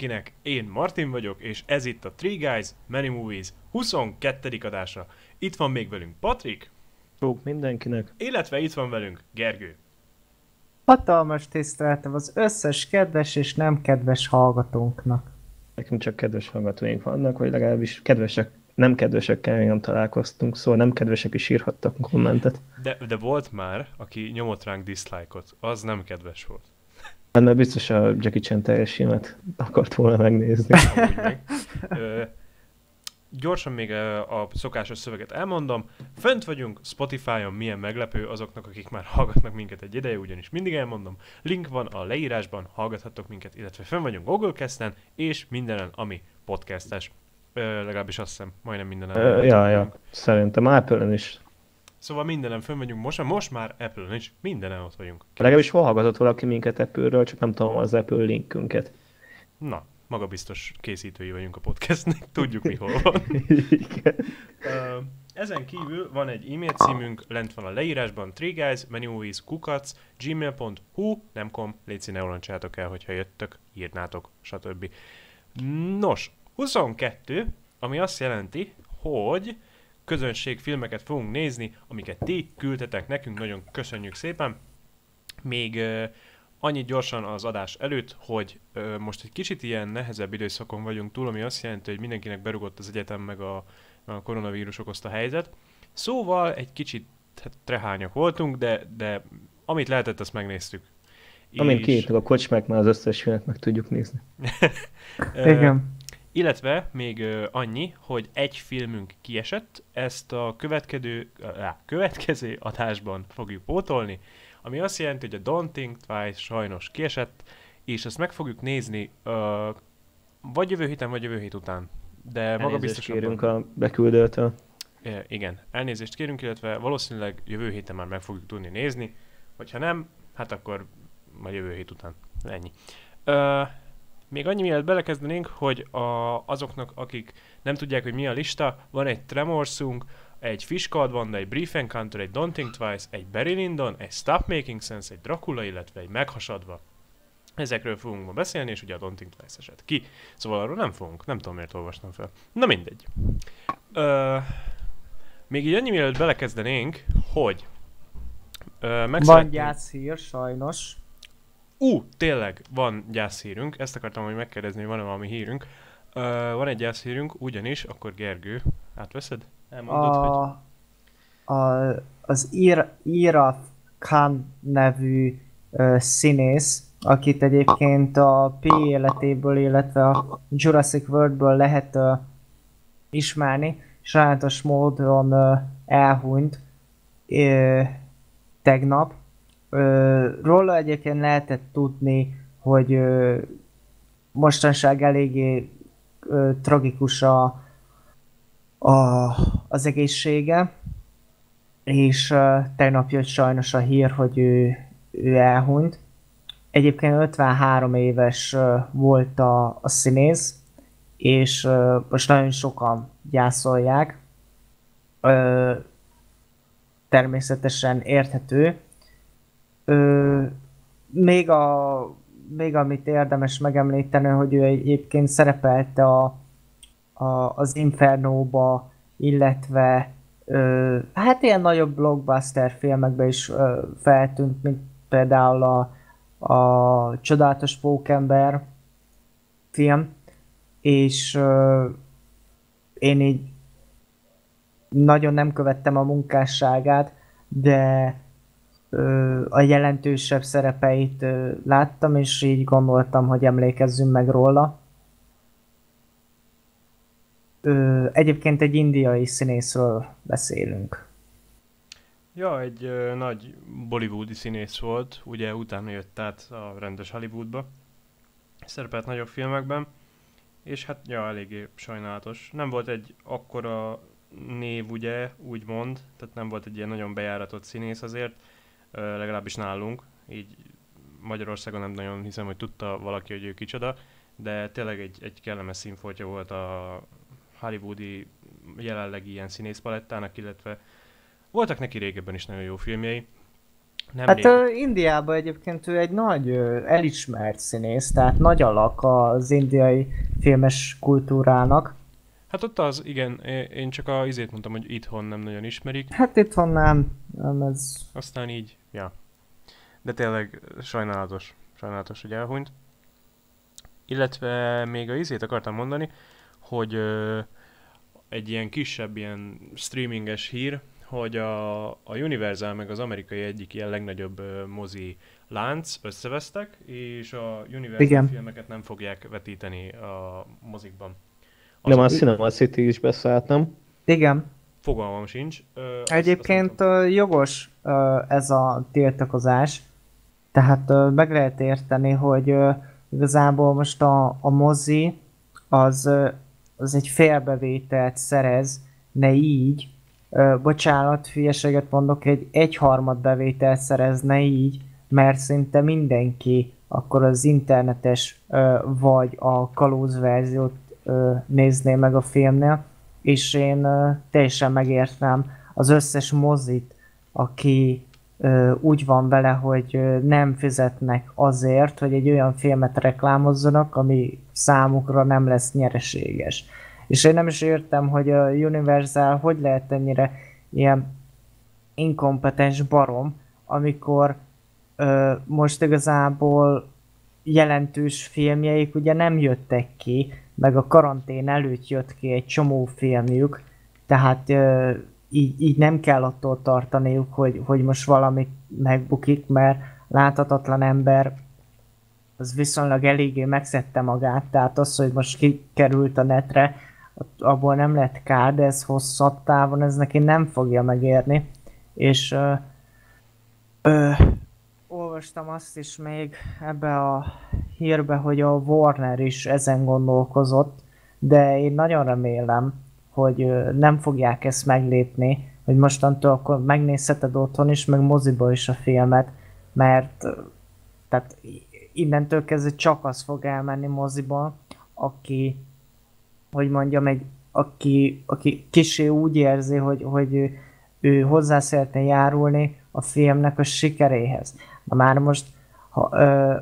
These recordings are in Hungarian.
mindenkinek, én Martin vagyok, és ez itt a Three Guys Many Movies 22. adása. Itt van még velünk Patrik, Csók mindenkinek. illetve itt van velünk Gergő. Hatalmas tiszteletem az összes kedves és nem kedves hallgatónknak. Nekünk csak kedves hallgatóink vannak, vagy legalábbis kedvesek, nem kedvesekkel még nem találkoztunk, szóval nem kedvesek is írhattak kommentet. De, de volt már, aki nyomott ránk dislike-ot. Az nem kedves volt. Hát mert biztos a Jackie Chan teljes filmet akart volna megnézni. Ö, gyorsan még a szokásos szöveget elmondom. Fönt vagyunk Spotify-on, milyen meglepő azoknak, akik már hallgatnak minket egy ideje, ugyanis mindig elmondom. Link van a leírásban, hallgathattok minket, illetve fönn vagyunk Google Cast-en, és mindenen, ami podcastes. Ö, legalábbis azt hiszem, majdnem mindenen. Ö, ja, ja, szerintem Apple-en is. Szóval mindenen fönn vagyunk, most, most már Apple-on is, mindenen ott vagyunk. Legalábbis hol hallgatott valaki minket Apple-ről, csak nem tudom az Apple linkünket. Na, magabiztos készítői vagyunk a podcastnek, tudjuk mi hol van. Ezen kívül van egy e-mail címünk, lent van a leírásban, guys, menuis, kukac, gmail.hu, nem kom, légy ne olancsátok el, hogyha jöttök, írnátok, stb. Nos, 22, ami azt jelenti, hogy közönségfilmeket fogunk nézni, amiket ti küldtetek nekünk, nagyon köszönjük szépen. Még annyit gyorsan az adás előtt, hogy ö, most egy kicsit ilyen nehezebb időszakon vagyunk túl, ami azt jelenti, hogy mindenkinek berugott az egyetem meg a, a koronavírus okozta helyzet. Szóval egy kicsit hát, trehányak voltunk, de, de amit lehetett, azt megnéztük. Amint És, kiírtuk a kocsmák, már az összes filmet meg tudjuk nézni. Igen. Illetve még annyi, hogy egy filmünk kiesett, ezt a következő, á, következő adásban fogjuk pótolni, ami azt jelenti, hogy a Don't Think Twice sajnos kiesett, és ezt meg fogjuk nézni ö, vagy jövő héten, vagy jövő hét után. De maga Elnézést biztos kérünk a beküldőtől. Igen, elnézést kérünk, illetve valószínűleg jövő héten már meg fogjuk tudni nézni, hogyha nem, hát akkor majd jövő hét után. Ennyi. Ö, még annyi mielőtt belekezdenénk, hogy a, azoknak, akik nem tudják, hogy mi a lista, van egy Tremorsunk, egy Fish Banda, egy Brief Encounter, egy Think Twice, egy Barry Lyndon, egy Stop Making Sense, egy Dracula, illetve egy Meghasadva. Ezekről fogunk ma beszélni, és ugye a Think Twice esett ki. Szóval arról nem fogunk, nem tudom miért olvastam fel. Na mindegy. Ö, még így annyi mielőtt belekezdenénk, hogy ö, Van gyászhír, sajnos. Ú, tényleg, van gyászhírünk. Ezt akartam, hogy megkérdezni, hogy van-e valami hírünk. Ö, van egy gyászhírünk, ugyanis, akkor Gergő, átveszed? Elmondod, hogy... A, a, az Ir, Ira Khan nevű ö, színész, akit egyébként a P életéből, illetve a Jurassic Worldből lehet ö, ismerni, sajátos módon ö, elhunyt ö, tegnap. Ö, róla egyébként lehetett tudni, hogy ö, mostanság eléggé ö, tragikus a, a, az egészsége, és uh, tegnap jött sajnos a hír, hogy ő, ő elhunyt. Egyébként 53 éves uh, volt a, a színész, és uh, most nagyon sokan gyászolják. Uh, természetesen érthető. Ö, még, a, még amit érdemes megemlíteni, hogy ő egyébként szerepelte a, a, az Infernóba, illetve ö, hát ilyen nagyobb blockbuster filmekben is ö, feltűnt, mint például a, a Csodálatos Pókember film, és ö, én így nagyon nem követtem a munkásságát, de a jelentősebb szerepeit láttam, és így gondoltam, hogy emlékezzünk meg róla. Egyébként egy indiai színészről beszélünk. Ja, egy nagy bollywoodi színész volt, ugye utána jött át a rendes Hollywoodba. Szerepelt nagyobb filmekben, és hát ja, eléggé sajnálatos. Nem volt egy akkora név, ugye, úgymond, tehát nem volt egy ilyen nagyon bejáratott színész azért, legalábbis nálunk, így Magyarországon nem nagyon hiszem, hogy tudta valaki, hogy ő kicsoda, de tényleg egy, egy kellemes színfoltja volt a hollywoodi jelenlegi ilyen színészpalettának, illetve voltak neki régebben is nagyon jó filmjei. Nem Hát ö, Indiában egyébként ő egy nagy elismert színész, tehát nagy alak az indiai filmes kultúrának. Hát ott az, igen, én csak a izét mondtam, hogy itthon nem nagyon ismerik, Hát itthon nem, nem ez... aztán így, ja. De tényleg sajnálatos, sajnálatos, hogy elhunyt. Illetve még a izét akartam mondani, hogy ö, egy ilyen kisebb, ilyen streaminges hír, hogy a, a Universal meg az amerikai egyik ilyen legnagyobb ö, mozi lánc összevesztek, és a Universal Igen. filmeket nem fogják vetíteni a mozikban. Az a- a Cinema City is beszállt, nem? Igen. Fogalmam sincs. Ö, azt- Egyébként azt ö, jogos ö, ez a tiltakozás, tehát ö, meg lehet érteni, hogy ö, igazából most a, a mozi az, ö, az egy félbevételt szerez, ne így, ö, bocsánat, hülyeséget mondok, egy egyharmad bevételt szerezne így, mert szinte mindenki akkor az internetes ö, vagy a kalóz verziót ö, nézné meg a filmnél, és én teljesen megértem az összes mozit, aki úgy van vele, hogy nem fizetnek azért, hogy egy olyan filmet reklámozzanak, ami számukra nem lesz nyereséges. És én nem is értem, hogy a Universal hogy lehet ennyire ilyen inkompetens barom, amikor ö, most igazából jelentős filmjeik ugye nem jöttek ki, meg a karantén előtt jött ki egy csomó filmjük, tehát ö, így, így nem kell attól tartaniuk, hogy, hogy most valamit megbukik, mert láthatatlan ember az viszonylag eléggé megszedte magát, tehát az, hogy most kikerült a netre, abból nem lett kár, de ez hosszabb távon, ez neki nem fogja megérni, és ö, ö, olvastam azt is még ebbe a hírbe, hogy a Warner is ezen gondolkozott, de én nagyon remélem, hogy nem fogják ezt meglépni, hogy mostantól akkor megnézheted otthon is, meg moziba is a filmet, mert tehát innentől kezdve csak az fog elmenni moziba, aki, hogy mondjam, egy, aki, aki kisé úgy érzi, hogy, hogy ő, ő hozzá szeretne járulni a filmnek a sikeréhez. Már most ha, ö,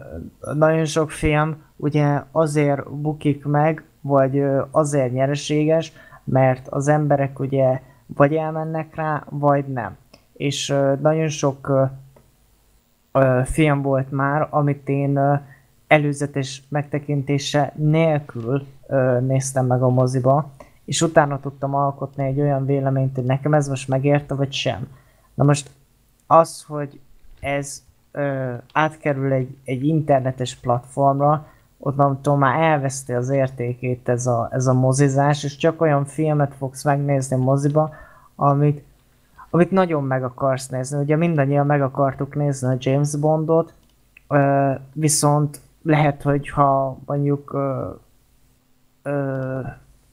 nagyon sok film ugye azért bukik meg, vagy ö, azért nyereséges, mert az emberek ugye vagy elmennek rá, vagy nem. És ö, nagyon sok ö, ö, film volt már, amit én ö, előzetes megtekintése nélkül ö, néztem meg a moziba, és utána tudtam alkotni egy olyan véleményt, hogy nekem ez most megérte, vagy sem. Na most az, hogy ez ö, átkerül egy, egy internetes platformra, onnantól már elveszti az értékét ez a, ez a mozizás, és csak olyan filmet fogsz megnézni moziba, amit, amit nagyon meg akarsz nézni. Ugye mindannyian meg akartuk nézni a James Bondot, ö, viszont lehet, hogy ha mondjuk ö, ö,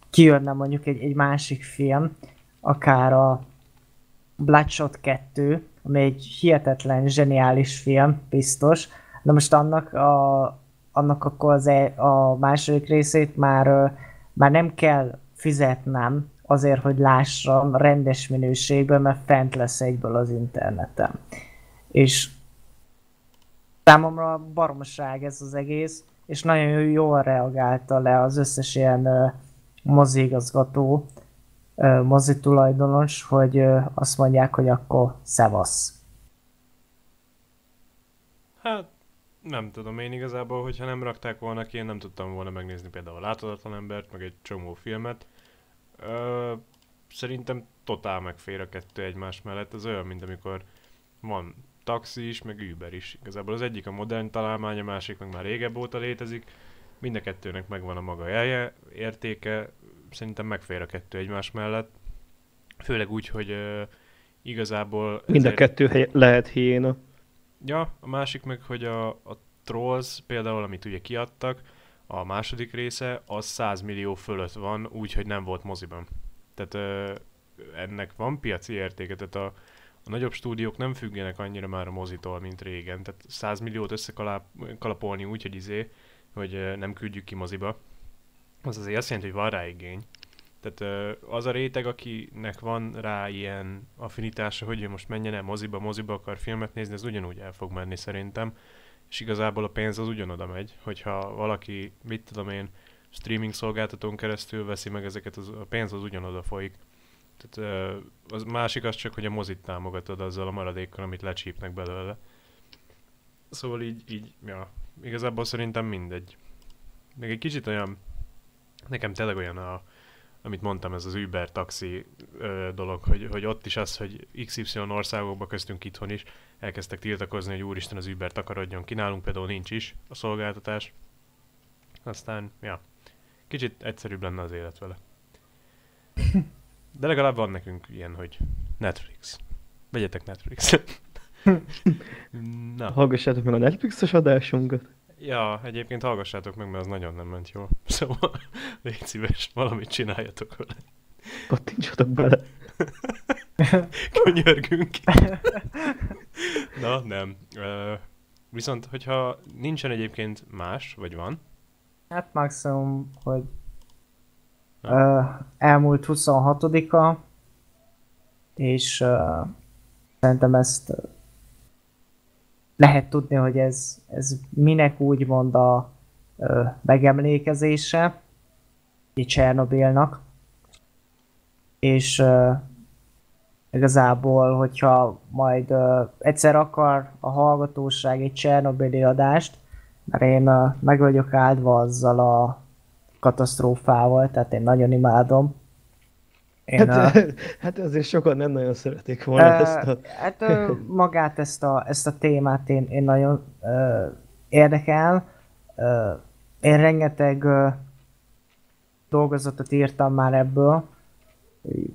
kijönne mondjuk egy, egy másik film, akár a Bloodshot 2, ami egy hihetetlen, zseniális film, biztos. De most annak, a, annak akkor az e, a második részét már, már nem kell fizetnem azért, hogy lássam rendes minőségben, mert fent lesz egyből az interneten. És számomra baromság ez az egész, és nagyon jól reagálta le az összes ilyen mozigazgató, mozi tulajdonos, hogy azt mondják, hogy akkor szevasz. Hát, nem tudom én igazából, hogyha nem rakták volna ki, én nem tudtam volna megnézni például a Láthatatlan Embert, meg egy csomó filmet. Ö, szerintem totál megfér a kettő egymás mellett. Ez olyan, mint amikor van taxi is, meg Uber is. Igazából az egyik a modern találmány, a másik meg már régebb óta létezik. Mind a kettőnek megvan a maga jelje, értéke. Szerintem megfér a kettő egymás mellett. Főleg úgy, hogy ö, igazából... Mind a kettő hely- lehet hiéna. Ja, a másik meg, hogy a, a Trolls például, amit ugye kiadtak, a második része, az 100 millió fölött van, úgyhogy nem volt moziban. Tehát ö, ennek van piaci értéke, tehát a, a nagyobb stúdiók nem függenek annyira már a mozitól, mint régen. Tehát 100 milliót összekalapolni úgy, hogy izé, hogy nem küldjük ki moziba, az azért azt jelenti, hogy van rá igény. Tehát az a réteg, akinek van rá ilyen affinitása, hogy ő most menjen el moziba, moziba akar filmet nézni, ez ugyanúgy el fog menni szerintem. És igazából a pénz az ugyanoda megy, hogyha valaki, mit tudom én, streaming szolgáltatón keresztül veszi meg ezeket, az, a pénz az ugyanoda folyik. Tehát az másik az csak, hogy a mozit támogatod azzal a maradékkal, amit lecsípnek belőle. Szóval így, így, ja, igazából szerintem mindegy. Még egy kicsit olyan, nekem tényleg olyan a, amit mondtam, ez az Uber taxi dolog, hogy, hogy ott is az, hogy XY országokban köztünk itthon is elkezdtek tiltakozni, hogy úristen az Uber takarodjon ki, nálunk például nincs is a szolgáltatás. Aztán, ja, kicsit egyszerűbb lenne az élet vele. De legalább van nekünk ilyen, hogy Netflix. Vegyetek Netflix. Na. Hallgassátok meg a Netflixes adásunkat. Ja, egyébként hallgassátok meg, mert az nagyon nem ment jól. Szóval légy szíves, valamit csináljatok vele. Pattintsatok bele. Könyörgünk. Na, nem. Uh, viszont, hogyha nincsen egyébként más, vagy van, Hát maximum, hogy uh, elmúlt 26-a, és uh, szerintem ezt uh, lehet tudni, hogy ez, ez minek úgymond a uh, megemlékezése, így Csernobélnak. És uh, igazából, hogyha majd uh, egyszer akar a hallgatóság egy Csernobéli adást, mert én uh, meg vagyok áldva azzal a katasztrófával, tehát én nagyon imádom. Én, Hát, uh, hát azért sokan nem nagyon szeretik volna Ö, ezt a... Hát ö, magát ezt a, ezt a témát én, én nagyon ö, érdekel. Ö, én rengeteg ö, dolgozatot írtam már ebből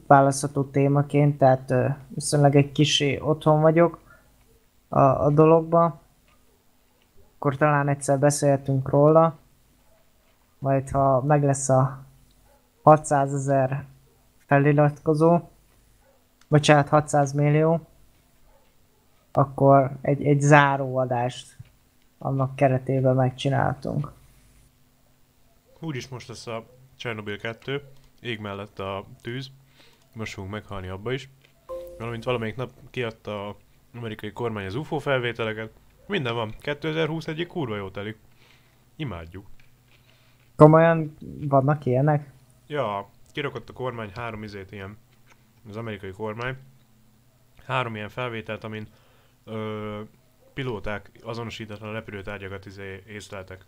választható témaként, tehát ö, viszonylag egy kicsi otthon vagyok a, a dologba. Akkor talán egyszer beszéltünk róla, majd ha meg lesz a 600 ezer feliratkozó, bocsánat, 600 millió, akkor egy, egy záróadást annak keretében megcsináltunk. úgyis most lesz a Chernobyl 2, ég mellett a tűz, most fogunk meghalni abba is. Valamint valamelyik nap kiadta a amerikai kormány az UFO felvételeket. Minden van, 2021 kurva jó telik. Imádjuk. Komolyan vannak ilyenek? Ja, kirakott a kormány három izét ilyen, az amerikai kormány, három ilyen felvételt, amin ö, pilóták azonosítatlan repülőtárgyakat izé észleltek.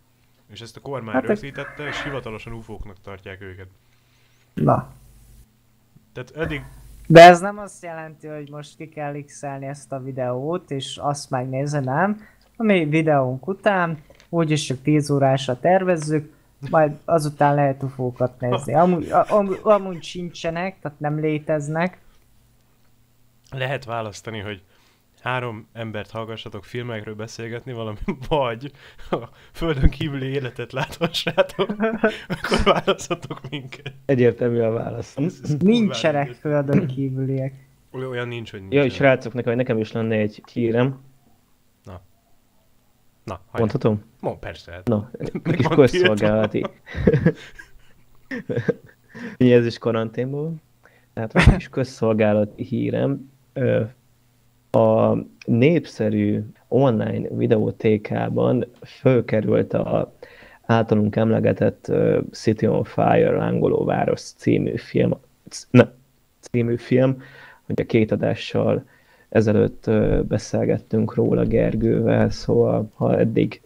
És ezt a kormány Hát rögzítette, és hivatalosan UFO-knak tartják őket. Na. Tehát eddig, De ez nem azt jelenti, hogy most ki kell x ezt a videót, és azt megnézni, nem? A mi videónk után, úgyis csak 10 órásra tervezzük, majd azután lehet ufókat nézni. Amúgy, amúgy, sincsenek, tehát nem léteznek. lehet választani, hogy három embert hallgassatok filmekről beszélgetni valami, vagy a földön kívüli életet láthassátok, akkor választhatok minket. Egyértelmű a válasz. Ez- ez kurvára Nincsenek földön kívüliek. Olyan nincs, hogy nincs. Ja, és srácok, nekem, nekem is lenne egy hírem. Na, hajrá. Mondhatom? Mond, persze. hát. Na, egy Meg kis van közszolgálati. Ugye ez is karanténból. Tehát van egy kis közszolgálati hírem. A népszerű online videótékában fölkerült a általunk emlegetett City on Fire, Lángoló Város című film, ne, című film, hogy a két adással ezelőtt beszélgettünk róla Gergővel, szóval ha eddig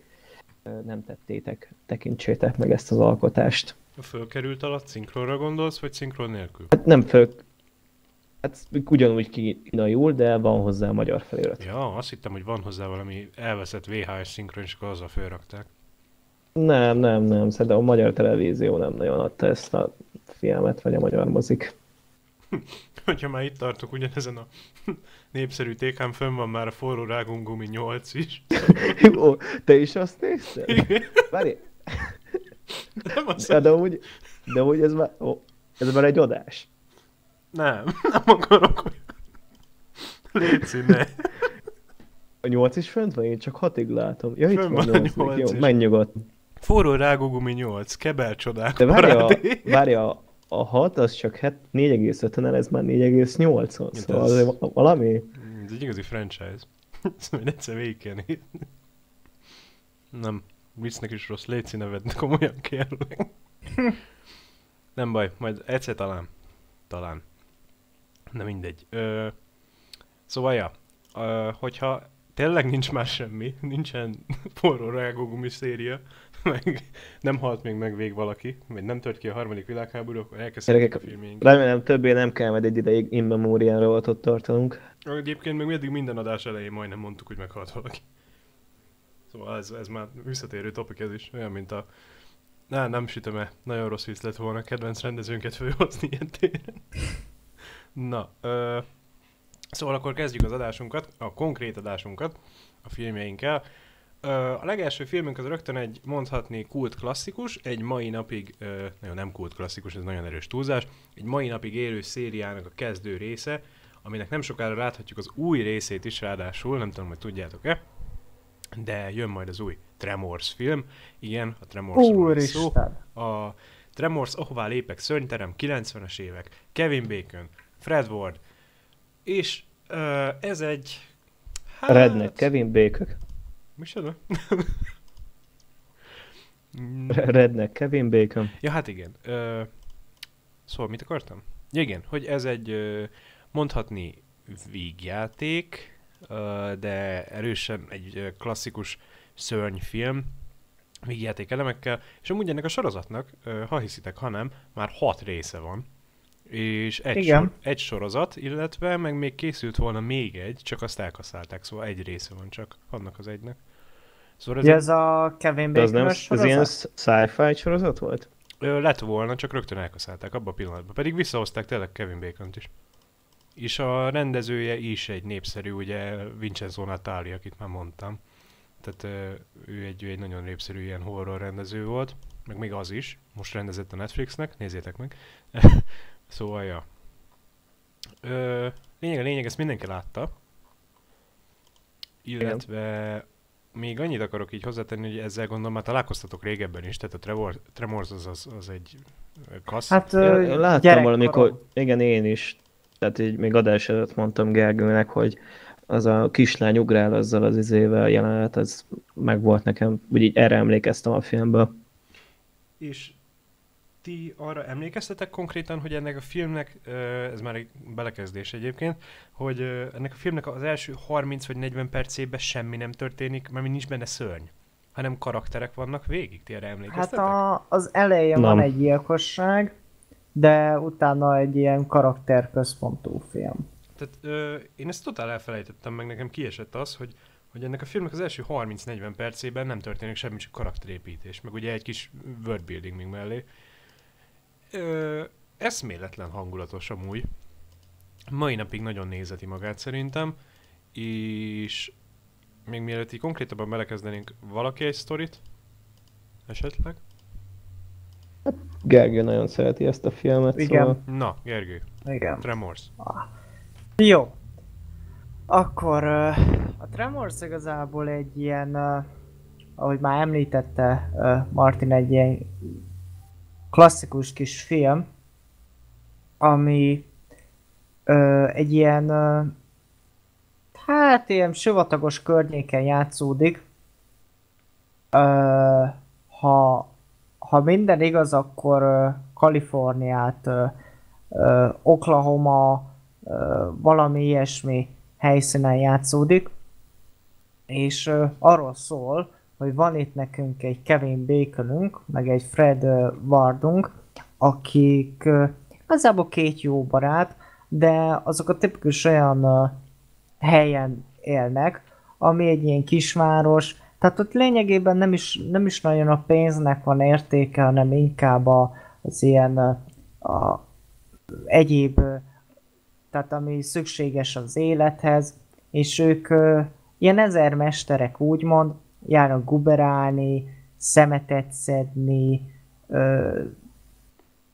nem tettétek, tekintsétek meg ezt az alkotást. Fölkerült alatt szinkronra gondolsz, vagy szinkron nélkül? Hát nem föl... Hát ugyanúgy kínaiul, de van hozzá magyar felirat. Ja, azt hittem, hogy van hozzá valami elveszett VHS szinkron, és akkor azzal fölrakták. Nem, nem, nem. Szerintem a magyar televízió nem nagyon adta ezt a filmet, vagy a magyar mozik. Hogyha már itt tartok ugyanezen a népszerű tékán, fönn van már a forró rágungumi 8 is. Ó, te is azt nézted? Várj, Nem, az de, de úgy, de úgy ez már, ó, ez már egy adás. nem, nem akarok hogy... Léci, ne. A nyolc is fönt van? Én csak hatig látom. Ja, itt van van a nyolc. nyolc Jó, is. menj nyugodt. Forró rágugumi 8, kebel csodák De várja, várja, a 6 az csak 4,5-en, ez már 4,8-on, Mint szóval ez- azért valami... Ez egy igazi franchise. Szóval egyszer végig kell nézni. Nem, viccnek is rossz, légy neved, komolyan kérlek. Nem baj, majd egyszer talán. Talán. Na mindegy. Ö, szóval, ja, ö, hogyha tényleg nincs már semmi, nincsen forró széria, meg nem halt még meg vég valaki, vagy nem tört ki a harmadik világháború, akkor elkezdhetjük a filmjénket. remélem többé nem kell majd egy ideig in memoriam ott tartanunk. Egyébként még eddig minden adás elején majdnem mondtuk, hogy meghalt valaki. Szóval ez, ez már visszatérő topik ez is, olyan, mint a... Na, nem sütöm -e. Nagyon rossz vicc lett volna kedvenc rendezőnket főhozni ilyen téren. Na, ö, szóval akkor kezdjük az adásunkat, a konkrét adásunkat, a filmjeinkkel. A legelső filmünk az rögtön egy mondhatni kult klasszikus, egy mai napig, nagyon nem kult klasszikus, ez nagyon erős túlzás, egy mai napig élő szériának a kezdő része, aminek nem sokára láthatjuk az új részét is ráadásul, nem tudom, hogy tudjátok-e, de jön majd az új Tremors film. Igen, a Tremors szó. A Tremors, ahová lépek, szörnyterem, 90-es évek, Kevin Bacon, Fred Ward, és ö, ez egy... Hát, Redneck, Kevin Bacon. Micsoda? Redneck, Kevin Bacon. Ja, hát igen. Ö, szóval mit akartam? Igen, hogy ez egy ö, mondhatni vígjáték, ö, de erősen egy ö, klasszikus szörnyfilm, vígjáték elemekkel, és amúgy ennek a sorozatnak, ö, ha hiszitek, ha nem, már hat része van. És egy, Igen. sor, egy sorozat, illetve meg még készült volna még egy, csak azt elkaszálták, szóval egy része van csak annak az egynek. Szóval ez Ja, ez a Kevin De az nem, Bacon az ilyen sci-fi sorozat volt? Ö, lett volna, csak rögtön elkaszálták abba a pillanatban. Pedig visszahozták tényleg Kevin bacon is. És a rendezője is egy népszerű, ugye Vincenzo Natali, akit már mondtam. Tehát ö, ő egy, ő egy nagyon népszerű ilyen horror rendező volt, meg még az is. Most rendezett a Netflixnek, nézzétek meg. szóval, ja. Ö, lényeg a lényeg, ezt mindenki látta. Illetve még annyit akarok így hozzátenni, hogy ezzel gondolom már találkoztatok régebben is, tehát a Trevor, Tremors az, az, az egy ö, klassz. Hát ö, láttam valamikor, igen, én is. Tehát így még adás előtt mondtam Gergőnek, hogy az a kislány ugrál azzal az izével jelenet, az meg volt nekem, úgy így erre emlékeztem a filmből. És ti arra emlékeztetek konkrétan, hogy ennek a filmnek, ez már egy belekezdés egyébként, hogy ennek a filmnek az első 30 vagy 40 percében semmi nem történik, mert nincs benne szörny, hanem karakterek vannak végig, ti erre Hát emlékeztetek? a, az elején van Nem. egy gyilkosság, de utána egy ilyen karakterközpontú film. Tehát ö, én ezt totál elfelejtettem, meg nekem kiesett az, hogy, hogy ennek a filmnek az első 30-40 percében nem történik semmi, csak karakterépítés, meg ugye egy kis worldbuilding még mellé. Ö, eszméletlen hangulatos amúgy. Mai napig nagyon nézeti magát szerintem, és még mielőtt így konkrétabban belekezdenénk, valaki egy sztorit? Esetleg? Gergő nagyon szereti ezt a filmet, Igen. szóval Na, Gergő, Igen. Tremors. Jó. Akkor ö, a Tremors igazából egy ilyen, ö, ahogy már említette ö, Martin, egy ilyen klasszikus kis film, ami ö, egy ilyen, ö, hát ilyen sivatagos környéken játszódik. Ö, ha, ha minden igaz, akkor ö, Kaliforniát, ö, ö, Oklahoma, ö, valami ilyesmi helyszínen játszódik, és ö, arról szól, hogy van itt nekünk egy Kevin Baconünk, meg egy Fred Wardunk, akik igazából két jó barát, de azok a tipikus olyan helyen élnek, ami egy ilyen kisváros, tehát ott lényegében nem is, nem is nagyon a pénznek van értéke, hanem inkább az ilyen a, egyéb, tehát ami szükséges az élethez, és ők ilyen ezermesterek úgymond, járnak guberálni, szemetet szedni, ö,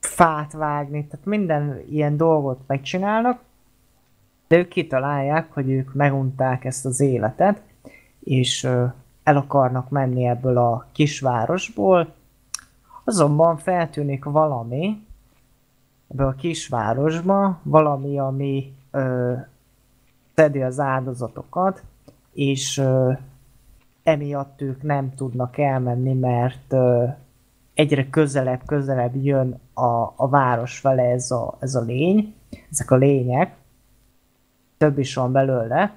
fát vágni, tehát minden ilyen dolgot megcsinálnak, de ők kitalálják, hogy ők megunták ezt az életet, és ö, el akarnak menni ebből a kisvárosból, azonban feltűnik valami, ebbe a kisvárosba valami, ami ö, szedi az áldozatokat, és ö, emiatt ők nem tudnak elmenni, mert egyre közelebb, közelebb jön a, a város vele ez a, ez a lény, ezek a lények, több is van belőle,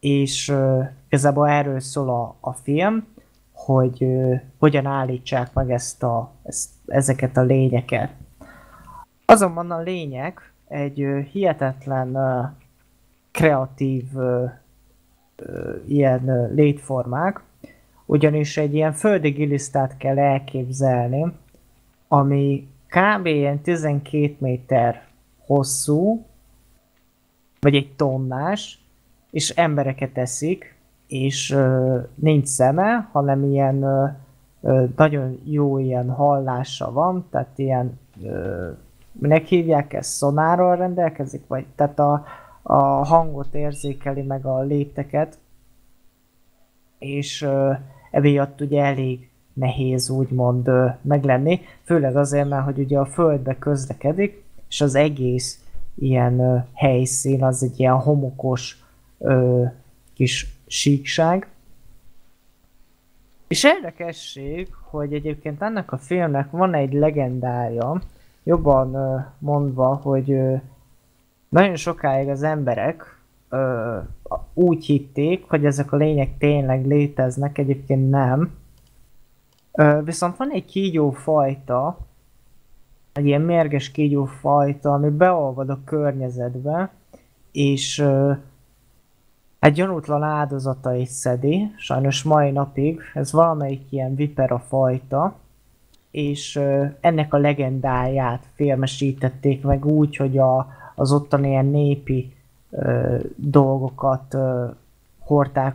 és ö, igazából erről szól a, a film, hogy ö, hogyan állítsák meg ezt a, ezt, ezeket a lényeket. Azonban a lények egy ö, hihetetlen ö, kreatív ö, ilyen létformák, ugyanis egy ilyen földi gilisztát kell elképzelni, ami kb. ilyen 12 méter hosszú, vagy egy tonnás, és embereket eszik, és ö, nincs szeme, hanem ilyen ö, nagyon jó ilyen hallása van, tehát ilyen, ö, minek hívják ezt, szonárral rendelkezik, vagy tehát a, a hangot érzékeli meg a lépteket, és emiatt ugye elég nehéz úgymond meglenni, főleg azért, mert hogy ugye a földbe közlekedik, és az egész ilyen helyszín az egy ilyen homokos kis síkság. És érdekesség, hogy egyébként ennek a filmnek van egy legendája, jobban mondva, hogy nagyon sokáig az emberek ö, úgy hitték, hogy ezek a lények tényleg léteznek, egyébként nem. Ö, viszont van egy kígyó fajta, egy ilyen mérges kígyó fajta, ami beolvad a környezetbe, és ö, egy gyanútlan áldozatait szedi, sajnos mai napig, ez valamelyik ilyen vipera fajta, és ö, ennek a legendáját filmesítették meg úgy, hogy a, az ottani ilyen népi ö, dolgokat ö, hordták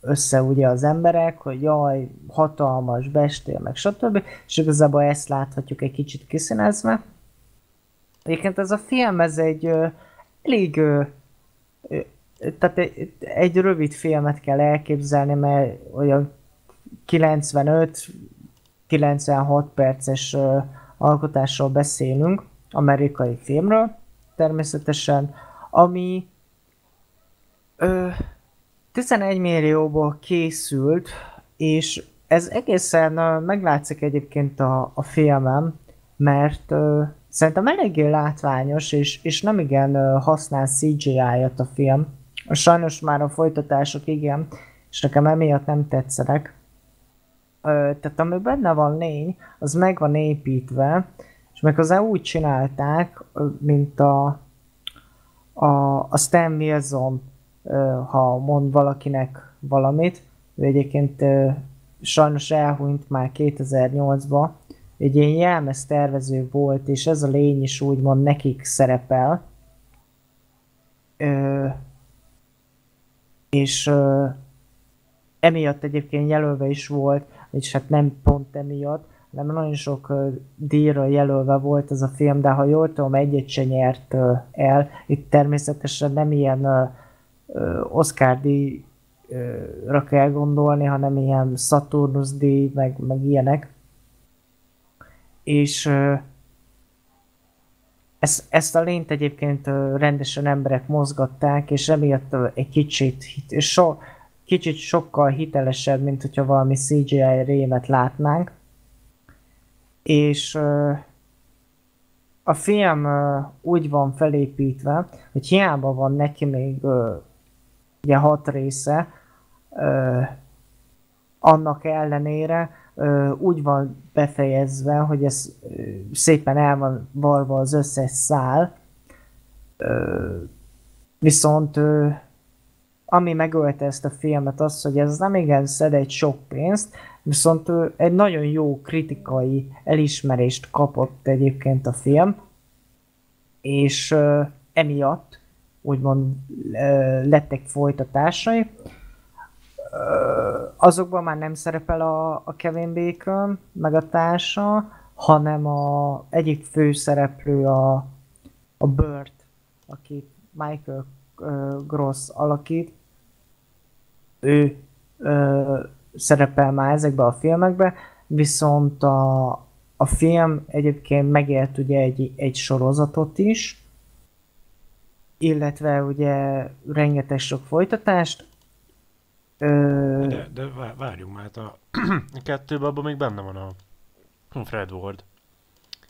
össze ugye az emberek, hogy jaj, hatalmas bestél, meg stb. És igazából ezt láthatjuk egy kicsit kiszínezve. Egyébként ez a film, ez egy ö, elég ö, ö, tehát egy, egy rövid filmet kell elképzelni, mert olyan 95-96 perces ö, alkotásról beszélünk, amerikai filmről természetesen, ami ö, 11 millióból készült, és ez egészen ö, meglátszik egyébként a, a filmem, mert ö, szerintem eléggé látványos, és, és nem igen ö, használ CGI-et a film. Sajnos már a folytatások igen, és nekem emiatt nem tetszenek. Ö, tehát ami benne van lény, az meg van építve, és meg hozzá úgy csinálták, ö, mint a, a, a Stan Wilson, ha mond valakinek valamit, ő egyébként sajnos elhunyt már 2008-ban, egy ilyen jelmez tervező volt, és ez a lény is úgymond nekik szerepel. Ö, és ö, emiatt egyébként jelölve is volt, és hát nem pont emiatt, hanem nagyon sok díjra jelölve volt ez a film, de ha jól tudom, egyet se nyert el. Itt természetesen nem ilyen Oscar díjra kell gondolni, hanem ilyen Saturnus díj, meg, meg ilyenek. És ezt, ezt a lényt egyébként rendesen emberek mozgatták, és emiatt egy kicsit, so, kicsit sokkal hitelesebb, mint hogyha valami CGI rémet látnánk. És a film úgy van felépítve, hogy hiába van neki még ugye hat része, annak ellenére úgy van befejezve, hogy ez szépen el van varva az összes szál, viszont ami megölte ezt a filmet az, hogy ez nem igen szed egy sok pénzt, viszont egy nagyon jó kritikai elismerést kapott egyébként a film, és emiatt úgymond lettek folytatásai. Azokban már nem szerepel a, Kevin Bacon, meg a társa, hanem a egyik főszereplő a, a Burt, akit Michael Gross alakít. Ő szerepel már ezekben a filmekben, viszont a, a film egyébként megélt ugye egy, egy sorozatot is, illetve ugye rengeteg sok folytatást. Ö... De, de várjunk már, hát a, a kettőben abban még benne van a Fred Ward.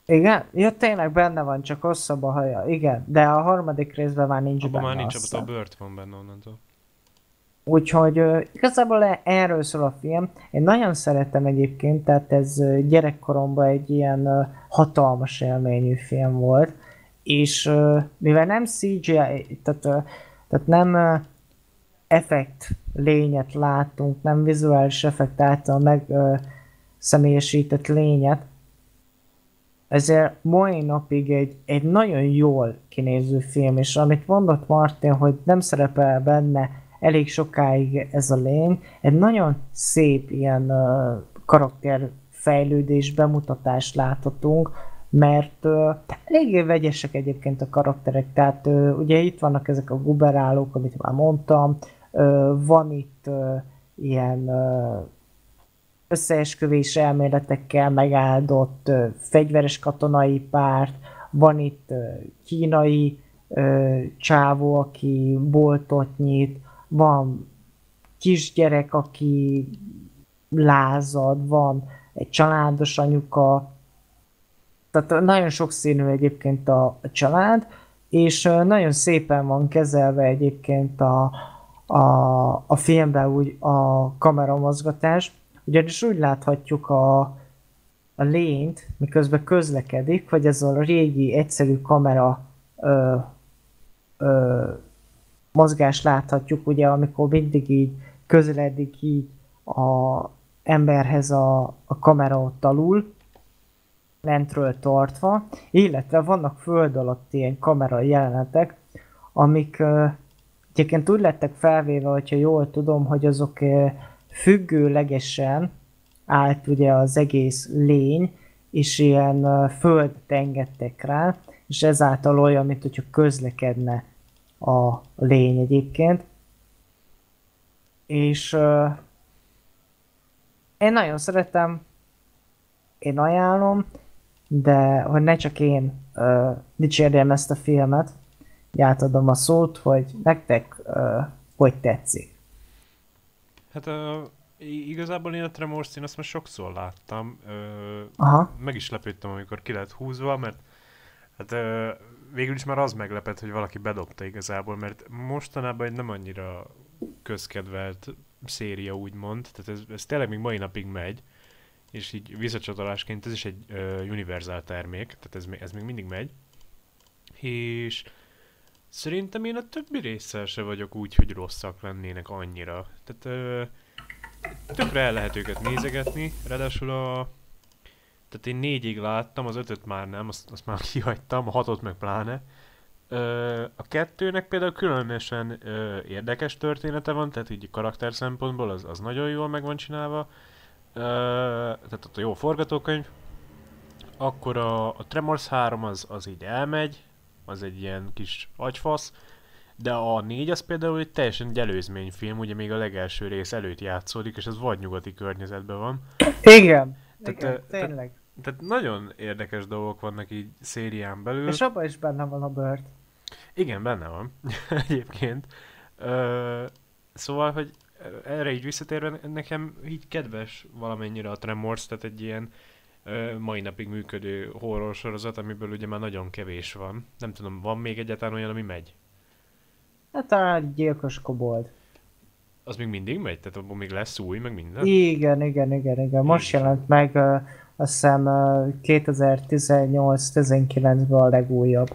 Igen? Ja, tényleg benne van, csak hosszabb a haja. Igen, de a harmadik részben már nincs Abban benne. már nincs, abban a Bört van benne onnantól. Úgyhogy igazából e- erről szól a film. Én nagyon szeretem egyébként, tehát ez gyerekkoromban egy ilyen hatalmas élményű film volt. És mivel nem CGI, tehát, tehát nem effekt lényet látunk, nem vizuális effekt által meg személyesített lényet, ezért mai napig egy, egy nagyon jól kinéző film, és amit mondott Martin, hogy nem szerepel benne elég sokáig ez a lény, egy nagyon szép ilyen karakterfejlődés, bemutatást láthatunk, mert eléggé vegyesek egyébként a karakterek, tehát ugye itt vannak ezek a guberálók, amit már mondtam, van itt ilyen összeesküvés elméletekkel megáldott fegyveres katonai párt, van itt kínai csávó, aki boltot nyit, van kisgyerek, aki lázad, van egy családos anyuka, tehát nagyon sokszínű egyébként a, család, és nagyon szépen van kezelve egyébként a, a, a filmben úgy a kameramozgatás, ugyanis úgy láthatjuk a, a lényt, miközben közlekedik, hogy ez a régi, egyszerű kamera ö, ö, mozgást láthatjuk, ugye, amikor mindig így közeledik így a emberhez a, a kamera ott alul, lentről tartva, illetve vannak föld alatt ilyen kamera jelenetek, amik uh, egyébként úgy lettek felvéve, hogyha jól tudom, hogy azok uh, függőlegesen állt ugye az egész lény, és ilyen uh, földet engedtek rá, és ezáltal olyan, mint hogyha közlekedne a lény egyébként. És uh, én nagyon szeretem, én ajánlom, de hogy ne csak én uh, dicsérjem ezt a filmet, átadom a szót, hogy nektek uh, hogy tetszik. Hát uh, igazából én a Tremors, én azt már sokszor láttam. Uh, Aha. Meg is lepődtem, amikor ki lett húzva, mert hát uh, végül is már az meglepett, hogy valaki bedobta igazából, mert mostanában egy nem annyira közkedvelt széria úgymond, tehát ez, ez tényleg még mai napig megy, és így visszacsatolásként ez is egy uh, univerzál termék, tehát ez, ez még mindig megy, és szerintem én a többi résszel se vagyok úgy, hogy rosszak lennének annyira. Tehát uh, tökre el lehet őket nézegetni, ráadásul a tehát én négyig láttam, az ötöt már nem, azt, azt már kihagytam, a hatot meg pláne. Ö, a kettőnek például különösen ö, érdekes története van, tehát így karakter szempontból az, az nagyon jól meg van csinálva. Ö, tehát ott a jó forgatókönyv. Akkor a, a Tremors 3 az, az így elmegy, az egy ilyen kis agyfasz. De a négy az például egy teljesen egy előzményfilm, ugye még a legelső rész előtt játszódik, és az vagy nyugati környezetben van. Igen. Tehát, Igen, tényleg. Tehát, nagyon érdekes dolgok vannak így szérián belül. És abban is benne van a Bird. Igen, benne van. Egyébként. Ö, szóval, hogy erre így visszatérve, nekem így kedves valamennyire a Tremors, tehát egy ilyen ö, mai napig működő horror sorozat, amiből ugye már nagyon kevés van. Nem tudom, van még egyáltalán olyan, ami megy? Hát talán gyilkos kobold. Az még mindig megy? Tehát abban még lesz új, meg minden? Igen, igen, igen, igen. Most jelent meg uh, azt hiszem uh, 2018-19-ben a legújabb.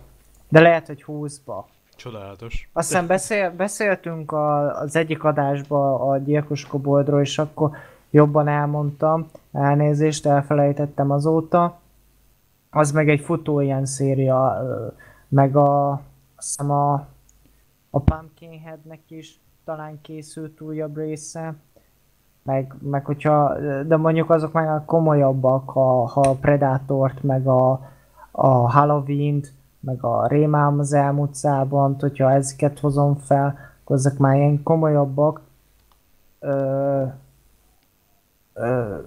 De lehet, hogy 20-ba. Csodálatos. Azt hiszem beszél, beszéltünk a, az egyik adásban a gyilkos koboldról, és akkor jobban elmondtam. Elnézést, elfelejtettem azóta. Az meg egy futó ilyen széria, meg a, azt hiszem a, a Pumpkinheadnek is talán készült újabb része. Meg, meg hogyha, de mondjuk azok meg komolyabbak, ha, ha a Predatort, meg a, a Halloween-t, meg a Rémám az elmúlt szában, hogyha ezeket hozom fel, akkor ezek már ilyen komolyabbak. Ö, ö,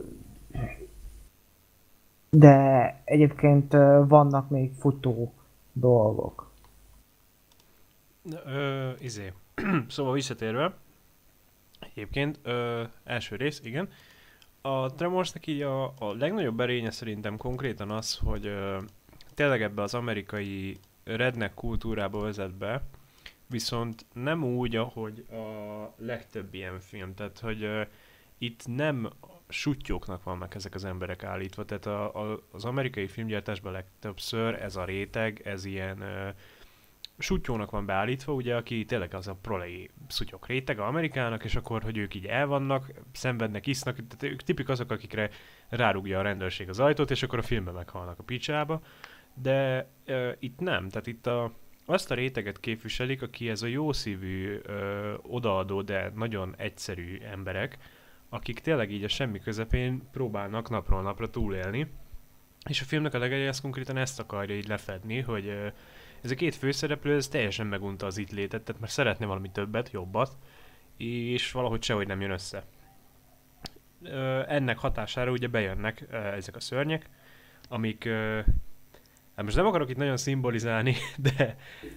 de egyébként vannak még futó dolgok. Ö, izé. szóval visszatérve, egyébként, ö, első rész, igen. A Tremorsnak így a, a legnagyobb erénye szerintem konkrétan az, hogy ö, tényleg ebbe az amerikai redneck kultúrába vezet be, viszont nem úgy, ahogy a legtöbb ilyen film, tehát hogy ö, itt nem sutyóknak vannak ezek az emberek állítva, tehát a, a, az amerikai filmgyártásban legtöbbször ez a réteg, ez ilyen ö, sutyónak van beállítva, ugye, aki tényleg az a prolei szutyok réteg Amerikának, és akkor, hogy ők így elvannak, szenvednek, isznak, tehát ők tipik azok, akikre rárugja a rendőrség az ajtót, és akkor a filmben meghalnak a picsába, de uh, itt nem, tehát itt a, azt a réteget képviselik, aki ez a jószívű, uh, odaadó, de nagyon egyszerű emberek, akik tényleg így a semmi közepén próbálnak napról napra túlélni, és a filmnek a legelje ezt konkrétan ezt akarja így lefedni, hogy uh, ez a két főszereplő, ez teljesen megunta az itt létet, tehát már szeretne valami többet, jobbat, és valahogy sehogy nem jön össze. Ennek hatására ugye bejönnek ezek a szörnyek, amik Hát most nem akarok itt nagyon szimbolizálni, de,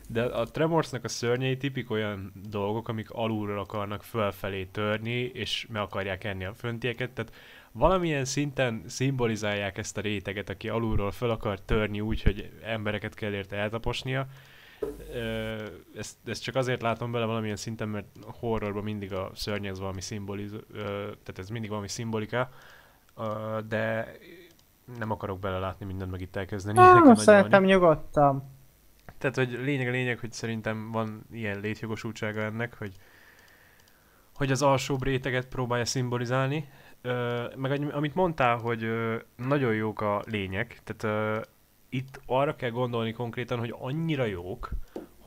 de a Tremorsnak a szörnyei tipik olyan dolgok, amik alulról akarnak fölfelé törni, és meg akarják enni a föntieket, tehát valamilyen szinten szimbolizálják ezt a réteget, aki alulról fel akar törni úgy, hogy embereket kell érte eltaposnia. Ezt, ezt csak azért látom bele valamilyen szinten, mert horrorban mindig a szörny ez valami szimboliz, tehát ez mindig valami szimbolika, de nem akarok belelátni mindent meg itt elkezdeni. Ah, szerintem nyugodtan. Tehát, hogy lényeg a lényeg, hogy szerintem van ilyen létjogosultsága ennek, hogy hogy az alsóbb réteget próbálja szimbolizálni, meg amit mondtál, hogy nagyon jók a lények, tehát itt arra kell gondolni konkrétan, hogy annyira jók,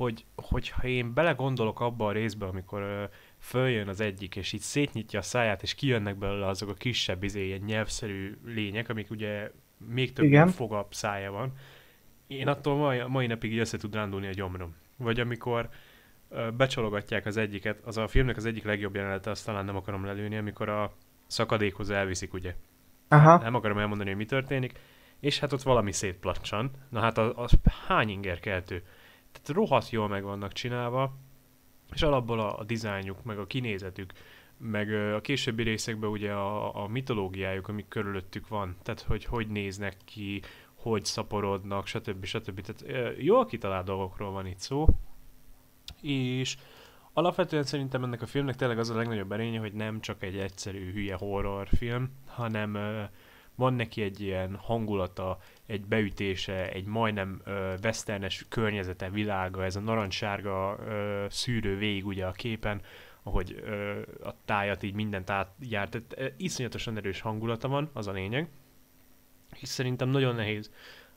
hogy hogyha én belegondolok abba a részbe, amikor ö, följön az egyik, és így szétnyitja a száját, és kijönnek belőle azok a kisebb, izé, ilyen nyelvszerű lények, amik ugye még több Igen. fogabb szája van, én attól mai, mai napig így össze tud rándulni a gyomrom. Vagy amikor ö, becsalogatják az egyiket, az a filmnek az egyik legjobb jelenete, azt talán nem akarom lelőni, amikor a szakadékhoz elviszik, ugye. Aha. Nem akarom elmondani, hogy mi történik. És hát ott valami szétplacsan. Na hát az, az hány inger keltő. Tehát rohadt jól meg vannak csinálva, és alapból a, a dizájnjuk, meg a kinézetük, meg a későbbi részekben ugye a, a mitológiájuk, amik körülöttük van, tehát hogy hogy néznek ki, hogy szaporodnak, stb. stb. Tehát jól kitalált dolgokról van itt szó, és Alapvetően szerintem ennek a filmnek tényleg az a legnagyobb erénye, hogy nem csak egy egyszerű hülye horrorfilm, hanem van neki egy ilyen hangulata, egy beütése, egy majdnem uh, westernes környezete, világa, ez a narancssárga szűrő végig ugye a képen, ahogy uh, a tájat így mindent átjárt, tehát uh, iszonyatosan erős hangulata van, az a lényeg. És szerintem nagyon nehéz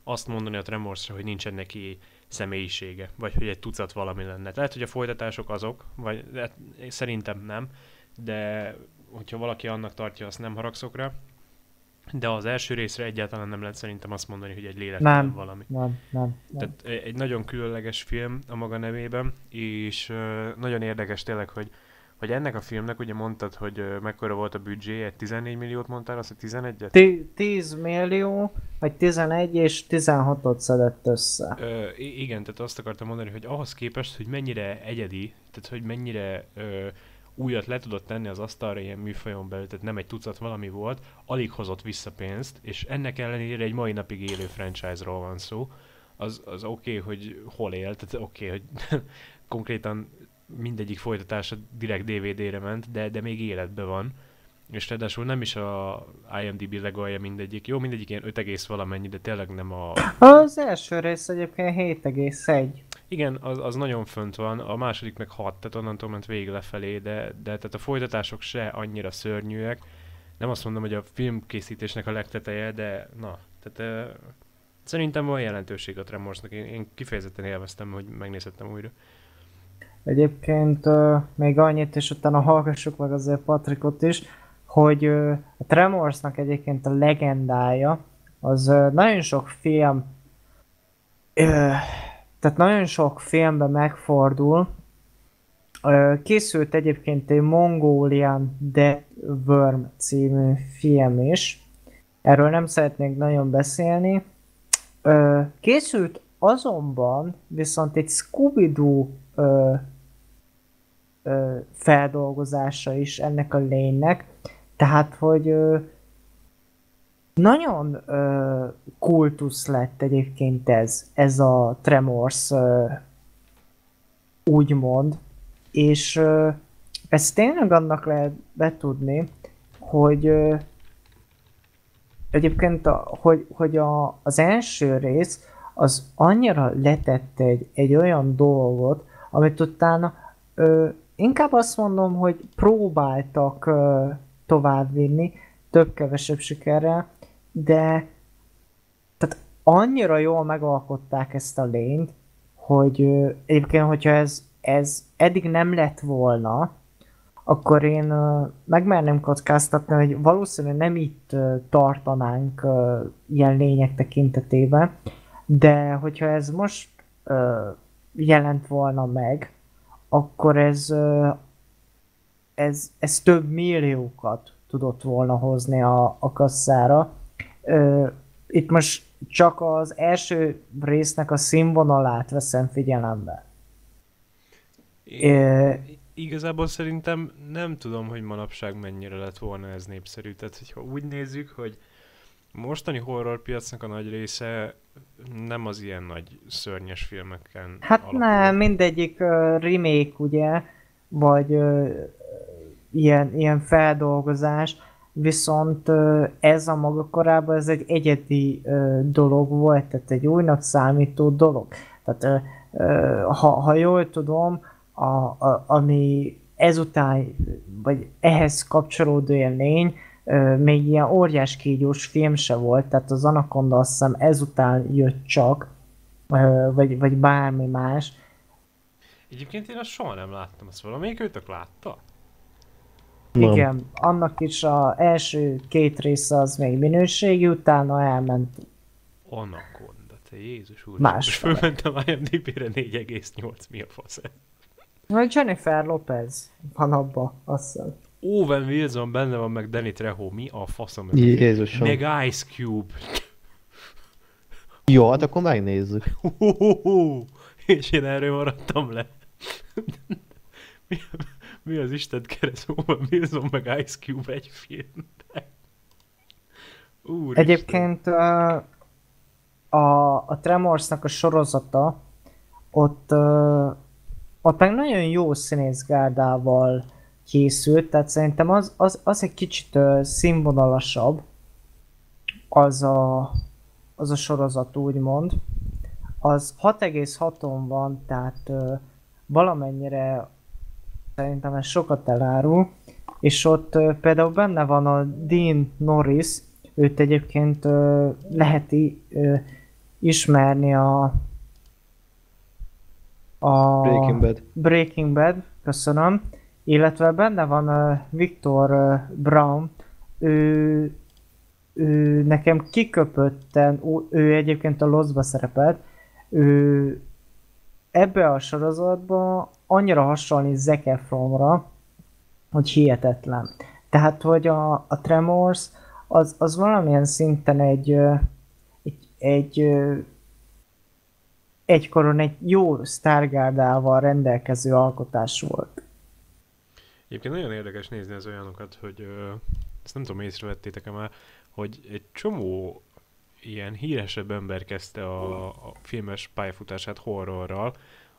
azt mondani a Tremorsra, hogy nincsen neki személyisége, vagy hogy egy tucat valami lenne. Lehet, hogy a folytatások azok, vagy hát, szerintem nem, de hogyha valaki annak tartja, azt nem haragszok rá. De az első részre egyáltalán nem lehet szerintem azt mondani, hogy egy lélektelen nem, valami. Nem, nem, nem. Tehát egy nagyon különleges film a maga nevében, és nagyon érdekes tényleg, hogy hogy ennek a filmnek ugye mondtad, hogy mekkora volt a büdzséje, 14 milliót mondtál, azt, hogy 11-et? 10 millió, vagy 11 és 16-ot szedett össze. Ö, igen, tehát azt akartam mondani, hogy ahhoz képest, hogy mennyire egyedi, tehát hogy mennyire ö, újat le tudott tenni az asztalra ilyen műfajon belül, tehát nem egy tucat valami volt, alig hozott vissza pénzt, és ennek ellenére egy mai napig élő franchise-ról van szó. Az, az oké, okay, hogy hol él, tehát oké, okay, hogy konkrétan mindegyik folytatása direkt DVD-re ment, de, de még életben van. És ráadásul nem is a IMDb legalja mindegyik. Jó, mindegyik ilyen 5, valamennyi, de tényleg nem a... Az első rész egyébként 7,1. Igen, az, az nagyon fönt van, a második meg 6, tehát onnantól ment végig lefelé, de, de tehát a folytatások se annyira szörnyűek. Nem azt mondom, hogy a filmkészítésnek a legteteje, de na, tehát uh, szerintem van jelentőség a Tremorsnak. Én, én kifejezetten élveztem, hogy megnézhettem újra. Egyébként még annyit, és utána hallgassuk meg azért Patrikot is, hogy a Tremorsnak egyébként a legendája, az nagyon sok film, tehát nagyon sok filmben megfordul. Készült egyébként egy Mongolian Dead Worm című film is, Erről nem szeretnék nagyon beszélni. Készült azonban viszont egy Scooby-Doo feldolgozása is ennek a lénynek, tehát hogy ö, nagyon ö, kultusz lett egyébként ez, ez a Tremors ö, úgymond, és ö, ezt tényleg annak lehet betudni, hogy ö, egyébként, a, hogy, hogy a, az első rész az annyira letett egy, egy olyan dolgot, amit utána ö, inkább azt mondom, hogy próbáltak továbbvinni, több-kevesebb sikerrel, de tehát annyira jól megalkották ezt a lényt, hogy ö, egyébként, hogyha ez, ez eddig nem lett volna, akkor én ö, megmerném kockáztatni, hogy valószínűleg nem itt tartanánk ilyen lények tekintetében, de hogyha ez most jelent volna meg, akkor ez, ez, ez több milliókat tudott volna hozni a, a kasszára. Itt most csak az első résznek a színvonalát veszem figyelembe. Ö, Igazából szerintem nem tudom, hogy manapság mennyire lett volna ez népszerű. Tehát, hogyha úgy nézzük, hogy mostani horrorpiacnak a nagy része nem az ilyen nagy szörnyes filmeken Hát alapul. nem, mindegyik uh, remake, ugye, vagy uh, ilyen, ilyen feldolgozás, viszont uh, ez a maga korában ez egy egyedi uh, dolog volt, tehát egy újnak számító dolog. Tehát uh, ha, ha jól tudom, a, a, ami ezután, vagy ehhez kapcsolódó ö, még ilyen óriás kígyós film se volt, tehát az Anaconda azt hiszem ezután jött csak, vagy, vagy bármi más. Egyébként én azt soha nem láttam, azt valamelyik őtök látta? Nem. Igen, annak is a első két része az még minőségi, utána elment. Anaconda, te Jézus úr. Más Most fölmentem IMDb-re 4,8, mi a fasz? Vagy Jennifer Lopez van abba, azt hiszem. Owen Wilson benne van, meg Danny Trejo, mi a faszom? Jézusom. Meg Ice Cube. Jó, hát akkor megnézzük. És én erről maradtam le. mi, mi az Isten kereszt Owen Wilson meg Ice Cube egy filmben? Úr Egyébként ö, a, a Tremorsnak a sorozata, ott, ott meg nagyon jó színészgárdával készült, tehát szerintem az, az, az egy kicsit ö, színvonalasabb, az a, az a sorozat úgymond. Az 6,6-on van, tehát valamennyire szerintem ez sokat elárul, és ott például benne van a Dean Norris, őt egyébként lehet ismerni a, a Breaking Bad. Breaking Bad, köszönöm, illetve benne van uh, Victor uh, Brown, ő, ő nekem kiköpötten, ő egyébként a Lost-ba szerepelt, ő ebbe a sorozatban annyira hasonlít Zac Efronra, hogy hihetetlen. Tehát, hogy a, a Tremors az, az valamilyen szinten egy, egy, egy egykoron egy jó sztárgárdával rendelkező alkotás volt. Egyébként nagyon érdekes nézni az olyanokat, hogy ö, ezt nem tudom, észrevettétek-e már, hogy egy csomó ilyen híresebb ember kezdte a, a filmes pályafutását horrorral,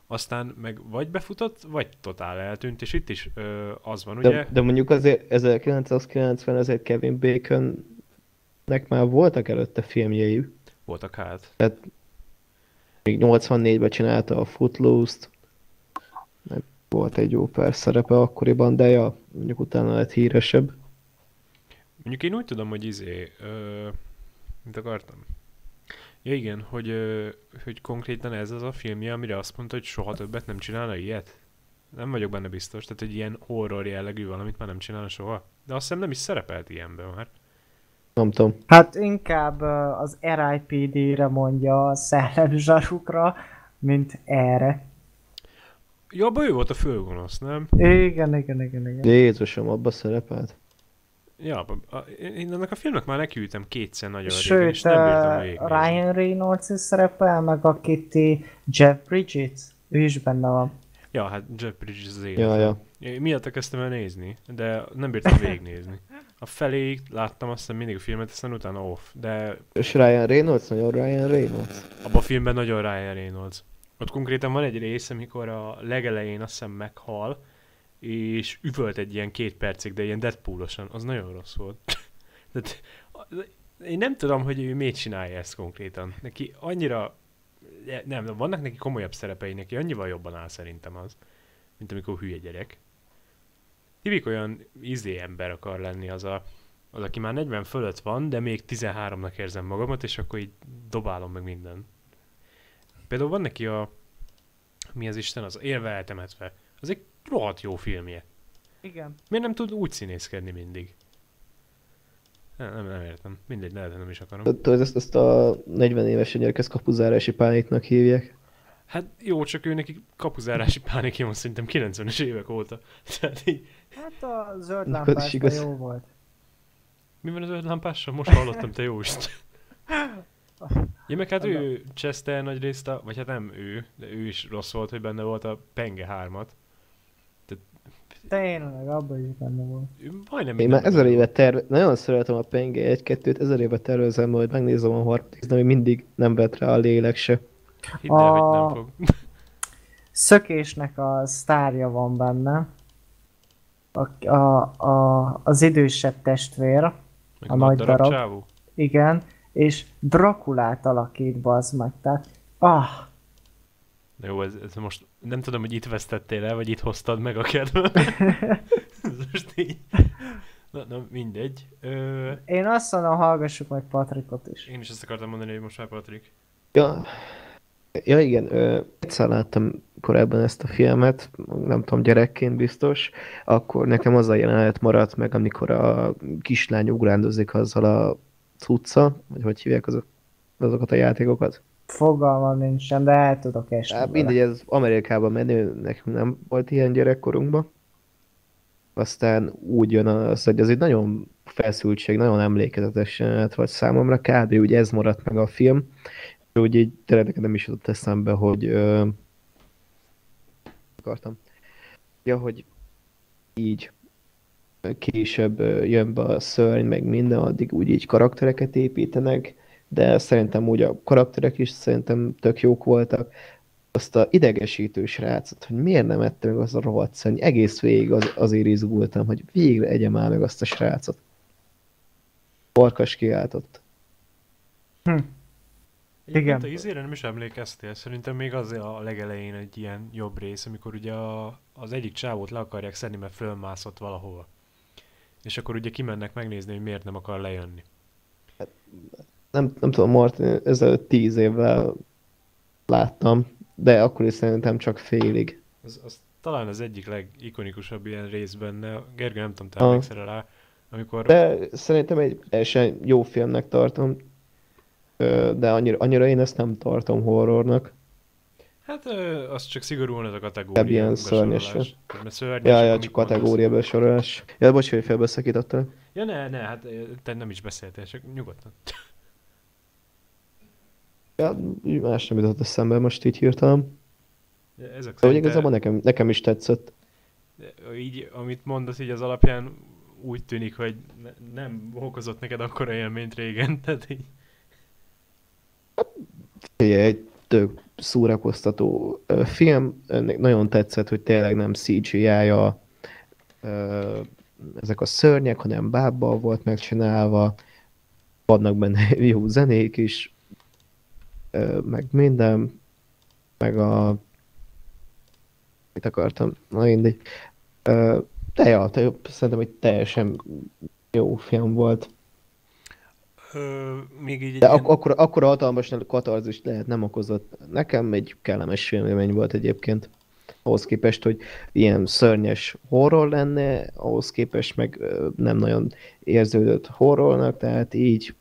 aztán meg vagy befutott, vagy totál eltűnt, és itt is ö, az van, ugye? De, de mondjuk azért 1990 azért Kevin Baconnek már voltak előtte filmjei. Voltak hát. Tehát még 84-ben csinálta a Footloose-t, meg volt egy jó pár szerepe akkoriban, de ja, mondjuk utána lett híresebb. Mondjuk én úgy tudom, hogy izé, ö, mit akartam? Ja igen, hogy, ö, hogy konkrétan ez az a filmje, amire azt mondta, hogy soha többet nem csinálna ilyet. Nem vagyok benne biztos, tehát hogy ilyen horror jellegű valamit már nem csinálna soha. De azt hiszem nem is szerepelt ilyenben már. Nem tudom. Hát inkább az RIPD-re mondja a szellemzsarukra, mint erre. Ja, abban ő volt a főgonosz, nem? Igen, igen, igen, igen. Jézusom, abba szerepelt. Ja, a, én ennek a filmnek már nekiültem kétszer nagyon Sőt, régen, és nem bírtam végig. Ryan Reynolds is szerepel, meg a Kitty Jeff Bridges, ő is benne van. Ja, hát Jeff Bridges az élet. Ja, ja. Én miatt kezdtem el nézni, de nem bírtam végignézni. A felé láttam azt hiszem mindig a filmet, aztán utána off, de... És Ryan Reynolds? Nagyon Ryan Reynolds? Abban a filmben nagyon Ryan Reynolds. Ott konkrétan van egy rész, amikor a legelején azt hiszem meghal, és üvölt egy ilyen két percig, de ilyen Deadpoolosan, az nagyon rossz volt. Tehát, én nem tudom, hogy ő miért csinálja ezt konkrétan. Neki annyira, nem, vannak neki komolyabb szerepei, neki annyival jobban áll szerintem az, mint amikor hülye gyerek. Hívik olyan izé ember akar lenni az a, az, aki már 40 fölött van, de még 13-nak érzem magamat, és akkor így dobálom meg minden. Például van neki a, mi az Isten, az élve eltemetve. Az egy rohadt jó filmje. Igen. Miért nem tud úgy színészkedni mindig? Nem, nem, nem értem. Mindegy, lehet, nem is akarom. Tudod, ezt, ezt a 40 éves gyerek, ezt kapuzárási pániknak hívják. Hát jó, csak ő neki kapuzárási pánik van szerintem 90-es évek óta. Tehát így... Hát a zöld lámpás jó volt. Mi van a zöld lámpással? Most hallottam, te jó Isten. Ja, meg hát ő cseszte nagy részt a, vagy hát nem ő, de ő is rossz volt, hogy benne volt a Penge 3-at. Tényleg, abban is benne volt. Majdnem Én már ezer éve terve... Nagyon szeretem a Penge 1-2-t, ezer éve tervezem, hogy megnézem a harmadik, de még mindig nem vett rá a lélek se. Hidd el, a... hogy nem fog. Szökésnek a sztárja van benne. A, a, a, az idősebb testvér. Meg a nagy darab. darab. Igen, és Drakulát alakít, bazd meg, tehát... Ah! Na jó, ez, ez most nem tudom, hogy itt vesztettél el, vagy itt hoztad meg a kedvet. most így... Na, na mindegy. Ö... Én azt mondom, hallgassuk meg Patrikot is. Én is ezt akartam mondani, hogy most már Patrik. Ja, ja igen, ö, egyszer láttam korábban ezt a filmet, nem tudom, gyerekként biztos, akkor nekem az a jelenet maradt meg, amikor a kislány ugrándozik azzal a cucca, vagy hogy hívják azok, azokat a játékokat. Fogalmam nincsen, de el tudok esni. Hát mindegy, ez Amerikában menő, nekünk nem volt ilyen gyerekkorunkban. Aztán úgy jön az, hogy az egy nagyon feszültség, nagyon emlékezetes jelenet volt számomra, kb. úgy ez maradt meg a film. Úgy így tényleg nem is jutott eszembe, hogy ö, akartam. Ja, hogy így később jön be a szörny, meg minden, addig úgy így karaktereket építenek, de szerintem úgy a karakterek is szerintem tök jók voltak. Azt a idegesítő srácot, hogy miért nem ette meg az a rohadt szörny, egész végig az, azért izgultam, hogy végre egyem már meg azt a srácot. Farkas kiáltott. Hm. Igen. A izére nem is emlékeztél, szerintem még az a legelején egy ilyen jobb rész, amikor ugye a, az egyik csávót le akarják szedni, mert fölmászott valahova. És akkor ugye kimennek megnézni, hogy miért nem akar lejönni. Hát, nem, nem tudom, Martin, ezelőtt tíz évvel láttam, de akkor is szerintem csak félig. Az, az talán az egyik legikonikusabb ilyen rész benne. Gergő, nem tudom, te ah. emlékszel rá, amikor... De szerintem egy teljesen jó filmnek tartom, de annyira, annyira én ezt nem tartom horrornak. Hát az csak szigorúan ez a kategória. Ebb ilyen szörnyes. szörnyes. Ja, ja, csak kategória besorolás. Ja, bocs, hogy felbeszakítottam. Ja, ne, ne, hát te nem is beszéltél, csak nyugodtan. Ja, más nem jutott eszembe most így hirtelen. Ja, ezek de, igazából nekem, nekem is tetszett. Így, amit mondasz, így az alapján úgy tűnik, hogy ne, nem okozott neked akkora élményt régen, tehát így... Egy tök szórakoztató film. Nagyon tetszett, hogy tényleg nem CGI-ja ezek a szörnyek, hanem bábbal volt megcsinálva. Vannak benne jó zenék is, meg minden, meg a mit akartam, na mindegy. De ja, te, szerintem egy teljesen jó film volt. Ö, még így De ak- akkor, akkor hatalmas katarzis lehet nem okozott. Nekem egy kellemes filmélmény volt egyébként. Ahhoz képest, hogy ilyen szörnyes horror lenne, ahhoz képest meg nem nagyon érződött horrornak, tehát így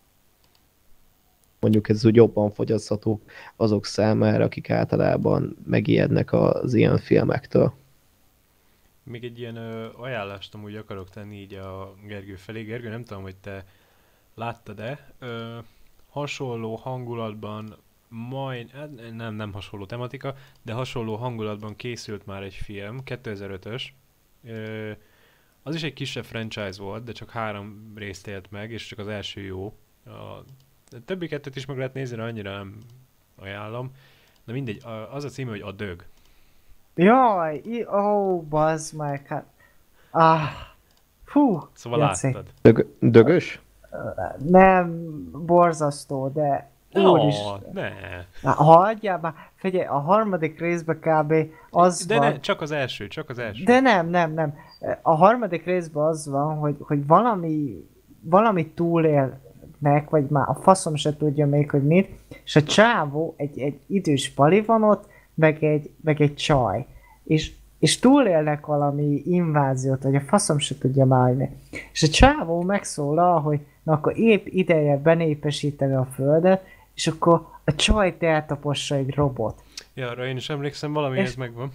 mondjuk ez úgy jobban fogyasztható azok számára, akik általában megijednek az ilyen filmektől. Még egy ilyen ö, ajánlást amúgy akarok tenni így a Gergő felé. Gergő, nem tudom, hogy te láttad-e. Ö, hasonló hangulatban, majd, hát nem, nem hasonló tematika, de hasonló hangulatban készült már egy film, 2005-ös. Ö, az is egy kisebb franchise volt, de csak három részt élt meg, és csak az első jó. A, a többi kettőt is meg lehet nézni, de annyira nem ajánlom. Na mindegy, a- az a címe, hogy A Dög. Jaj, i- ó, bazd meg, hát... Ah, fú, Szóval Jaci. láttad. Dög, dögös? Nem borzasztó, de úris. Ó, ne. Na, hagyjál már, figyelj, a harmadik részben kb. az De van... ne, csak az első, csak az első. De nem, nem, nem. A harmadik részben az van, hogy, hogy valami, valami túlélnek, vagy már a faszom se tudja még, hogy mit, és a csávó, egy, egy idős pali van ott, meg egy, meg egy csaj. És, és túlélnek valami inváziót, vagy a faszom se tudja már. És a csávó megszólal, hogy na akkor épp ideje benépesíteni a földet, és akkor a csajt eltapossa egy robot. Ja, arra én is emlékszem, valami ez És- megvan.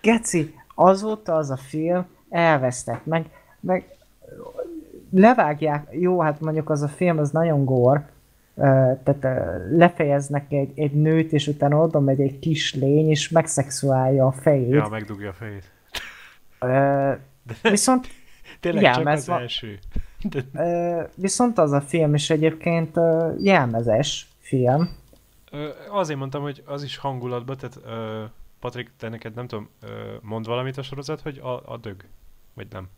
Geci, azóta az a film elvesztett, meg, meg levágják, jó, hát mondjuk az a film az nagyon gór, tehát lefejeznek egy, egy nőt, és utána oda megy egy kis lény, és megszexuálja a fejét. Ja, megdugja a fejét. Viszont, Tényleg Igen, csak az első. De, viszont az a film is egyébként jelmezes film. azért mondtam, hogy az is hangulatban, tehát Patrik, te neked nem tudom, mond valamit a sorozat, hogy a, a dög? Vagy nem?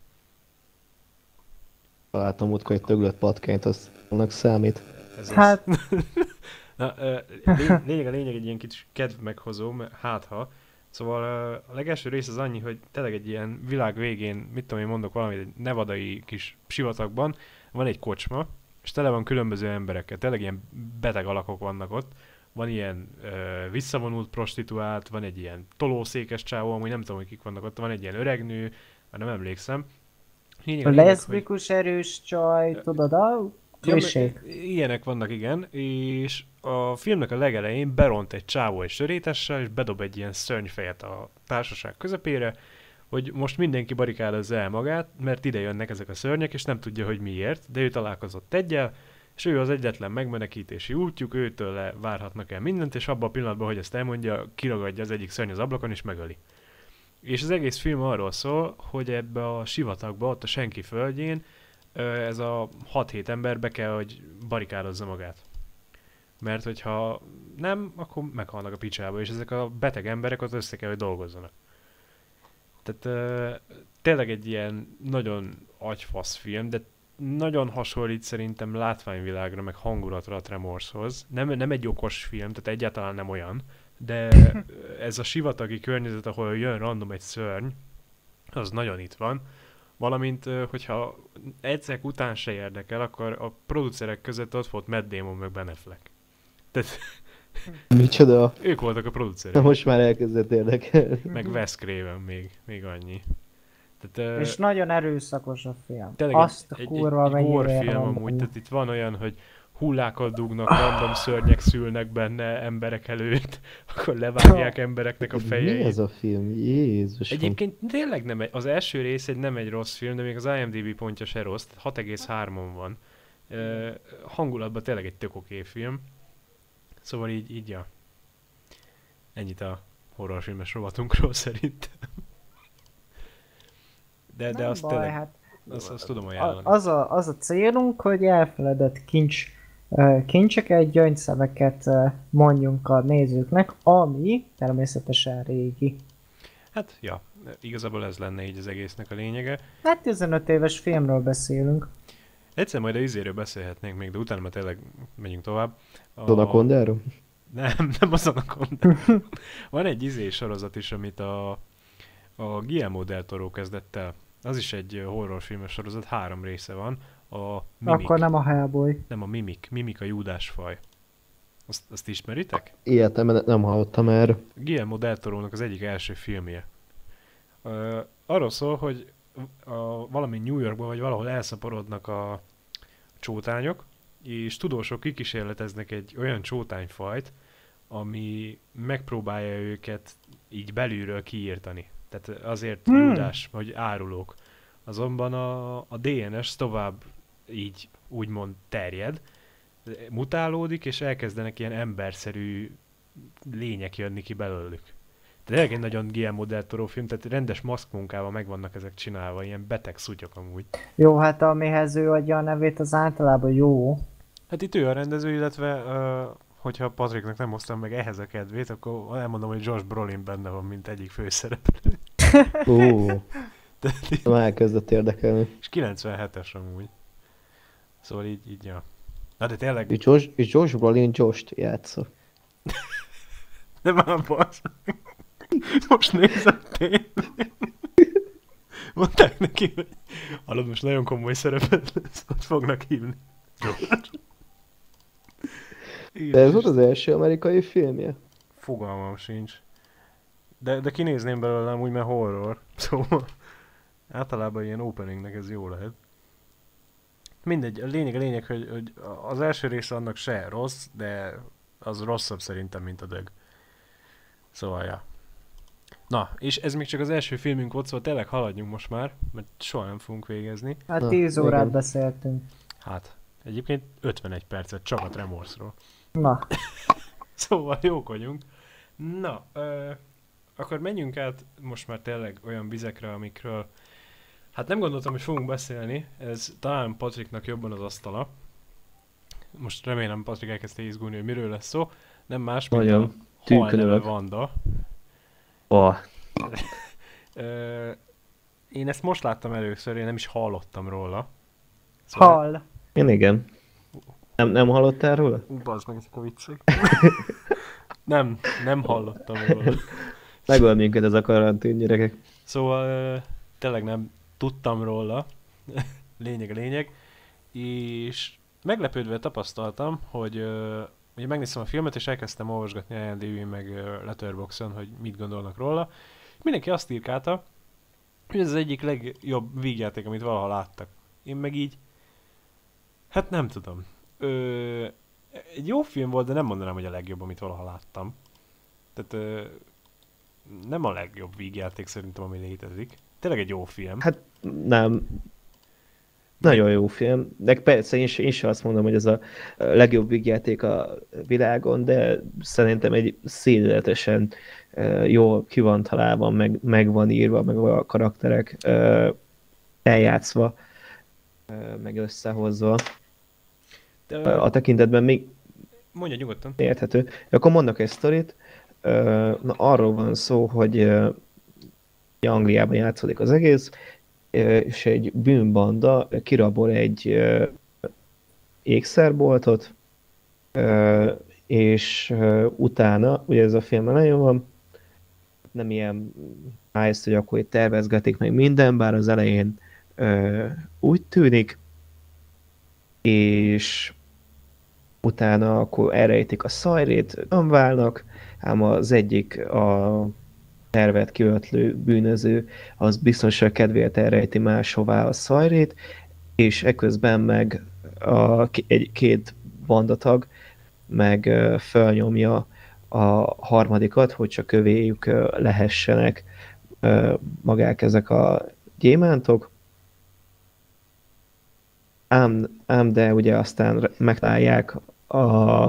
Találtam múltkor egy töglött patkányt, az annak számít. Ez az. Hát, Na, lényeg a lényeg egy ilyen kicsi kedv meghozó, mert hát ha. Szóval a legelső rész az annyi, hogy tényleg egy ilyen világ végén, mit tudom én mondok valamit, egy nevadai kis sivatagban van egy kocsma, és tele van különböző emberekkel, tényleg ilyen beteg alakok vannak ott. Van ilyen ö, visszavonult prostituált, van egy ilyen tolószékes csávó, amúgy nem tudom, hogy kik vannak ott, van egy ilyen öreg nő, már nem emlékszem. Lényeg a lényeg, hogy- leszbikus erős csaj, tudod, a Klisék. Ilyenek vannak, igen, és a filmnek a legelején beront egy csávó egy sörétessel, és bedob egy ilyen szörnyfejet a társaság közepére, hogy most mindenki barikádozza el magát, mert ide jönnek ezek a szörnyek, és nem tudja, hogy miért, de ő találkozott egyel, és ő az egyetlen megmenekítési útjuk, őtől le várhatnak el mindent, és abban a pillanatban, hogy ezt elmondja, kiragadja az egyik szörny az ablakon, és megöli. És az egész film arról szól, hogy ebbe a sivatagba, ott a senki földjén, ez a 6-7 ember be kell, hogy barikádozza magát. Mert hogyha nem, akkor meghalnak a picsába, és ezek a beteg emberek ott össze kell, hogy dolgozzanak. Tehát tényleg egy ilyen nagyon agyfasz film, de nagyon hasonlít szerintem látványvilágra, meg hangulatra a Tremorshoz. Nem, nem egy okos film, tehát egyáltalán nem olyan, de ez a sivatagi környezet, ahol jön random egy szörny, az nagyon itt van. Valamint, hogyha egyszerek után se érdekel, akkor a producerek között ott volt Matt Damon meg Ben Affleck. Tehát Micsoda? ők voltak a Na producerek. most már elkezdett érdekelni. Meg Wes Craven még, még annyi. Tehát, És nagyon erőszakos a film. tényleg Azt a egy, egy, kurva egy, egy mennyire gore film van amúgy, tehát itt van olyan, hogy hullákat dugnak, random szörnyek szülnek benne emberek előtt, akkor levágják embereknek a Mi fejeit. ez a film? Jézus. Egyébként tényleg nem egy, az első rész egy nem egy rossz film, de még az IMDb pontja se rossz, 6,3-on van. Uh, hangulatban tényleg egy tök oké film. Szóval így, így ja. Ennyit a horrorfilmes rovatunkról szerintem. De, de Nem azt baj, tényleg, hát azt, azt tudom a- ajánlani. az, a, az a célunk, hogy elfeledett kincs, ö, kincseket, gyöngyszemeket mondjunk a nézőknek, ami természetesen régi. Hát, ja, igazából ez lenne így az egésznek a lényege. Hát 15 éves filmről beszélünk. Egyszer majd a izéről beszélhetnénk még, de utána már tényleg megyünk tovább. A- Anacondáról? Nem, nem az Anaconda. Van egy izé sorozat is, amit a, a Guillermo del Toro kezdett el. Az is egy horrorfilmes sorozat, három része van. A Mimik. Akkor nem a Hellboy. nem a Mimik. Mimik a Júdásfaj. Azt, azt ismeritek? Életemben nem hallottam erről. Guillermo del Toro-nak az egyik első filmje. Ö, arról szól, hogy a, valami New Yorkban, vagy valahol elszaporodnak a csótányok, és tudósok kikísérleteznek egy olyan csótányfajt, ami megpróbálja őket így belülről kiírtani. Tehát azért Hmm. Júdás, vagy árulók. Azonban a, a DNS tovább így úgymond terjed, mutálódik, és elkezdenek ilyen emberszerű lények jönni ki belőlük. De tényleg egy nagyon GMO del Toro film, tehát rendes maszkmunkával meg vannak ezek csinálva, ilyen beteg szutyok amúgy. Jó, hát amihez ő adja a nevét, az általában jó. Hát itt ő a rendező, illetve uh, hogyha Patricknak nem hoztam meg ehhez a kedvét, akkor elmondom, hogy Josh Brolin benne van, mint egyik főszereplő. Tehát így- már elkezdett érdekelni. És 97-es amúgy. Szóval így, így ja. Na de tényleg, És Josh, és Josh Brolin Josh-t játsza. de már basz. Most nézem tényleg. Mondták neki, hogy hallod, most nagyon komoly szerepet lesz, ott fognak hívni. De ez volt az első amerikai filmje. Fogalmam sincs. De, de kinézném belőle úgy, mert horror. Szóval általában ilyen openingnek ez jó lehet. Mindegy, a lényeg a lényeg, hogy, hogy az első része annak se rossz, de az rosszabb szerintem, mint a dög. Szóval, ja. Na, és ez még csak az első filmünk volt, szóval tényleg haladjunk most már, mert soha nem fogunk végezni. Hát Na, 10 órát igen. beszéltünk. Hát, egyébként 51 percet csak a Tremorsról. Na, Szóval jók vagyunk. Na, ö, akkor menjünk át most már tényleg olyan vizekre, amikről hát nem gondoltam, hogy fogunk beszélni, ez talán Patricknak jobban az asztala. Most remélem Patrik elkezdte izgulni, hogy miről lesz szó. Nem más, mint Nagyon a halneve Vanda. Oh, én ezt most láttam először, én nem is hallottam róla. Szóval- hall. én igen. Nem, nem hallottál róla? Bazd meg ezek a viccek. nem, nem hallottam róla. Megöl minket ez a karantén gyerekek. Szóval tényleg nem tudtam róla, lényeg lényeg, és meglepődve tapasztaltam, hogy ö, ugye megnéztem a filmet, és elkezdtem olvasgatni a IMDb meg Letterboxon, hogy mit gondolnak róla. Mindenki azt írkálta, hogy ez az egyik legjobb vígjáték, amit valaha láttak. Én meg így, hát nem tudom. Ö, egy jó film volt, de nem mondanám, hogy a legjobb, amit valaha láttam. Tehát ö, nem a legjobb vígjáték szerintem, ami létezik. Tényleg egy jó film. Hát nem. Nagyon jó film. De persze én, én sem azt mondom, hogy ez a legjobb vígjáték a világon, de szerintem egy szédületesen jól ki van találva, meg, meg van írva, meg a karakterek eljátszva, meg összehozva. De, A tekintetben még mondja nyugodtan. érthető. Akkor mondok egy sztorit. Na, arról van szó, hogy Angliában játszódik az egész, és egy bűnbanda kirabol egy ékszerboltot, és utána, ugye ez a film nagyon van, nem ilyen nice, hogy akkor itt tervezgetik meg minden, bár az elején úgy tűnik, és utána akkor elrejtik a szajrét, nem válnak, ám az egyik a tervet kiötlő bűnöző, az biztonság kedvéért elrejti máshová a szajrét, és eközben meg a, egy, két bandatag meg fölnyomja a harmadikat, hogy csak övéjük ö, lehessenek magák ezek a gyémántok. Ám, ám de ugye aztán megtalálják a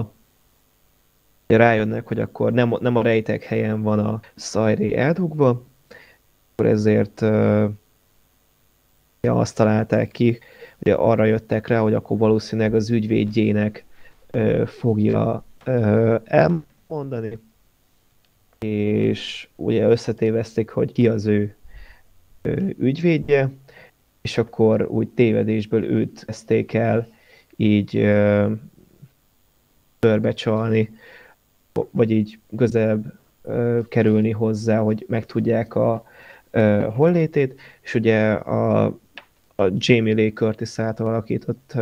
rájönnek, hogy akkor nem, nem a rejtek helyen van a szajré eldugva, akkor ezért ja, azt találták ki, hogy arra jöttek rá, hogy akkor valószínűleg az ügyvédjének uh, fogja uh, elmondani, és ugye összetévezték, hogy ki az ő uh, ügyvédje, és akkor úgy tévedésből őt kezdték el így uh, törbecsalni, vagy így közelebb kerülni hozzá, hogy megtudják a hollétét, és ugye a, a Jamie Lee Curtis által alakított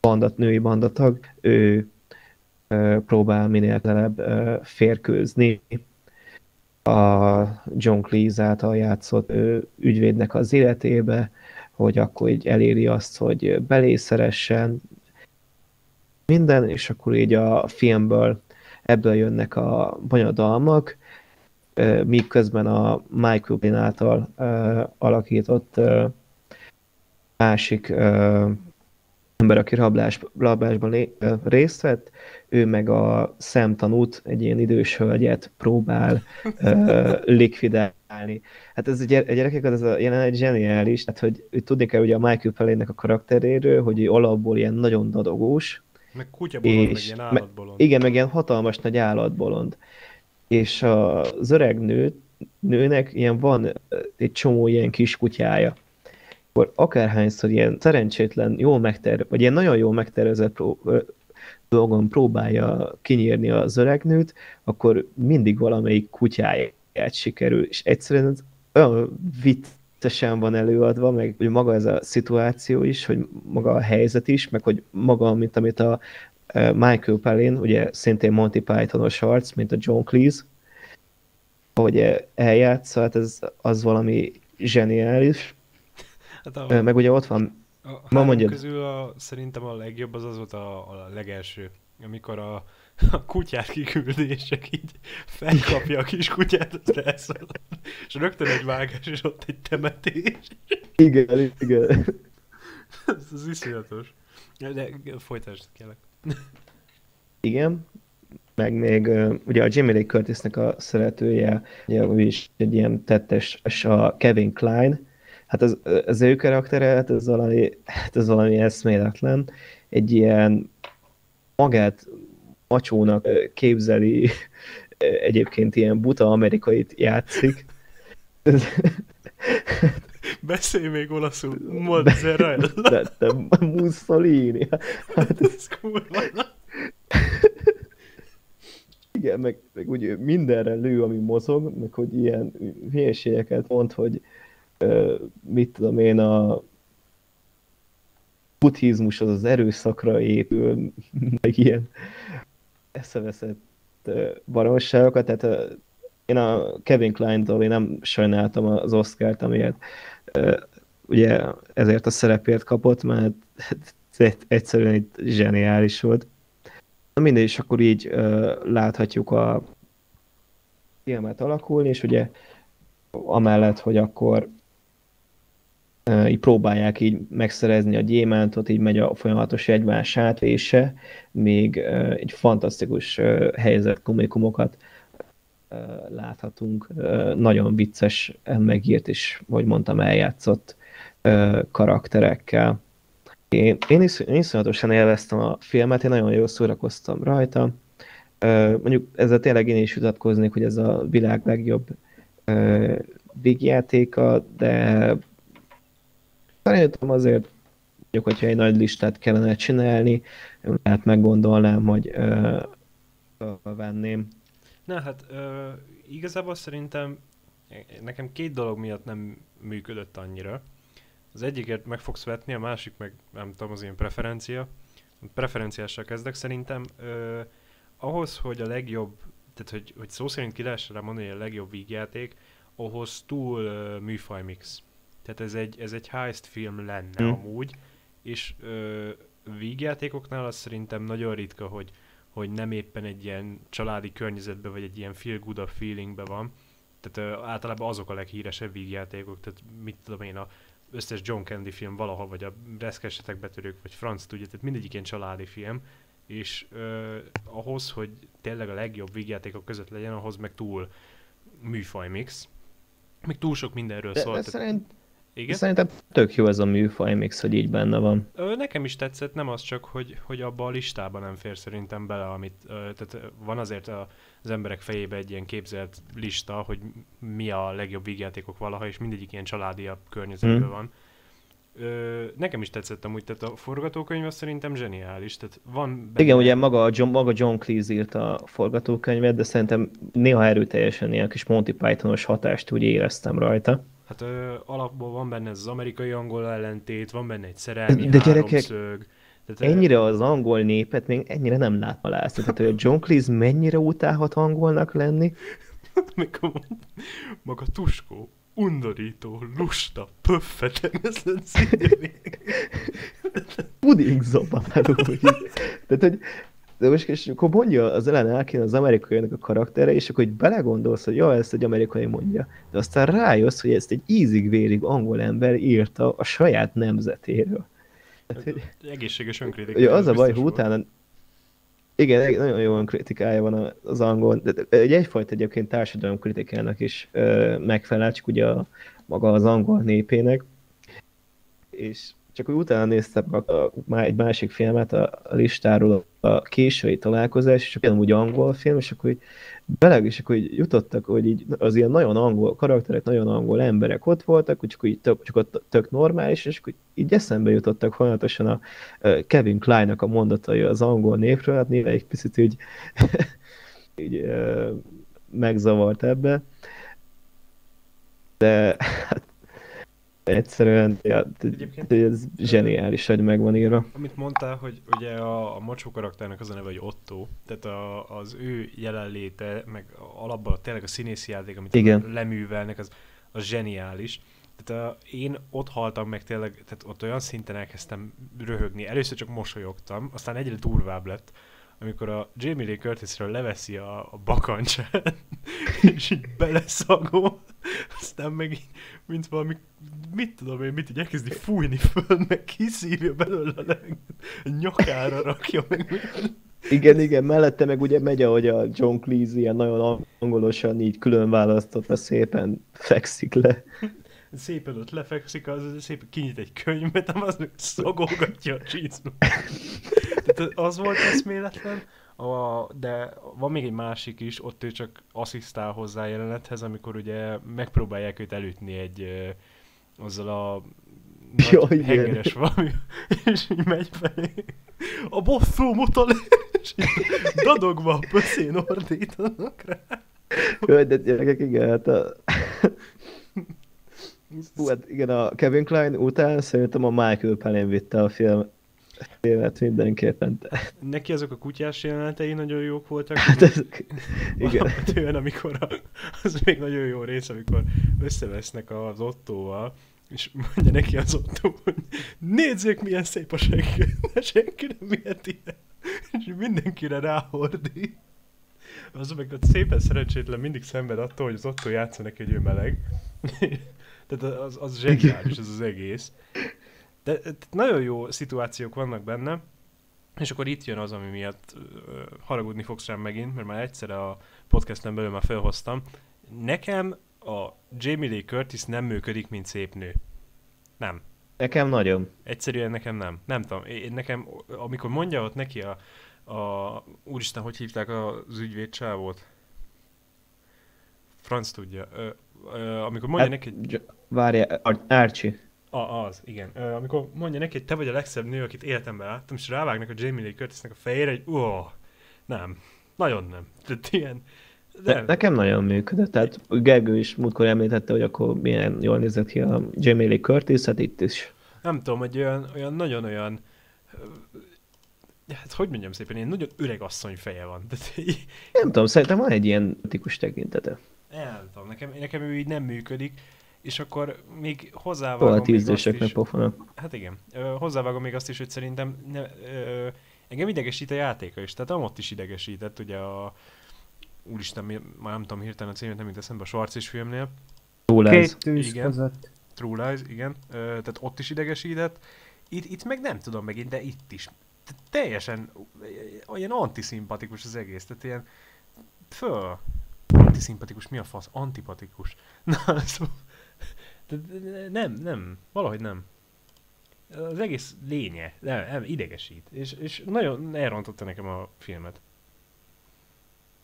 bandat, női bandatag, ő próbál minél közelebb ö, férkőzni a John Cleese által játszott ügyvédnek az életébe, hogy akkor így eléri azt, hogy belészeressen, minden, és akkor így a filmből ebből jönnek a bonyodalmak, míg közben a Michael Bay által alakított másik ember, aki rablás, rablásban lé, részt vett, ő meg a szemtanút, egy ilyen idős hölgyet próbál ö, likvidálni. Hát ez a gyere- a gyerekeket, ez a jelenet zseniális, tehát hogy hogy tudni kell ugye a Michael Pellének a karakteréről, hogy ő alapból ilyen nagyon dadogós, Meg kutyabolond, meg És ilyen me- állatbolond. igen, meg ilyen hatalmas nagy állatbolond. És az öreg nő, nőnek ilyen van egy csomó ilyen kis kutyája. Akkor akárhányszor ilyen szerencsétlen, jól megter, vagy ilyen nagyon jól megtervezett pró, dolgon próbálja kinyírni az öreg nőt, akkor mindig valamelyik kutyáját sikerül. És egyszerűen ez olyan viccesen van előadva, meg hogy maga ez a szituáció is, hogy maga a helyzet is, meg hogy maga, mint amit a ö, Michael Palin, ugye szintén Monty Pythonos arc, mint a John Cleese, ahogy ö, eljátsza, hát ez az valami zseniális. Hát a, Ö, Meg ugye ott van, a ma mondjad. közül a, szerintem a legjobb az az volt a, a legelső, amikor a, a és csak így felkapja a kis kutyát, az elszalad. És rögtön egy vágás, és ott egy temetés. igen, igen. Ez, ez iszonyatos. De folytasd, kérlek. Igen, meg még ugye a Jamie Lee Curtisnek a szeretője, ugye ő is egy ilyen tettes, és a Kevin Klein, hát az, az ő karaktere, hát ez valami, hát ez valami eszméletlen, egy ilyen magát macsónak képzeli, egyébként ilyen buta amerikait játszik. Beszélj még olaszul. Mozzarella. De, de Mussolini. Hát Ez kurva. Igen, meg, meg úgy mindenre lő, ami mozog, meg hogy ilyen hülyeségeket mond, hogy ö, mit tudom én, a buddhizmus az az erőszakra épül, meg ilyen eszeveszett ö, baromságokat, tehát én a Kevin Klein-tól én nem sajnáltam az Oscar-t, amiért ugye ezért a szerepért kapott, mert egyszerűen egy zseniális volt. Mindegy, és akkor így láthatjuk a filmet alakulni, és ugye amellett, hogy akkor így próbálják így megszerezni a gyémántot, így megy a folyamatos egymás átvése, még egy fantasztikus helyzet komikumokat láthatunk, nagyon vicces, megírt és, hogy mondtam, eljátszott karakterekkel. Én, én is iszonyatosan élveztem a filmet, én nagyon jól szórakoztam rajta. Mondjuk ezzel tényleg én is vitatkoznék, hogy ez a világ legjobb ö, vígjátéka, de szerintem azért, mondjuk, hogyha egy nagy listát kellene csinálni, lehet meggondolnám, hogy ö, ö, venném. Na hát, ö, igazából szerintem nekem két dolog miatt nem működött annyira. Az egyiket meg fogsz vetni, a másik meg nem tudom, az én preferencia. Preferenciással kezdek szerintem. Ö, ahhoz, hogy a legjobb, tehát hogy, hogy szó szerint ki lehessen mondani, hogy a legjobb vígjáték, ahhoz túl ö, műfajmix. Tehát ez egy, ez egy heist film lenne Hm. hmm. amúgy, és ö, vígjátékoknál az szerintem nagyon ritka, hogy, hogy nem éppen egy ilyen családi környezetbe, vagy egy ilyen feel good feelingbe van. Tehát ö, általában azok a leghíresebb vígjátékok, tehát mit tudom én, a összes John Candy film valahol, vagy a Reszkesetek betörők, vagy Franz tudja, tehát mindegyik ilyen családi film, és ö, ahhoz, hogy tényleg a legjobb vígjátékok között legyen, ahhoz meg túl műfajmix. Még túl sok mindenről De, szól. de tehát- szerint, igen? szerintem tök jó ez a műfaj mix, hogy így benne van. Ö, nekem is tetszett, nem az csak, hogy, hogy abba a listába nem fér szerintem bele, amit, ö, tehát van azért a, az emberek fejébe egy ilyen képzelt lista, hogy mi a legjobb vígjátékok valaha, és mindegyik ilyen családiabb környezetben Hmm. van. Ö, nekem is tetszett amúgy, tehát a forgatókönyv az szerintem zseniális, tehát van benne... Igen, ugye maga, John, maga John Cleese írta a forgatókönyvet, de szerintem néha erőteljesen ilyen kis Monty Pythonos hatást úgy éreztem rajta. Hát ö, alapból van benne ez az amerikai-angol ellentét, van benne egy szerelmi De gyerekek, háromszög. Tehát, ö, Ennyire az angol népet még ennyire nem látva látszani. Tehát, hogy a John Cleese mennyire utálhat angolnak lenni. Mikor mond, maga tuskó, undorító, lusta, pöffetegezlen színű Puding zobáló. Tehát, hogy de most és akkor mondja az Ellen Arkin az amerikaiak a karaktere, és akkor hogy belegondolsz, hogy ja, ezt egy amerikai mondja. De aztán rájössz, hogy ezt egy ízig-vérig angol ember írta a saját nemzetéről. Hát, hogy, egészséges önkritika. Ugye az a baj, hogy utána igen, nagyon jó önkritikája van az angol, de egy egyfajta egyébként társadalomkritikának is megfelel, csak ugye a, maga az angol népének. És csak úgy utána néztem a, a, egy másik filmet a, a listáról, a késői találkozás, és ugyanúgy angol film, és akkor így beleg, és akkor így jutottak, hogy így az ilyen nagyon angol karakterek, nagyon angol emberek ott voltak, hogy csak, így tök, csak ott tök normális, és akkor így eszembe jutottak folyamatosan a Kevin Kleinnak a mondatai az angol népről, hát néha egy picit így, így megzavart ebbe. De hát Egyszerűen, ja, Egyébként, ez zseniális, hogy megvan írva. Amit mondtál, hogy ugye a, a Macsó karakternek az a neve, hogy Otto, tehát a, az ő jelenléte, meg alapban tényleg a színészi játék, amit Igen. leművelnek, az, az zseniális. Tehát a, én ott haltam meg tényleg, tehát ott olyan szinten elkezdtem röhögni. Először csak mosolyogtam, aztán egyre durvább lett, amikor a Jamie Lee Curtisről leveszi a, a bakancsát, és így beleszagol, aztán meg így, mint valami, mit tudom én, mit így elkezdi fújni föl, meg kiszívja belőle a leg, nyakára rakja meg. Igen, igen, mellette meg ugye megy, ahogy a John Cleese ilyen nagyon angolosan így külön választotta szépen fekszik le. Szépen ott lefekszik, az szépen kinyit egy könyvet, az szagolgatja a csizmát. Tehát az volt eszméletlen, a, de van még egy másik is, ott ő csak asszisztál hozzá jelenethez, amikor ugye megpróbálják őt elütni egy azzal a nagy hengeres valami, és így megy felé. A bosszúmot a és dadogva a pöszén ordítanak rá. Jó, de gyerekek, igen, hát a... Hú, hát igen, a Kevin Klein után szerintem a Michael Palin vitte a film évet mindenképpen. Neki azok a kutyás jelenetei nagyon jók voltak. Hát ezek, igen. Tően, amikor a, az még nagyon jó rész, amikor összevesznek az Ottóval, és mondja neki az Ottó, hogy nézzék milyen szép a senki, senki nem ilyet ilyen. És mindenkire ráhordi. Az meg szépen szerencsétlen mindig szenved attól, hogy az Otto játsza neki, hogy ő meleg. Tehát az, az zseniális az az egész. De, de nagyon jó szituációk vannak benne, és akkor itt jön az, ami miatt uh, haragudni fogsz rám megint, mert már egyszer a podcasten belül már felhoztam. Nekem a Jamie Lee Curtis nem működik, mint szép nő. Nem. Nekem nagyon. Egyszerűen nekem nem. Nem tudom. Én nekem, amikor mondja ott neki a, a úristen, hogy hívták az ügyvéd csávót? Franz tudja. Ö, ö, amikor mondja hát, neki... Várja, Archie. A, az, igen. Ö, amikor mondja neki, hogy te vagy a legszebb nő, akit életemben láttam, és rávágnak a Jamie Lee Curtisnek a fejére, hogy ó, nem. Nagyon nem. Tehát ilyen... De... Nekem nagyon működött, tehát Gergő is múltkor említette, hogy akkor milyen jól nézett ki a Jamie Lee Curtis, hát itt is. Nem tudom, hogy olyan, olyan nagyon olyan hát hogy mondjam szépen, ilyen nagyon öreg asszony feje van. De... Nem tudom, szerintem van egy ilyen tikus tekintete. Nem tudom, nekem, nekem ő így nem működik és akkor még hozzávágom Hol a tízdőseknek pofonak. Hát igen. Hozzávágom még azt is, hogy szerintem ne, ö, engem idegesít a játéka is. Tehát ott is idegesített, ugye a úristen, már nem tudom hirtelen a címét, nem mint eszembe a Schwarzis filmnél. True Lies. Igen. között. True Lies, igen. Ö, tehát ott is idegesített. Itt, itt meg nem tudom megint, de itt is. Tehát teljesen olyan antiszimpatikus az egész. Tehát ilyen föl. Antiszimpatikus, mi a fasz? Antipatikus. Na, szóval nem, nem, valahogy nem. Az egész lénye, nem, nem idegesít. És, és nagyon elrontotta nekem a filmet.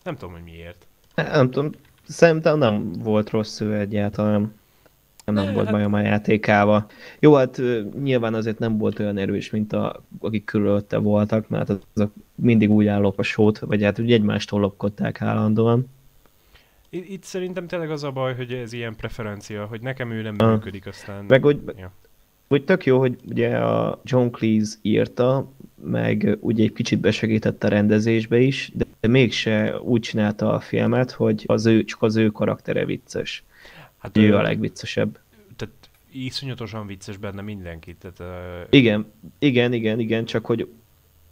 Nem tudom, hogy miért. Nem tudom, szerintem nem volt rossz ő egyáltalán. Nem, nem volt hát... bajom a játékával. Jó, hát nyilván azért nem volt olyan erős, mint a, akik körülötte voltak, mert azok mindig úgy állok a sót, vagy hát úgy egymástól lopkodták állandóan. Itt, itt szerintem tényleg az a baj, hogy ez ilyen preferencia, hogy nekem ő nem ah. működik, aztán... Meg hogy, ja. hogy tök jó, hogy ugye a John Cleese írta, meg ugye egy kicsit besegített a rendezésbe is, de mégse úgy csinálta a filmet, hogy az ő, csak az ő karaktere vicces. Hát ő, ő a legviccesebb. Tehát iszonyatosan vicces benne mindenki. Tehát, uh... Igen, igen, igen, igen, csak hogy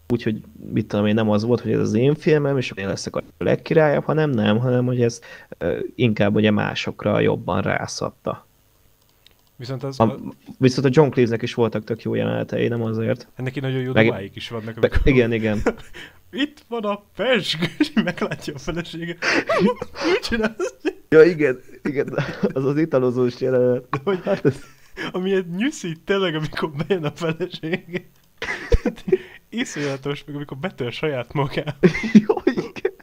úgyhogy mit tudom én, nem az volt, hogy ez az én filmem, és én leszek a legkirályabb, hanem nem, hanem hogy ez inkább ugye másokra jobban rászabta. Viszont az, A, viszont a John Cleese-nek is voltak tök jó jelenetei, nem azért. neki nagyon jó meg- dobáik is vannak, Be, amikor igen, igen. itt van a pesg, és így meglátja a felesége. Mit csinálsz? Ja, igen, igen, az az italozós jelenet. Hogy- Hát ez, Ami egy nyűszít tényleg, amikor bejön a felesége. Iszonyatos, meg amikor betör saját magát. jó, igen.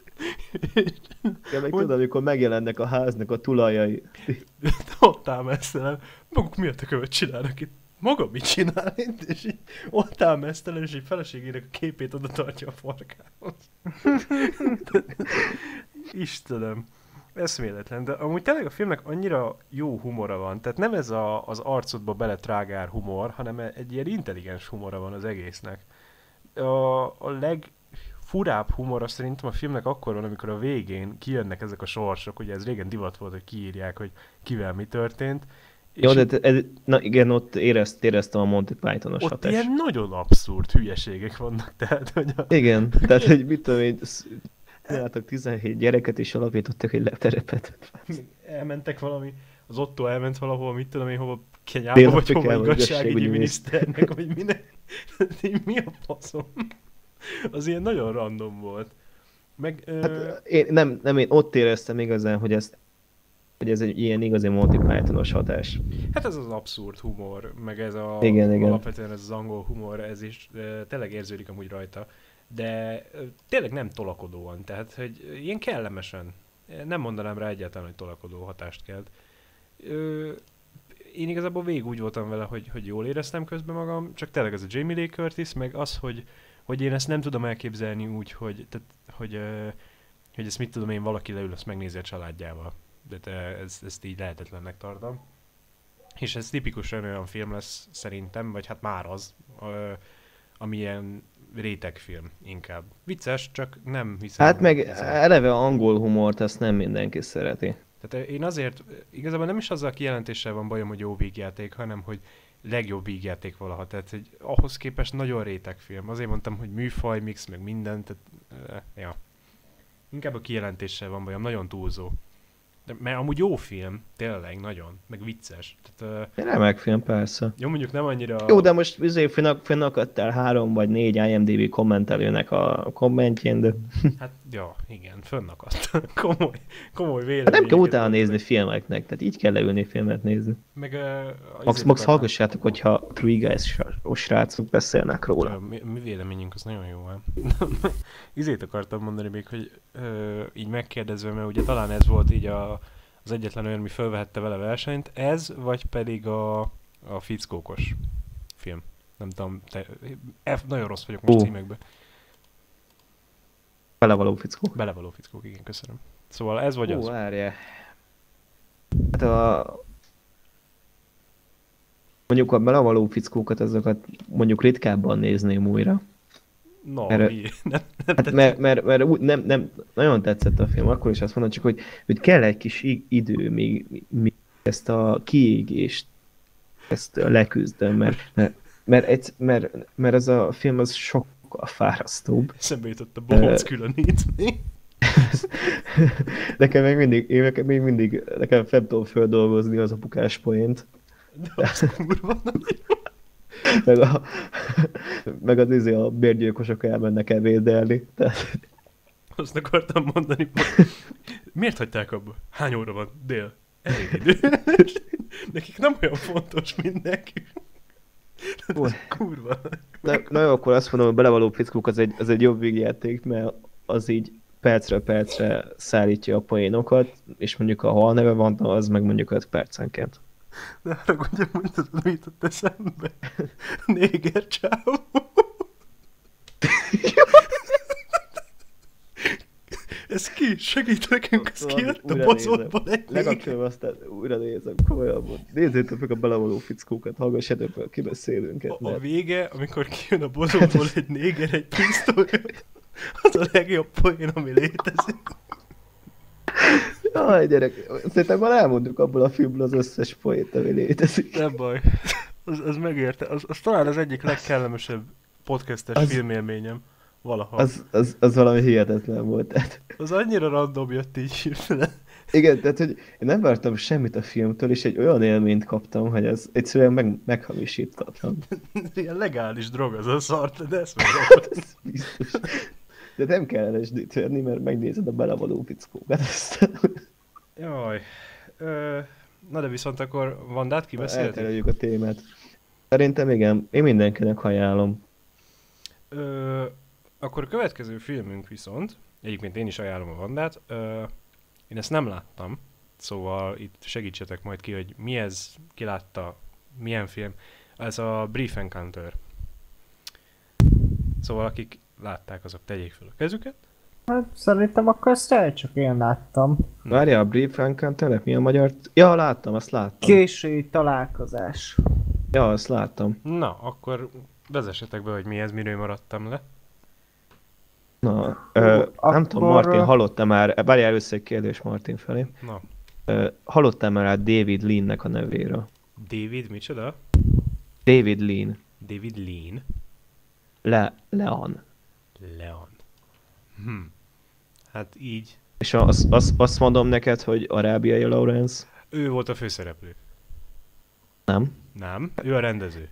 Ja, meg tudod, amikor megjelennek a háznak a tulajai. Ott áll mesztelen. Maguk miért a követ csinálnak itt? Maga mit csinál itt? És így ott áll mesztelen, és egy feleségének a képét oda tartja a farkához. Istenem. Eszméletlen, de amúgy tényleg a filmnek annyira jó humora van, tehát nem ez a, az arcodba beletrágár humor, hanem egy ilyen intelligens humora van az egésznek. A, a legfurább humora szerintem a filmnek akkor van, amikor a végén kijönnek ezek a sorsok, ugye ez régen divat volt, hogy kiírják, hogy kivel mi történt. Jó, de ez, na igen, ott érezt, éreztem a Monty Pythonos ott hatást. ilyen nagyon abszurd hülyeségek vannak, tehát, hogy a, Igen, tehát hogy mit tudom én, sz- csináltak 17 gyereket, és alapítottak egy lepterepet. elmentek valami, az Otto elment valahol, mit tudom én, hova Kenyába, vagy hova Dél-Afrikába, igazságügyi miniszternek, vagy minek. Mi a faszom? Az ilyen nagyon random volt. Meg, ö, Hát én, nem, nem, én ott éreztem igazán, hogy ez, hogy ez egy ilyen igazi Monty Pythonos hatás. hát ez az abszurd humor, meg ez a, Igen, igen. alapvetően ez az angol humor, ez is ö, tényleg érződik amúgy rajta. De ö, tényleg nem tolakodóan, tehát hogy ilyen kellemesen. Nem mondanám rá egyáltalán, hogy tolakodó hatást kelt. Ö, én igazából végig úgy voltam vele, hogy, hogy jól éreztem közben magam, csak tényleg ez a Jamie Lee Curtis, meg az, hogy, hogy én ezt nem tudom elképzelni úgy, hogy, tehát, hogy, hogy ezt mit tudom én, valaki leül, azt megnézi a családjával. De te, ez, ezt így lehetetlennek tartom. És ez tipikusan olyan film lesz szerintem, vagy hát már az, ö, ami ilyen rétegfilm inkább. Vicces, csak nem hiszem. Hát meg eleve angol humort, ezt nem mindenki szereti. Tehát én azért, igazából nem is azzal a kijelentéssel van bajom, hogy jó vígjáték, hanem hogy legjobb vígjáték valaha. Tehát hogy ahhoz képest nagyon réteg film. Azért mondtam, hogy műfaj, mix, meg minden, tehát uh, ja. Inkább a kijelentéssel van bajom, nagyon túlzó. De, mert amúgy jó film, tényleg, nagyon, meg vicces. Tehát, uh, Remek film, persze. jó, mondjuk nem annyira... Jó, de most izé fönnak, fönnakadtál három vagy négy IMDb kommentelőnek a kommentjén, de Hát, ja, igen, fönnakadt. komoly, komoly vélemény. hát nem kell utána nézni filmeknek, tehát így kell leülni filmet nézni. Meg, uh, Max, max hallgassátok, hogyha Three Guys srácok beszélnek róla. Mi, mi véleményünk az nagyon jó, ám. Izét akartam mondani még, hogy ö, így megkérdezve, mert ugye talán ez volt így a, az egyetlen olyan, ami felvehette vele versenyt, ez, vagy pedig a, a fickókos film. Nem tudom, te, F, nagyon rossz vagyok most Ó. címekben. Belevaló fickó. Belevaló fickók, igen, köszönöm. Szóval ez vagy Ó, az. várjál. Hát a... Mondjuk a belevaló fickókat, azokat mondjuk ritkábban nézném újra. No, Erre- mi? Nem, nem Hát mert, mert, mert úgy, nem, nem, nagyon tetszett a film, akkor is azt mondom, csak hogy, hogy kell egy kis idő, még, még ezt a kiégést ezt leküzdöm, mert, mert, mert, egy, mert, mert ez a film az sokkal fárasztóbb. Eszembe jutott a bohóc különítni. nekem még mindig, én nekem még mindig, nekem fel tudom földolgozni az apukás poént, De az kurva meg, a, meg az izé a bérgyilkosok elmennek ebédelni. Tehát, Azt akartam mondani. hogy Miért hagyták abba? Hány óra van? Dél. Elég idő. Nekik nem olyan fontos, mint nekünk. Kurva. na, na jó, akkor azt mondom, hogy belevaló fickók az egy, az egy jobb vígjáték, mert az így percről percre szállítja a poénokat, és mondjuk a hal neve van, az meg mondjuk 5 percenként. De haragudj, hogy tudod, mi jutott eszembe? Néger csávó. Ez ki? Segít nekünk, ez Valami ki jött a néger. Lekapcsolom, aztán újra nézem, komolyan mond. Nézzétek meg a belevaló fickókat, hallgassátok fel a kibeszélőnket. A, a Mert... vége, amikor kijön a bozótból egy néger, egy pisztoly, az a legjobb poén, ami létezik. Jaj, gyerek, szerintem már elmondjuk abból a filmből az összes poént, ami létezik. Nem baj. Az, az megérte. Az, az talán az egyik legkellemesebb podcastes Az- filmélményem. Valaha. Az, az, az valami hihetetlen volt. Tehát, az annyira random jött így hirtelen. igen, tehát hogy én nem vártam semmit a filmtől, és egy olyan élményt kaptam, hogy ez egyszerűen meg, meghamisítatlan. Ilyen legális drog az a szart, de ezt mondom. Ez biztos. De nem kell LSD-t venni, mert megnézed a belevaló fickókat. Aztán Jaj. Ö, na de viszont akkor Vandát kibeszéltük? eltereljük a témát. Szerintem igen, én mindenkinek ajánlom. Ö, akkor a következő filmünk viszont, egyébként én is ajánlom a Vandát, ö, én ezt nem láttam, szóval itt segítsetek majd ki, hogy mi ez, ki látta, milyen film. Ez a Brief Encounter. Szóval akik látták, azok tegyék fel a kezüket. Hát szerintem akkor ezt el csak én láttam. Várja, a Brief Encounternek mi a magyar? Ja, láttam, azt láttam. Késői találkozás. Ja, azt láttam. Na, akkor vezessetek be, hogy mi ez, miről maradtam le. Na, ö, akkor- nem tudom, Martin, hallottál már, várjál először egy kérdés Martin felé. Na, Ö, hallottál már rá David Lean-nek a nevéről? David, micsoda? David Lean. David Lean. Le, Leon. Leon. Hm. Hát így. És az, az, azt mondom neked, hogy arábiai Lawrence? Ő volt a főszereplő. Nem. Nem? Ő a rendező.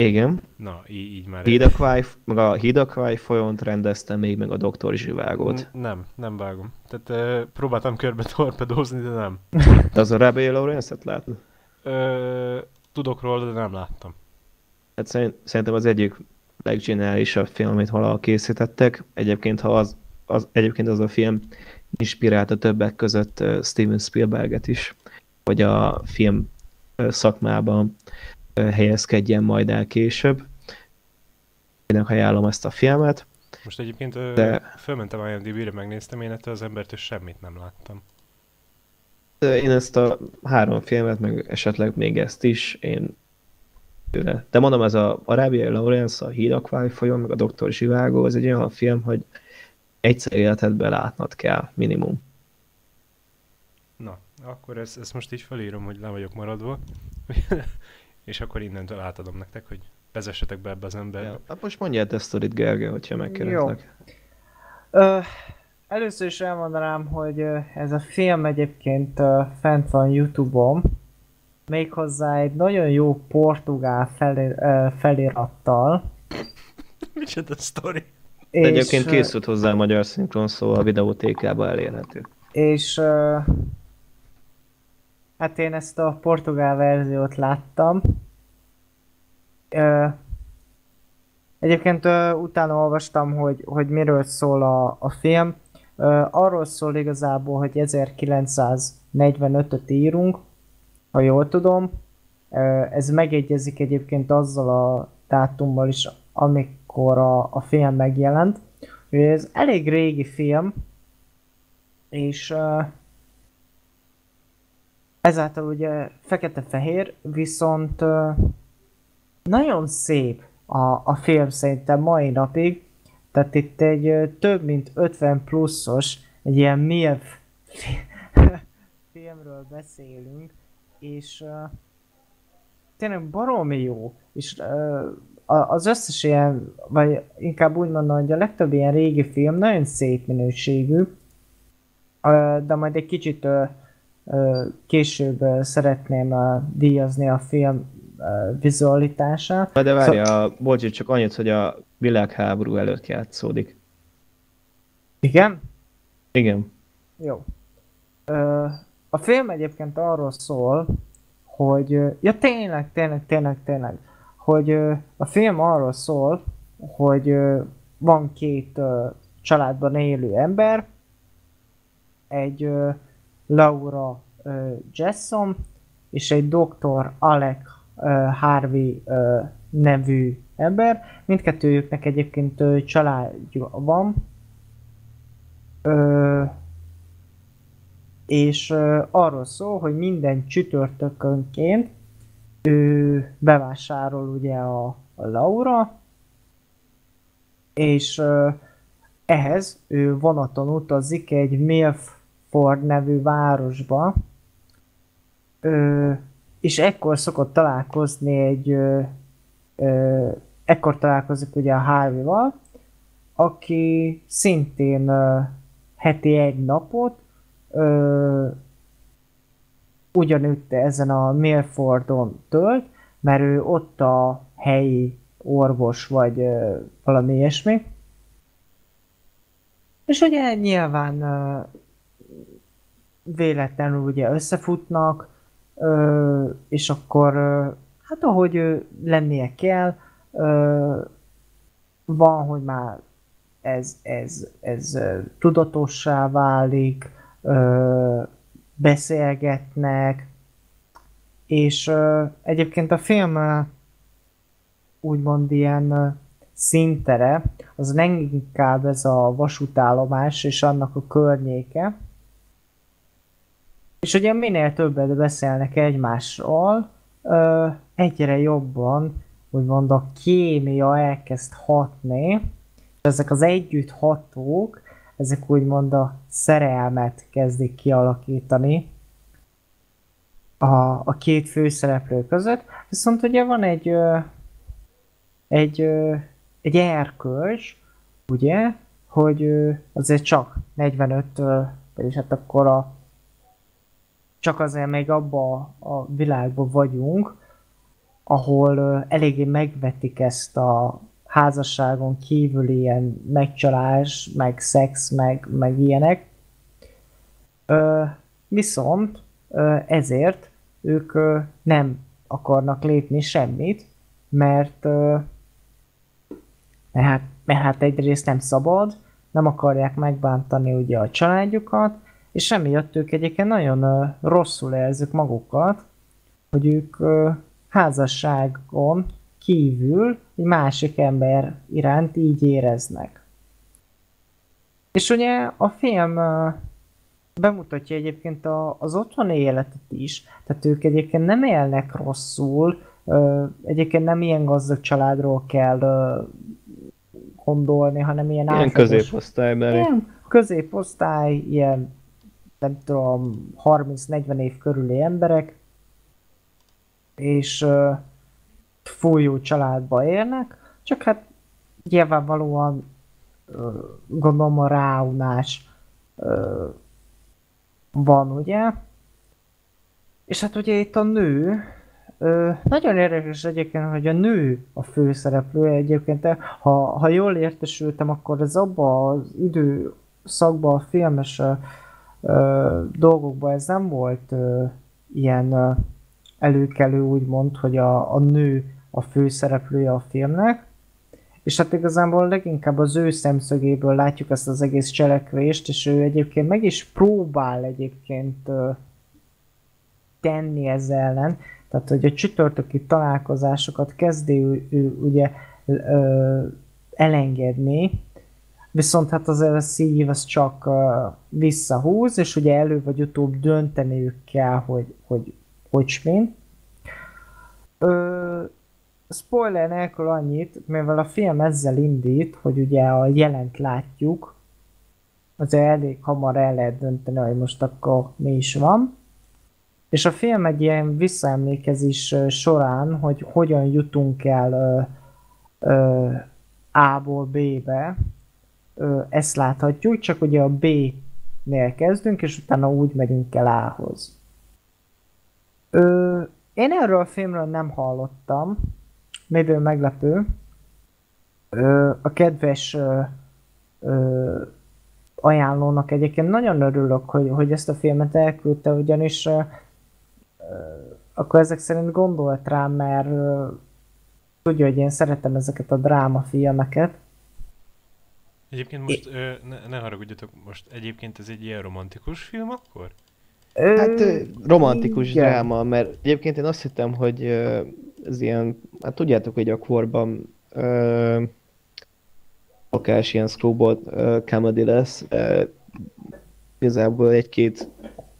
Igen. Na, így, így már... Hidakváj, meg a Hidakváj folyont rendezte még meg a Doktor Zsivágot. N- nem, nem vágom. Tehát uh, próbáltam körbe torpedózni, de nem. De az arábiai Lawrence-et látod? Ö, tudok róla, de nem láttam. Hát szerint, szerintem az egyik leggeniálisabb film, amit valaha készítettek. Egyébként, ha az, az, egyébként az a film inspirálta többek között Steven Spielberget is, hogy a film szakmában helyezkedjen majd el később. Én ajánlom ezt a filmet. Most egyébként De- fölmentem IMDb-re, megnéztem, én ettől az embertől semmit nem láttam. Én ezt a három filmet, meg esetleg még ezt is, én tőle. De mondom, ez a Arábiai Lawrence, a Hídakvály folyón, meg a Doktor Zsivágó, ez egy olyan film, hogy egyszer életedben látnod kell, minimum. Na, akkor ezt, ezt most így felírom, hogy le vagyok maradva. És akkor innentől átadom nektek, hogy vezessetek be ebbe az emberbe. Ja. Hát most mondjál te sztorit, Gergely, hogyha megkérdezlek. Ö, először is elmondanám, hogy ez a film egyébként fent van Youtube-on, méghozzá egy nagyon jó portugál felé, felirattal. Micsoda sztori? De Egyébként készült hozzá a magyar szinkron, szóval a videótékába elérhető. És hát én ezt a portugál verziót láttam. Ö, egyébként ö, utána olvastam, hogy, hogy miről szól a, a film. Ö, arról szól igazából, hogy 1945-öt írunk, ha jól tudom. Ö, ez megegyezik egyébként azzal a dátummal is, amikor a, a film megjelent. Ez elég régi film, és uh, ezáltal ugye fekete-fehér, viszont uh, nagyon szép a, a film szerintem mai napig. Tehát itt egy uh, több mint 50 pluszos, egy ilyen MILF filmről beszélünk, és uh, tényleg baromi jó, és uh, az összes ilyen, vagy inkább úgy mondom, hogy a legtöbb ilyen régi film nagyon szép minőségű, de majd egy kicsit ö, később szeretném díjazni a film vizualitását. De várja, a bocs, csak annyit, hogy a világháború előtt játszódik. Igen? Igen. Jó. A film egyébként arról szól, hogy... Ja tényleg, tényleg, tényleg, tényleg. Hogy a film arról szól, hogy van két családban élő ember, egy Laura ö, Jessom és egy doktor Alec Harvey nevű ember. Mindkettőjüknek egyébként családja van. Ö, és ö, arról szól, hogy minden csütörtökönként ő bevásárol ugye a, a Laura, és ö, ehhez ő vonaton utazik egy Milford nevű városba, ö, és ekkor szokott találkozni egy, ö, ö, ekkor találkozik ugye a Harvey-val, aki szintén ö, heti egy napot ö, ugyanütte ezen a Milfordon tölt, mert ő ott a helyi orvos, vagy ö, valami ilyesmi. És ugye nyilván ö, véletlenül ugye összefutnak, ö, és akkor ö, hát ahogy ő lennie kell, ö, van, hogy már ez, ez, ez ö, tudatossá válik, ö, beszélgetnek, és ö, egyébként a film ö, úgymond ilyen ö, szintere, az nem inkább ez a vasútállomás és annak a környéke. És ugye minél többet beszélnek egymásról, ö, egyre jobban, úgymond a kémia elkezd hatni, és ezek az együtt hatók, ezek úgymond a szerelmet kezdik kialakítani a, a két főszereplő között. Viszont ugye van egy ö, egy, ö, egy erkölcs, ugye, hogy ö, azért csak 45-től, vagyis hát akkor a csak azért még abba a világban vagyunk, ahol eléggé megvetik ezt a házasságon kívül ilyen megcsalás, meg szex, meg, meg ilyenek. Ö, viszont ö, ezért ők ö, nem akarnak lépni semmit, mert, ö, mert, hát, mert hát egyrészt nem szabad, nem akarják megbántani ugye a családjukat, és emiatt ők egyébként nagyon rosszul érzik magukat, hogy ők házasságon kívül egy másik ember iránt így éreznek. És ugye a film bemutatja egyébként a, az otthoni életet is, tehát ők egyébként nem élnek rosszul, egyébként nem ilyen gazdag családról kell gondolni, hanem ilyen Ilyen átlagos- középosztálybeli. Ilyen középosztály, ilyen nem tudom, 30-40 év körüli emberek, és uh, fújó családba élnek, csak hát nyilvánvalóan uh, gondolom a ráunás van, ugye? És hát ugye itt a nő, ö, nagyon érdekes egyébként, hogy a nő a főszereplő egyébként, ha, ha jól értesültem, akkor ez abban az időszakban a filmes ö, dolgokban ez nem volt ö, ilyen ö, előkelő, úgymond, hogy a, a nő a főszereplője a filmnek, és hát igazából leginkább az ő szemszögéből látjuk ezt az egész cselekvést, és ő egyébként meg is próbál egyébként ö, tenni ezzel ellen, tehát hogy a csütörtöki találkozásokat kezdi ő, ő ugye ö, elengedni, viszont hát azért a szív az csak ö, visszahúz, és ugye elő vagy utóbb dönteniük kell, hogy hogy, hogy mint. Ö, spoiler nélkül annyit, mivel a film ezzel indít, hogy ugye a jelent látjuk, azért elég hamar el lehet dönteni, hogy most akkor mi is van. És a film egy ilyen visszaemlékezés során, hogy hogyan jutunk el A-ból B-be, ezt láthatjuk, csak ugye a B-nél kezdünk, és utána úgy megyünk el A-hoz. Ö, én erről a filmről nem hallottam, miből meglepő. Ö, a kedves ö, ö, ajánlónak egyébként nagyon örülök, hogy, hogy ezt a filmet elküldte, ugyanis ö, akkor ezek szerint gondolt rám, mert ö, tudja, hogy én szeretem ezeket a drámafilmeket. Egyébként most, ö, ne, ne haragudjatok, most egyébként ez egy ilyen romantikus film akkor? Hát ö, romantikus igen. dráma, mert egyébként én azt hittem, hogy ö, ez ilyen, hát tudjátok, hogy a korban ö, ilyen screwball comedy lesz, ö, igazából egy-két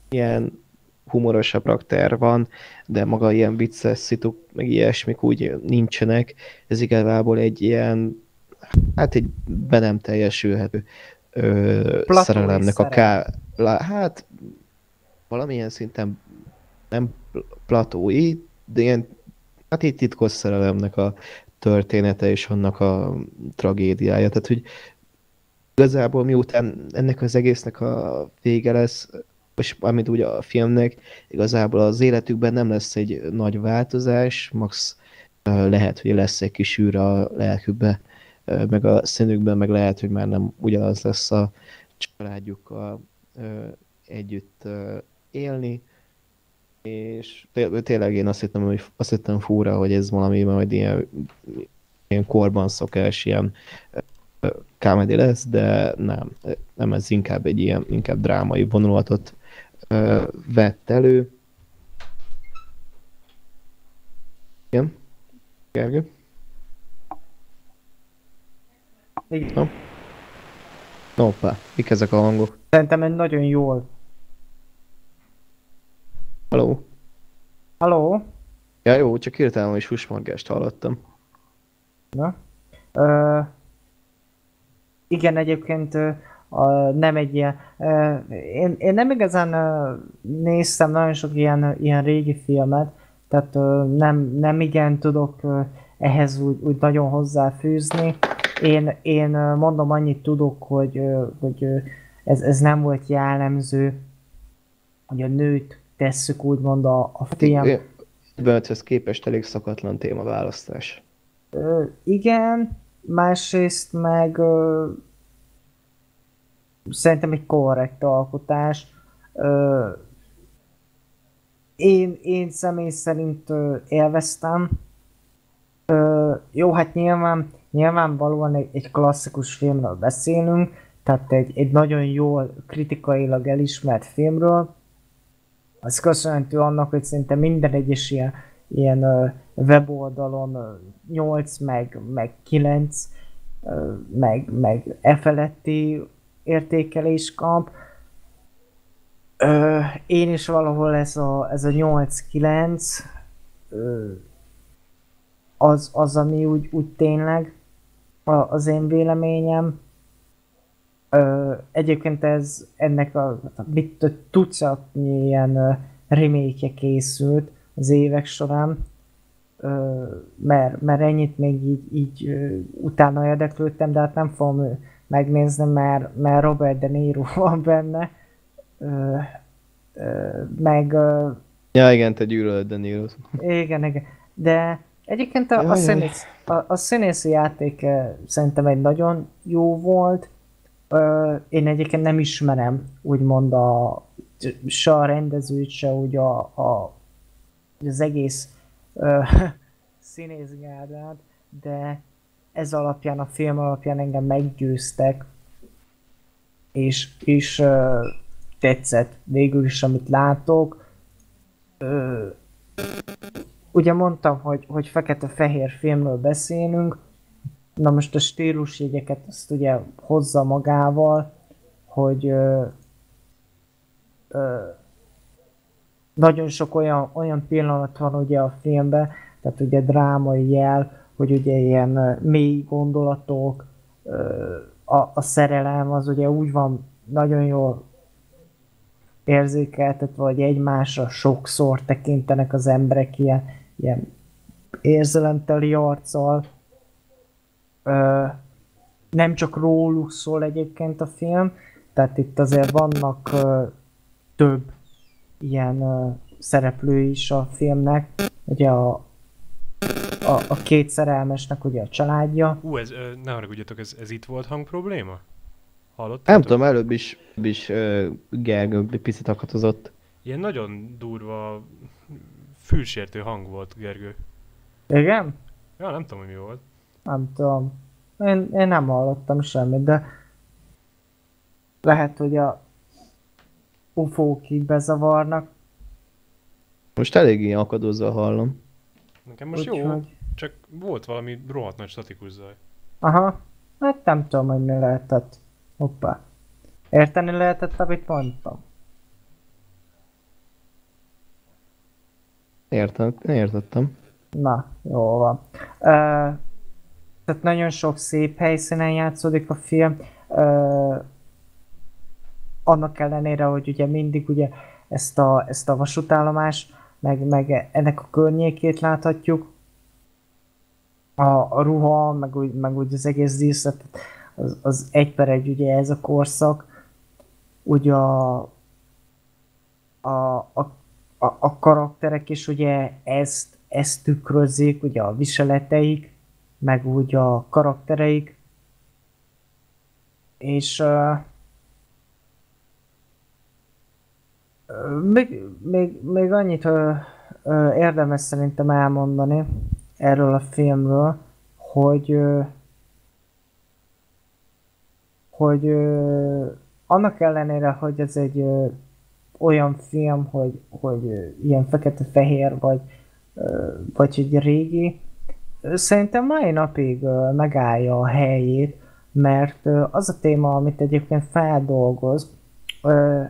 ilyen humorosabb karakter van, de maga ilyen vicces szituk, meg ilyesmik úgy nincsenek. Ez igazából egy ilyen, hát egy be nem teljesülhető ö, Platói szerelemnek a szerelem. ká... lá- Hát valamilyen szinten nem pl- platói, de ilyen hát itt titkos szerelemnek a története és annak a tragédiája. Tehát, hogy igazából miután ennek az egésznek a vége lesz, és amit úgy a filmnek, igazából az életükben nem lesz egy nagy változás, max lehet, hogy lesz egy kis űr a lelkükbe, meg a színükben, meg lehet, hogy már nem ugyanaz lesz a családjukkal együtt élni, és tényleg én azt hittem, hogy azt hittem fúra, hogy ez valami majd ilyen, ilyen korban szokás, ilyen comedy lesz, de nem, nem ez inkább egy ilyen, inkább drámai vonulatot vett elő. Igen? Gergő? Igen. No. Hoppá, mik ezek a hangok? Szerintem egy nagyon jól. Haló? Haló? Ja jó, csak hirtelen is húsmargást hallottam. Na? Ö, igen, egyébként a, nem egy ilyen... Ö, én, én nem igazán ö, néztem nagyon sok ilyen, ilyen régi filmet, tehát ö, nem, nem igen tudok ö, ehhez úgy, úgy nagyon hozzáfűzni. Én, én mondom, annyit tudok, hogy, hogy ez, ez nem volt jellemző, hogy a nőt tesszük úgymond a, a film. Bönthöz képest elég szakatlan témaválasztás. Ö, igen, másrészt meg ö, szerintem egy korrekt alkotás. Ö, én, én személy szerint ö, élveztem. Ö, jó, hát nyilván nyilvánvalóan egy, egy klasszikus filmről beszélünk, tehát egy, egy nagyon jól kritikailag elismert filmről. Az köszönhető annak, hogy szinte minden egyes ilyen, ilyen uh, weboldalon uh, 8, meg, meg 9, uh, meg, meg e feletti értékelés kap. Uh, én is valahol ez a, ez a 8-9 uh, az, az, ami úgy, úgy tényleg az én véleményem. Ö, egyébként ez ennek a mit tucatnyi ilyen remake készült az évek során, ö, mert, mert ennyit még így, így ö, utána érdeklődtem, de hát nem fogom megnézni, mert, mert Robert De Niro van benne, ö, ö, meg... Ö, ja igen, te gyűlölöd De niro Igen, igen, de Egyébként a, a, színész, a, a színészi játék szerintem egy nagyon jó volt. Én egyébként nem ismerem úgymond a, se a rendezőt, se úgy a, a, az egész színészgárdát, de ez alapján, a film alapján engem meggyőztek, és, és uh, tetszett végül is, amit látok. Uh, ugye mondtam, hogy, hogy fekete-fehér filmről beszélünk, na most a stílusjegyeket azt ugye hozza magával, hogy ö, ö, nagyon sok olyan, olyan pillanat van ugye a filmben, tehát ugye drámai jel, hogy ugye ilyen mély gondolatok, a, a szerelem az ugye úgy van nagyon jól érzékeltetve, hogy egymásra sokszor tekintenek az emberek ilyen ilyen érzelemteli arccal. Ö, nem csak róluk szól egyébként a film, tehát itt azért vannak ö, több ilyen ö, szereplő is a filmnek. Ugye a, a, a két szerelmesnek ugye a családja. Ú, ez, ö, ne haragudjatok, ez, ez itt volt hang probléma? Hallottátok? Nem tudom, előbb is, is uh, Gergő picit akatozott. Ilyen nagyon durva fülsértő hang volt, Gergő. Igen? Ja, nem tudom, hogy mi volt. Nem tudom. Én, én nem hallottam semmit, de lehet, hogy a ufók így bezavarnak. Most eléggé akadozva hallom. Nekem most Úgy, jó, hogy... csak volt valami rohadt nagy statikus zaj. Aha, hát nem tudom, hogy mi lehetett. Hoppá. Érteni lehetett, amit mondtam. Értem, értettem. Na, jó van. Uh, tehát nagyon sok szép helyszínen játszódik a film. Uh, annak ellenére, hogy ugye mindig ugye ezt a, ezt a vasútállomás, meg, meg ennek a környékét láthatjuk. A, a ruha, meg úgy, meg úgy az egész díszlet, az, az egy per egy ugye ez a korszak, ugye a, a, a, a, a karakterek is ugye ezt, ezt tükrözik, ugye a viseleteik, meg úgy a karaktereik, és uh, még, még, még annyit uh, uh, érdemes szerintem elmondani erről a filmről, hogy uh, hogy uh, annak ellenére, hogy ez egy uh, olyan film, hogy, hogy ilyen fekete-fehér, vagy, vagy egy régi, szerintem mai napig megállja a helyét, mert az a téma, amit egyébként feldolgoz,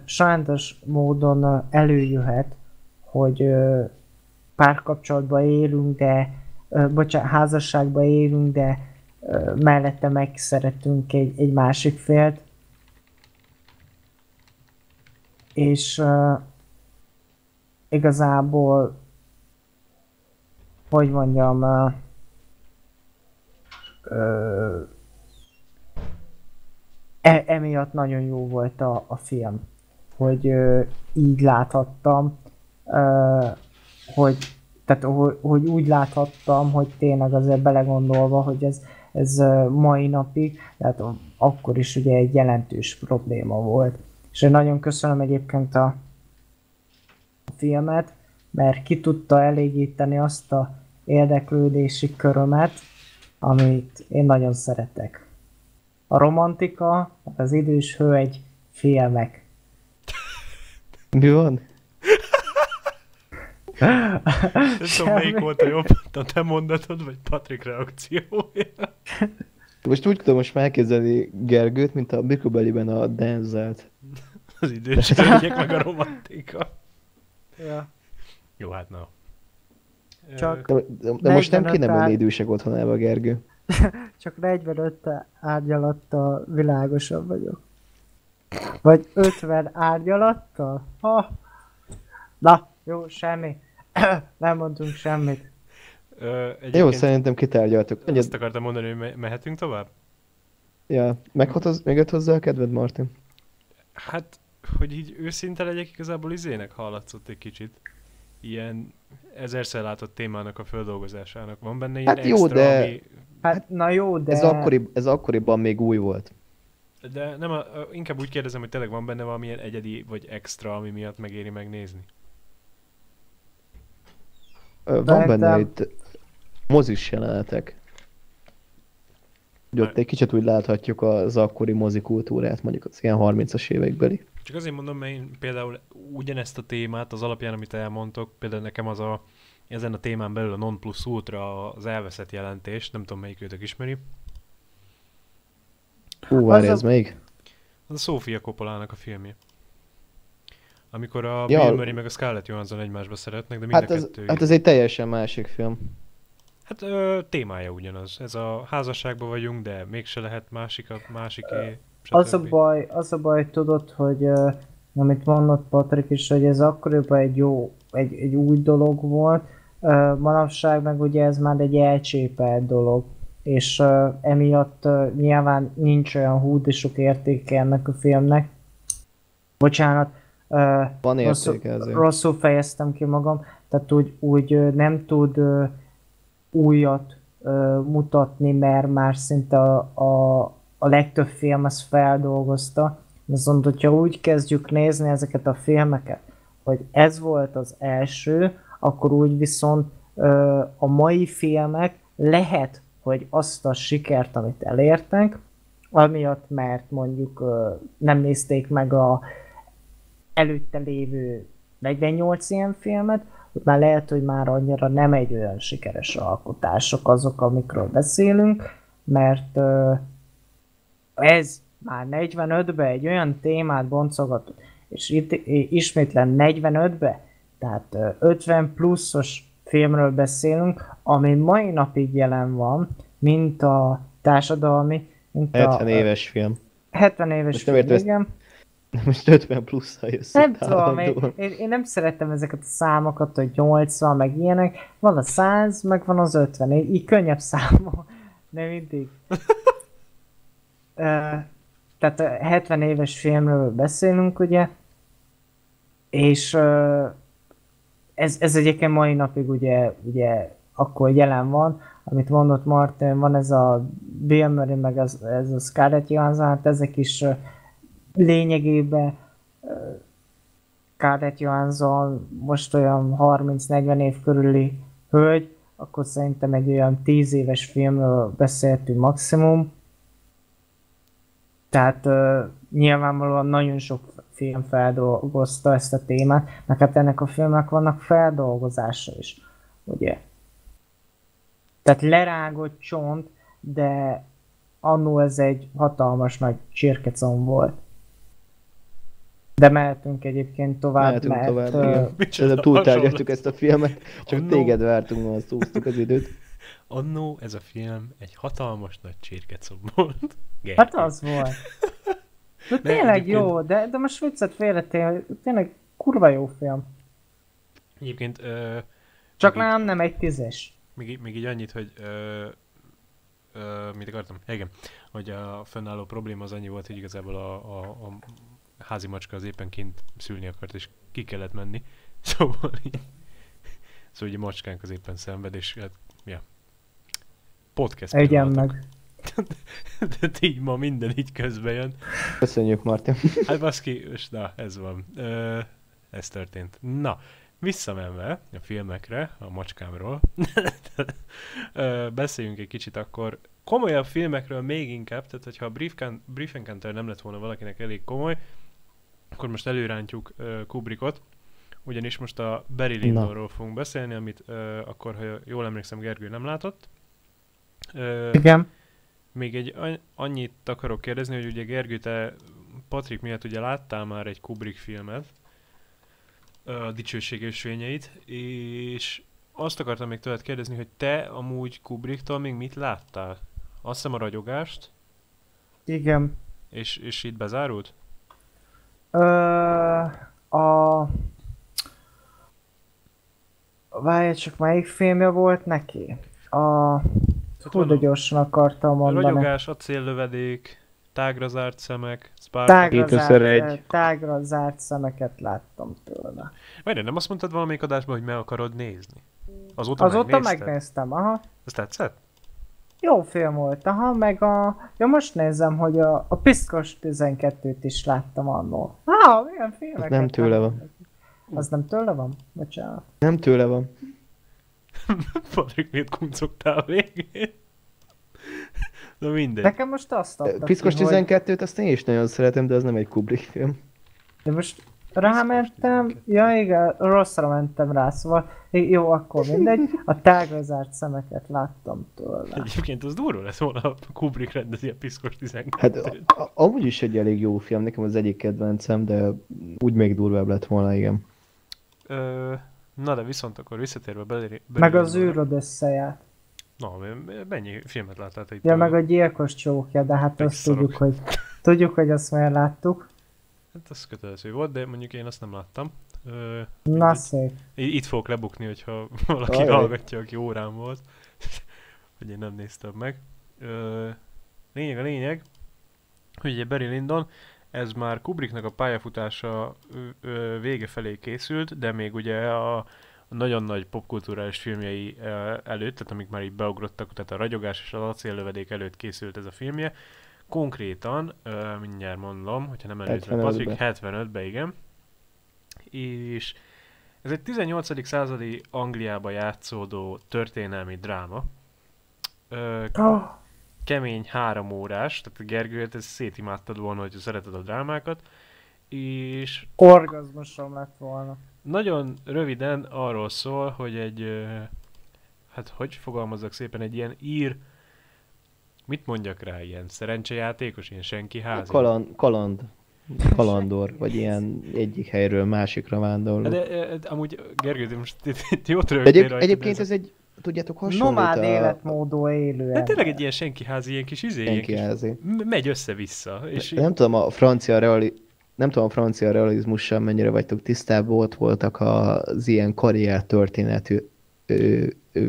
sajnos módon előjöhet, hogy párkapcsolatban élünk, de bocsánat, házasságban élünk, de mellette megszeretünk egy, egy másik félt. És uh, igazából, hogy mondjam, uh, uh, e, emiatt nagyon jó volt a, a film, hogy ö, így láthattam, ö, hogy, tehát, hogy, hogy úgy láthattam, hogy tényleg azért belegondolva, hogy ez, ez mai napig, tehát akkor is ugye egy jelentős probléma volt. És én nagyon köszönöm egyébként a, a filmet, mert ki tudta elégíteni azt a érdeklődési körömet, amit én nagyon szeretek a romantika, az idős hölgy filmek. Mi van? Nem tudom, melyik volt a jobb, a te mondatod, vagy Patrik reakciója. Most úgy tudom most elképzelni Gergőt, mint a Bikobeliben a Denzelt. Az idős hölgyek, meg a romantika. Ja. Jó, hát na. Csak- De, de, de most nem 45 kéne menni idősek otthonába, Gergő. Csak 45 árnyalattal világosabb vagyok. Vagy 50 árnyalattal? Ha. Na, jó, semmi. Nem mondtunk semmit. Ö, Jó, szerintem kitárgyaltuk. azt Egyet, akartam mondani, hogy me- mehetünk tovább? ja, megjött hozzá a kedved, Martin? Hát, hogy így őszinte legyek, igazából izének hallatszott egy kicsit. Ilyen ezerszer látott témának a földolgozásának. Van benne ilyen Hát jó, extra, de- ami... Hát, na jó, de... Ez, akkori, ez akkoriban még új volt. De nem, a, a- inkább úgy kérdezem, hogy tényleg van benne valamilyen egyedi vagy extra, ami miatt megéri megnézni. Ö, Van benne itt mozis jelenetek. Hogy ott egy kicsit úgy láthatjuk az akkori mozikultúrát, mondjuk az ilyen 30-as évekbeli. Csak azért mondom, mert én például ugyanezt a témát az alapján, amit elmondtok, például nekem az a, ezen a témán belül a non plus ultra az elveszett jelentés, nem tudom melyik őtök ismeri. Hú, várj, Az a- ez még? Az a Sofia Coppolának a filmje. Amikor a Ja. Bill Murray meg a Scarlett Johansson egymásba szeretnek, de mind Hát a ez, kettő... hát ez egy teljesen másik film. Hát ö, témája ugyanaz. Ez a házasságban vagyunk, de mégse lehet másik a másiké. Az a baj, az a baj, tudod, hogy uh, amit mondott Patrik is, hogy ez akkoriban egy jó, egy, egy új dolog volt, uh, manapság meg ugye ez már egy elcsépelt dolog, és uh, emiatt uh, nyilván nincs olyan hú de sok értéke ennek a filmnek. Bocsánat, uh, Van rosszul, értéke ezért. rosszul fejeztem ki magam, tehát úgy, úgy ö, nem tud ö, újat ö, mutatni, mert már szinte a, a, a legtöbb film ezt feldolgozta. Viszont, hogyha úgy kezdjük nézni ezeket a filmeket, hogy ez volt az első, akkor úgy viszont ö, a mai filmek lehet, hogy azt a sikert, amit elértek, amiatt, mert mondjuk ö, nem nézték meg a előtte lévő 48 ilyen filmet, már lehet, hogy már annyira nem egy olyan sikeres alkotások azok, amikről beszélünk, mert ez már 45-ben egy olyan témát boncogatott, és itt ismétlen 45-be, tehát ö, 50 pluszos filmről beszélünk, ami mai napig jelen van, mint a társadalmi, mint 70 a éves film. 70 éves Most nem film, értem ezt- igen. Most 50 plusz jössz. Nem tudom, én, én, nem szeretem ezeket a számokat, hogy 80, meg ilyenek. Van a 100, meg van az 50, így, így könnyebb számol. De mindig. tehát 70 éves filmről beszélünk, ugye, és ez, ez egyébként mai napig ugye, ugye akkor jelen van, amit mondott Martin, van ez a Bill Murray, meg ez, ez a Scarlett Johansson, hát ezek is lényegében Scarlett Johansson most olyan 30-40 év körüli hölgy, akkor szerintem egy olyan 10 éves filmről beszéltünk maximum. Tehát uh, nyilvánvalóan nagyon sok film feldolgozta ezt a témát, meg hát ennek a filmnek vannak feldolgozása is, ugye? Tehát lerágott csont, de annó ez egy hatalmas nagy csirkecom volt. De mehetünk egyébként tovább, Mehetünk mert... tovább, ö, igen. Micsoda túltárgyaltuk ezt a filmet, csak Annó- téged vártunk, volna, szúztuk az időt. Annó ez a film egy hatalmas nagy csirkecom volt. Gergő. Hát az volt. De tényleg egyébként- jó, de, de most viccet félretél, tényleg kurva jó film. Egyébként ö, Csak Még így- nem, nem egy tízes. még, így- még így annyit, hogy ö, ö, mit akartam? Igen, hogy a fönnálló probléma az annyi volt, hogy igazából a, a, a házi macska az éppen kint szülni akart, és ki kellett menni. Szóval így, szóval ugye a macskánk az éppen szenved, és hát, ja, podcast Egyen meg. De így ma minden így közbe jön. Köszönjük, Martin. Hát baszki, és na, ez van. Ö, ez történt. Na, visszamenve a filmekre, a macskámról, ö, beszéljünk egy kicsit akkor komolyabb filmekről még inkább, tehát hogyha a Brief, Can- Brief Encounter nem lett volna valakinek elég komoly, akkor most előrántjuk ö, Kubrickot, ugyanis most a Barry Lyndonról fogunk beszélni, amit ö, akkor, ha jól emlékszem, Gergő nem látott. Ö, Igen. még egy annyit akarok kérdezni, hogy ugye Gergő, te Patrik miatt ugye láttál már egy Kubrick filmet, a dicsőség ösvényeit, és azt akartam még tőled kérdezni, hogy te amúgy Kubricktól még mit láttál? Azt hiszem a ragyogást, Igen. és, és itt bezárult? Ö, a... Várj, csak melyik filmje volt neki? A... Hú, de a- gyorsan akartam a mondani. ragyogás, acéllövedék, tágra zárt szemek, Sparta. Tágra zárt, tágra zárt szemeket láttam tőle. Várj, nem azt mondtad valamelyik adásban, hogy meg akarod nézni? Azóta Azóta megnézted? megnéztem, aha. Ez tetszett? Jó film volt, aha, meg a... Ja, most nézem, hogy a, a Piszkos 12-t is láttam annól. Ah, milyen filmeket? nem tőle van. Az nem tőle van? Bocsánat. Nem tőle van. Patrik, miért kuncogtál a végén? Na mindegy. Nekem most azt adta Piszkos ki, hogy... 12-t azt én is nagyon szeretem, de az nem egy Kubrick film. De most rámentem, ja igen, rosszra mentem rá, szóval jó, akkor mindegy, a tágra zárt szemeket láttam tőle. Egyébként az durva lesz volna, Kubrick rendezi a piszkos 12 Hát a- a- amúgy is egy elég jó film, nekem az egyik kedvencem, de úgy még durvább lett volna, igen. Ö, na de viszont akkor visszatérve belé... Meg az űrod összeját. Na, mennyi filmet láttál itt? Ja, meg a gyilkos csókja, de hát azt tudjuk, hogy tudjuk, hogy azt már láttuk. Hát az kötelező volt, de mondjuk én azt nem láttam. Ö, Na szép. Itt fogok lebukni, hogyha valaki Ajaj. hallgatja, aki órán volt. hogy én nem néztem meg. Ö, lényeg a lényeg, hogy ugye Barry Lyndon, ez már Kubricknak a pályafutása vége felé készült, de még ugye a, nagyon nagy popkulturális filmjei előtt, tehát amik már így beugrottak, tehát a ragyogás és az acéllövedék előtt készült ez a filmje. Konkrétan, ö, mindjárt mondom, hogyha nem előzve 75-ben. Patrik, 75-ben, igen. És ez egy 18. századi Angliába játszódó történelmi dráma. Ö, Oh, kemény három órás, tehát Gergőt ez szétimádtad volna, hogy szereted a drámákat, és orgazmusom lett volna. nagyon röviden arról szól, hogy egy, hát hogy fogalmazzak szépen, egy ilyen ír, mit mondjak rá, ilyen szerencsejátékos, ilyen senki házi. Kaland, kaland, kalandor, vagy ilyen egyik helyről másikra vándorló. De, de, de, amúgy Gergő, de most itt, itt jót De rögtél egyéb, rajta, egyébként ez egy, tudjátok, hasonlít Nomád a életmódú élő De tényleg egy ilyen senki házi, ilyen kis izé, ilyen senki kis, házi. m- megy össze-vissza. És Nem tudom, a francia reali... nem tudom, a francia realizmussal mennyire vagytok tisztában, ott voltak az ilyen karrier történetű ö, ö,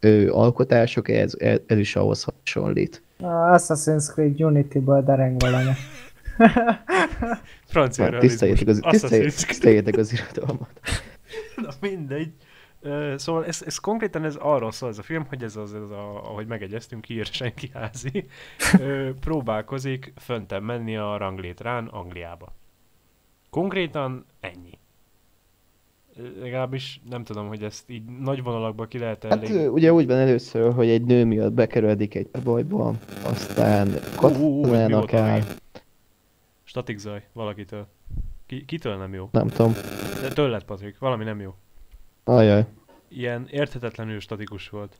ö, alkotások, ez, ez is ahhoz hasonlít. A Assassin's Creed Unity-ből dereng valami. Francia Már Tiszteljétek az, tiszteljétek, az irodalmat. Na mindegy. Szóval ez, ez konkrétan ez arról szól ez a film, hogy ez az, ez a, ahogy megegyeztünk, kiír senki házi, próbálkozik föntem menni a ranglétrán Angliába. Konkrétan ennyi. Legalábbis nem tudom, hogy ezt így nagy vonalakban ki lehet Hát elég... ö, ugye úgy van először, hogy egy nő miatt bekerüldik egy bajba, aztán katonának volt áll, valami? Statik zaj, valakitől. Ki, kitől nem jó? nem tudom. De tőled, Patrik, valami nem jó. Ajaj, Ilyen érthetetlenül statikus volt.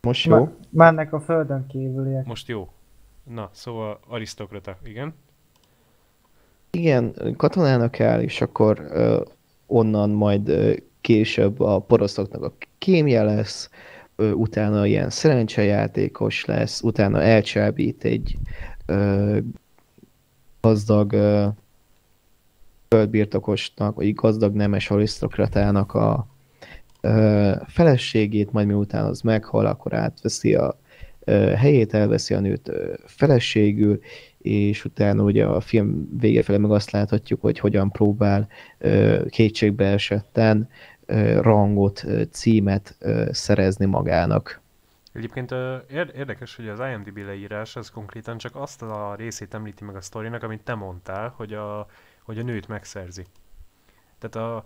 most jó? Ma- Mennek a földön kívüliek. Most jó. Na, szóval arisztokrata, igen. Igen, katonának áll, és akkor ö, onnan majd később a poroszoknak a kémje lesz, utána ilyen szerencsejátékos lesz, utána elcsábít egy ö, gazdag földbirtokosnak, vagy gazdag nemes arisztokratának a ö, feleségét, majd miután az meghal, akkor átveszi a ö, helyét, elveszi a nőt ö, feleségül, és utána ugye a film vége felé meg azt láthatjuk, hogy hogyan próbál kétségbe esetten rangot, címet szerezni magának. Egyébként érdekes, hogy az IMDb leírás az konkrétan csak azt a részét említi meg a sztorinak, amit te mondtál, hogy a, hogy a nőt megszerzi. Tehát a,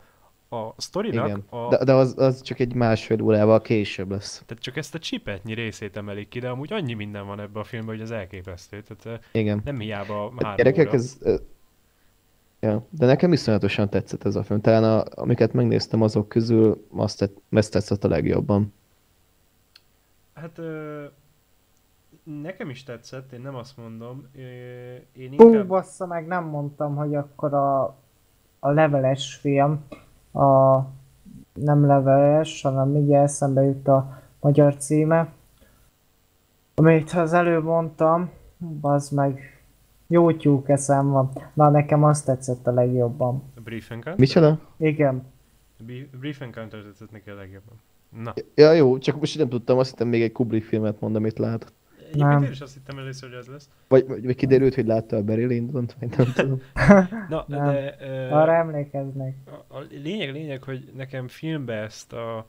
a sztorinak Igen. a, De, de az, az csak egy másfél órával később lesz. tehát csak ezt a csipetnyi részét emelik ki, de amúgy annyi minden van ebben a filmben, hogy az elképesztő. Tehát Igen. nem hiába három Gyerekek, óra. ez... Ja, de nekem iszonyatosan tetszett ez a film. Talán a, amiket megnéztem azok közül, azt tett, ezt tetszett a legjobban. Hát ö, nekem is tetszett, én nem azt mondom. Ö, én Hú, inkább... bassza meg, nem mondtam, hogy akkor a, a leveles film, a nem leveles, hanem mindjárt eszembe jut a magyar címe. Amit az előbb mondtam, az meg jó tyúk eszem van. Na, nekem azt tetszett a legjobban. A Brief Encounter? Micsoda? Igen. Bri- Brief Encounter tetszett neki a legjobban. Na, Ja, jó, csak most nem tudtam, azt hittem még egy Kubrick filmet mond, amit látott. Egyébként Nem. én is azt hittem először, hogy ez lesz. Vagy, vagy, vagy kiderült, hogy látta a Barry Lyndon-t, vagy nem tudom. Na, Nem. de ö, Arra emlékeznek. a, a lényeg, lényeg, hogy nekem filmbe ezt a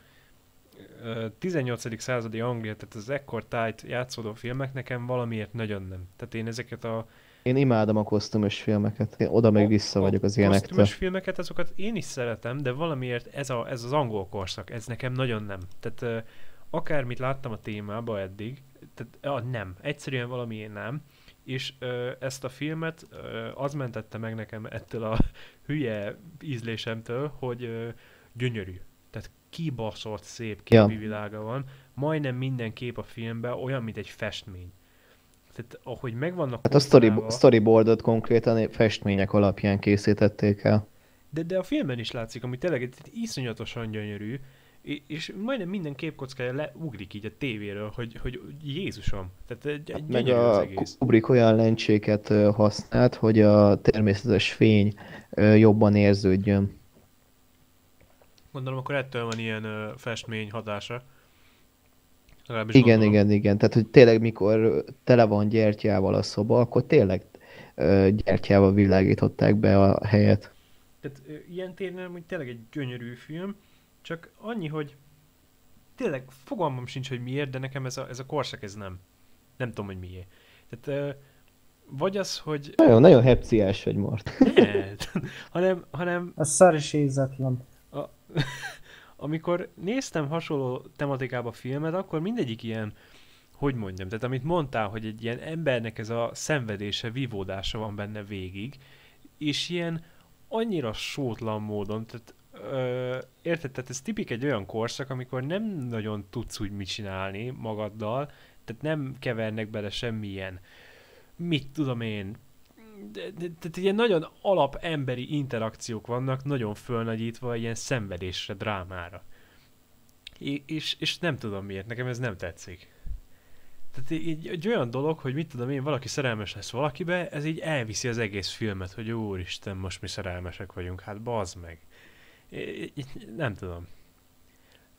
ö, 18. századi Anglia, tehát az ekkor tájt játszódó filmek nekem valamiért nagyon nem. Tehát én ezeket a Én imádom a kosztümös filmeket. Én oda meg vissza vagyok az a ilyenektől. kosztümös filmeket, azokat én is szeretem, de valamiért ez, a, ez az angol korszak, ez nekem nagyon nem. Tehát akármit láttam a témába eddig, tehát ah, nem, egyszerűen valamiért nem. És ö, ezt a filmet ö, az mentette meg nekem ettől a hülye ízlésemtől, hogy ö, gyönyörű. Tehát kibaszott szép Ja. képi világa van. Majdnem minden kép a filmben olyan, mint egy festmény. Tehát ahogy megvannak Hát a story, kosztálva- storyboardot konkrétan festmények alapján készítették el. De, de a filmben is látszik, ami tényleg iszonyatosan gyönyörű, és, majdnem minden képkockája leugrik így a tévéről, hogy, hogy Jézusom. Tehát egy, Hát meg gyönyörű az a egész. Kubrick olyan lencséket használt, hogy a természetes fény jobban érződjön. Gondolom, akkor ettől van ilyen festmény hatása. Legalábbis Igen, gondolom. igen, igen. Tehát, hogy tényleg mikor tele van gyertyával a szoba, akkor tényleg gyertyával világították be a helyet. Tehát ilyen téren hogy tényleg egy gyönyörű film, csak annyi, hogy tényleg fogalmam sincs, hogy miért, de nekem ez a, ez a korszak ez nem. Nem tudom, hogy miért. Tehát vagy az, hogy Nagyon, nagyon hepciás vagy, Mart. ne, hanem, hanem A szar is ízetlen. a, amikor néztem hasonló tematikába filmet, akkor mindegyik ilyen, hogy mondjam, tehát amit mondtál, hogy egy ilyen embernek ez a szenvedése, vívódása van benne végig, és ilyen annyira sótlan módon, tehát érted, tehát ez tipik egy olyan korszak, amikor nem nagyon tudsz úgy mit csinálni magaddal, tehát nem kevernek bele semmilyen, mit tudom én, tehát ilyen nagyon alap emberi interakciók vannak, nagyon fölnagyítva ilyen szenvedésre, drámára. És, és nem tudom miért, nekem ez nem tetszik. Tehát egy, egy olyan dolog, hogy mit tudom én, valaki szerelmes lesz valakibe, ez így elviszi az egész filmet, hogy úristen, most mi szerelmesek vagyunk, hát bazd meg. Nem tudom.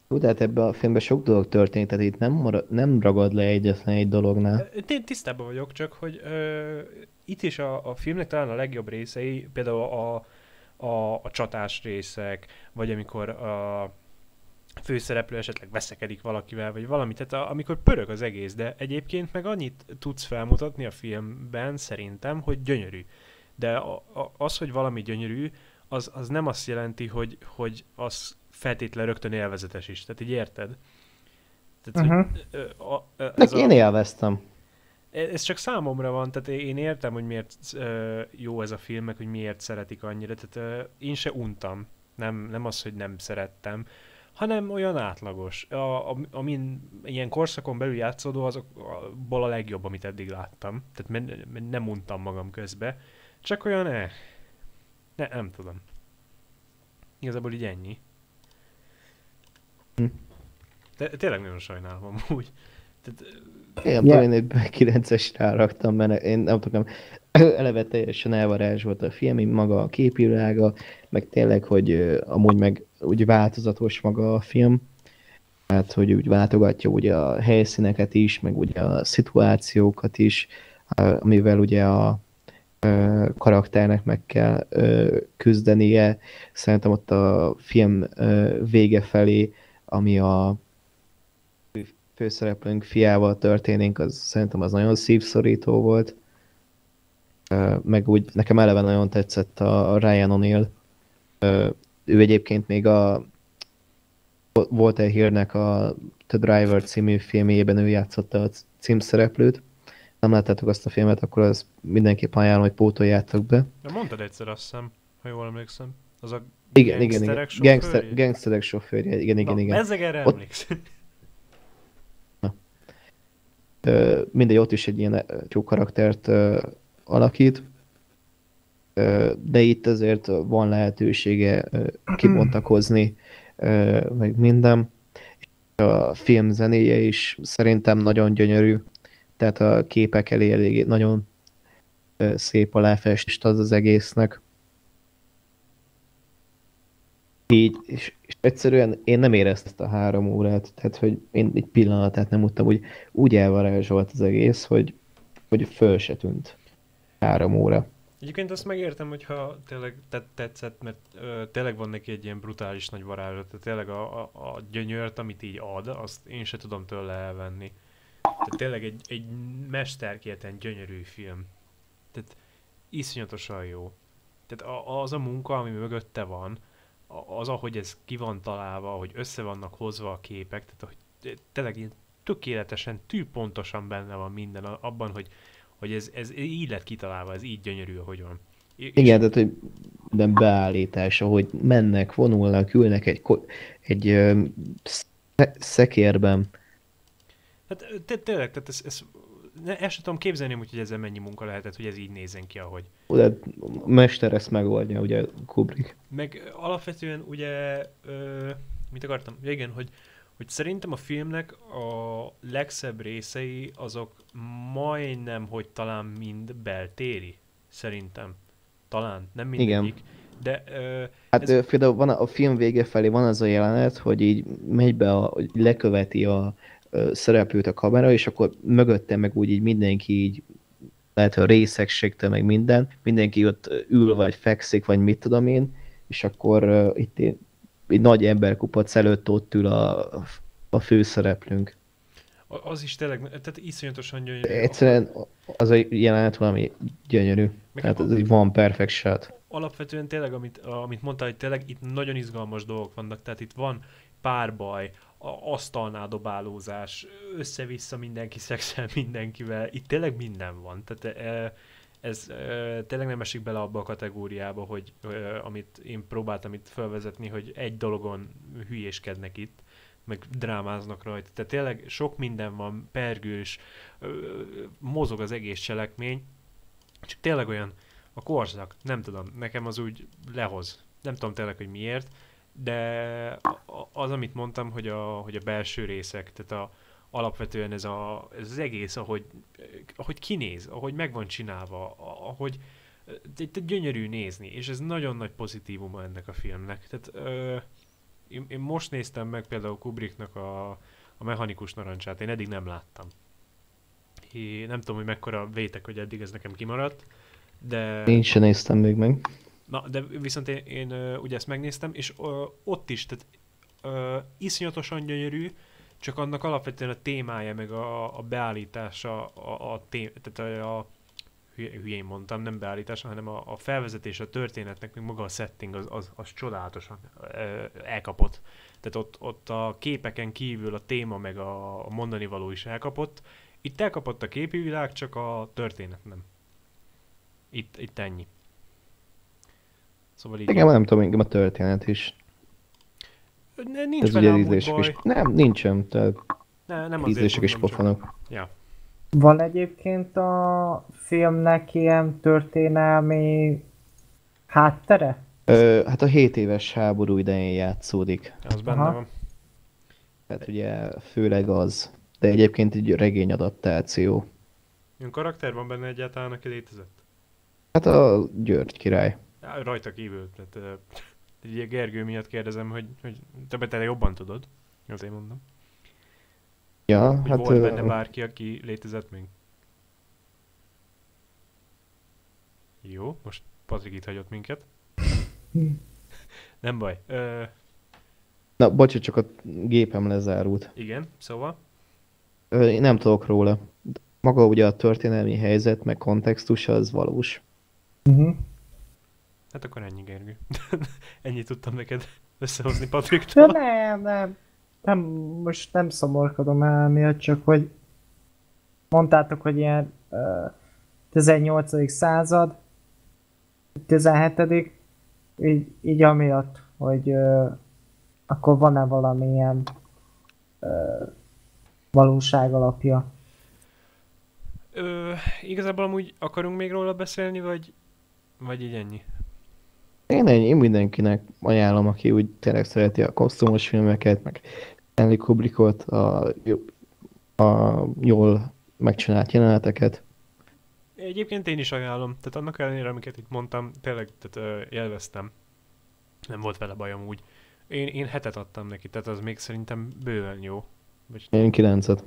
Jó, de hát ebben a filmben sok dolog történt, tehát itt nem, marad, nem ragad le egyetlen egy dolognál. Én tisztában vagyok, csak hogy ö, itt is a, a filmnek talán a legjobb részei, például a, a, a csatás részek, vagy amikor a főszereplő esetleg veszekedik valakivel, vagy valami, tehát a, amikor pörög az egész, de egyébként meg annyit tudsz felmutatni a filmben szerintem, hogy gyönyörű. De a, a, az, hogy valami gyönyörű, az, az nem azt jelenti, hogy, hogy az feltétlenül rögtön élvezetes is. Tehát így érted? Tehát, uh-huh. hogy, ö, a, ö, ez én a, élveztem. Ez csak számomra van, tehát én értem, hogy miért ö, jó ez a film, meg hogy miért szeretik annyira, tehát ö, én se untam. Nem, nem az, hogy nem szerettem, hanem olyan átlagos. A, a, amin ilyen korszakon belül játszódó, azokból a legjobb, amit eddig láttam. Tehát nem untam magam közbe. Csak olyan, eh. Ne, nem tudom. Igazából így ennyi. Hm. De tényleg nagyon sajnálom amúgy. Tehát, én yeah. én egy 9-es ráraktam, mert én nem tudom, eleve teljesen elvarázsolt a film, maga a képvilága, meg tényleg, hogy amúgy meg úgy változatos maga a film, tehát hogy úgy váltogatja ugye a helyszíneket is, meg ugye a szituációkat is, amivel ugye a karakternek meg kell küzdenie. Szerintem ott a film vége felé, ami a főszereplőnk fiával történik, az szerintem az nagyon szívszorító volt. Meg úgy nekem eleve nagyon tetszett a Ryan O'Neill. Ő egyébként még a egy hírnek a The Driver című filmjében ő játszotta a címszereplőt. Nem láttátok azt a filmet, akkor az mindenképp ajánlom, hogy pótoljátok be. De mondtad egyszer azt hiszem, ha jól emlékszem. Az a igen, igen, igen. Gangster, gangsterek sofőrje, igen, igen, Na, igen. Ezek erre Ott... emlékszem mindegy, ott is egy ilyen jó karaktert alakít, de itt azért van lehetősége kibontakozni, meg minden. A film zenéje is szerintem nagyon gyönyörű, tehát a képek elé elég nagyon szép a lefestést az az egésznek. Így, és, és egyszerűen én nem éreztem ezt a három órát, tehát hogy én egy pillanatát nem tudtam, hogy úgy elvarázsolt az egész, hogy, hogy föl se tűnt három óra. Egyébként azt megértem, hogyha tényleg tetszett, mert ö, tényleg van neki egy ilyen brutális nagy varázslat, tehát tényleg a, a, a gyönyört, amit így ad, azt én se tudom tőle elvenni. Tehát tényleg egy, egy mesterkéten gyönyörű film. Tehát iszonyatosan jó. Tehát az a munka, ami mögötte van, az, ahogy ez ki van találva, hogy össze vannak hozva a képek, tehát hogy tényleg ilyen tökéletesen, tűpontosan benne van minden abban, hogy, hogy ez, ez így lett kitalálva, ez így gyönyörű, ahogy van. Igen, tehát hogy minden beállítás, ahogy mennek, vonulnak, ülnek egy, egy szekérben. Hát tényleg, tehát ez, ez ne, ezt sem tudom képzelni, hogy ezzel mennyi munka lehetett, hogy ez így nézzen ki, ahogy. De a mester ezt megoldja, ugye Kubrick. Meg alapvetően ugye, ö, mit akartam? Ja, igen, hogy, hogy szerintem a filmnek a legszebb részei azok majdnem, hogy talán mind beltéri. Szerintem. Talán, nem mindegyik. Igen. De, ö, hát ez... például van a, a film vége felé van az a jelenet, hogy így megy be, a, hogy leköveti a, szereplőt a kamera, és akkor mögötte meg úgy így mindenki így lehet, hogy részegségtől meg minden, mindenki ott ül, vagy fekszik, vagy mit tudom én, és akkor uh, itt egy nagy emberkupac előtt ott ül a, a főszereplőnk. Az is tényleg, tehát iszonyatosan gyönyörű. Egyszerűen az a jelenet valami gyönyörű. Meg tehát ez egy van perfect shot. Alapvetően tényleg, amit, amit mondtál, hogy tényleg itt nagyon izgalmas dolgok vannak, tehát itt van párbaj, asztalnál dobálózás, össze-vissza mindenki szexel mindenkivel, itt tényleg minden van. Tehát e, ez e, tényleg nem esik bele abba a kategóriába, hogy e, amit én próbáltam itt felvezetni, hogy egy dologon hülyéskednek itt, meg drámáznak rajta. Tehát tényleg sok minden van, pergős, mozog az egész cselekmény, csak tényleg olyan a korszak, nem tudom, nekem az úgy lehoz. Nem tudom tényleg, hogy miért, de az, amit mondtam, hogy a, hogy a belső részek, tehát a, alapvetően ez, a, ez az egész, ahogy, ahogy kinéz, ahogy meg van csinálva, ahogy gyönyörű nézni, és ez nagyon nagy pozitívuma ennek a filmnek. Tehát ö, én, én most néztem meg például Kubricknak a, a mechanikus narancsát, én eddig nem láttam. É, nem tudom, hogy mekkora vétek, hogy eddig ez nekem kimaradt, de... Én sem néztem még meg. Na, de viszont én, én ugye ezt megnéztem, és ö, ott is, tehát ö, iszonyatosan gyönyörű, csak annak alapvetően a témája, meg a, a beállítása, a, a, té, tehát a, a hülyén mondtam, nem beállítása, hanem a, a felvezetés a történetnek, meg maga a setting, az, az, az csodálatosan elkapott. Tehát ott, ott a képeken kívül a téma, meg a mondani való is elkapott. Itt elkapott a képi világ, csak a történet nem. Itt, itt ennyi. Szóval így... Igen, nem tudom, engem a történet is. Ne, nincs Ez vele ugye amúgy ízlések baj. is. Nem, nincsen, tehát Ne, nem ízlések csak- pofanok. Ja. Van egyébként a filmnek ilyen történelmi háttere? Ö, hát a 7 éves háború idején játszódik. Az benne Aha. van. Tehát ugye főleg az. De egyébként egy regény adaptáció. Milyen karakter van benne egyáltalán, aki létezett? Hát a György király. Rajta kívül. Tehát, ugye Gergő miatt kérdezem, hogy, hogy te te jobban tudod. Azért mondom. Ja, Hogy hát... volt benne bárki, aki létezett még? Jó, most Patrik itt hagyott minket. Nem baj. Ö, Na, bocs, csak a gépem lezárult. igen, szóval. Ö, Én nem tudok róla. Maga ugye a történelmi helyzet, meg kontextus az valós. Uh-huh. Hát akkor ennyi, Gergő. Ennyit tudtam neked összehozni De Patriktól. nem, nem. Nem, most nem szomorkodom el miatt, csak hogy mondtátok, hogy ilyen uh, 18. század, 17. Így, így amiatt, hogy uh, akkor van-e valamilyen uh, valóság alapja. Ö, igazából amúgy akarunk még róla beszélni, vagy, vagy így ennyi? Én, én mindenkinek ajánlom, aki úgy tényleg szereti a kosztümos filmeket, meg Stanley Kubrickot, a, a jól megcsinált jeleneteket. Egyébként én is ajánlom, tehát annak ellenére, amiket itt mondtam, tényleg tehát, ö, élveztem. Nem volt vele bajom úgy. Én, én hetet adtam neki, tehát az még szerintem bőven jó. Vagy, Én kilencet.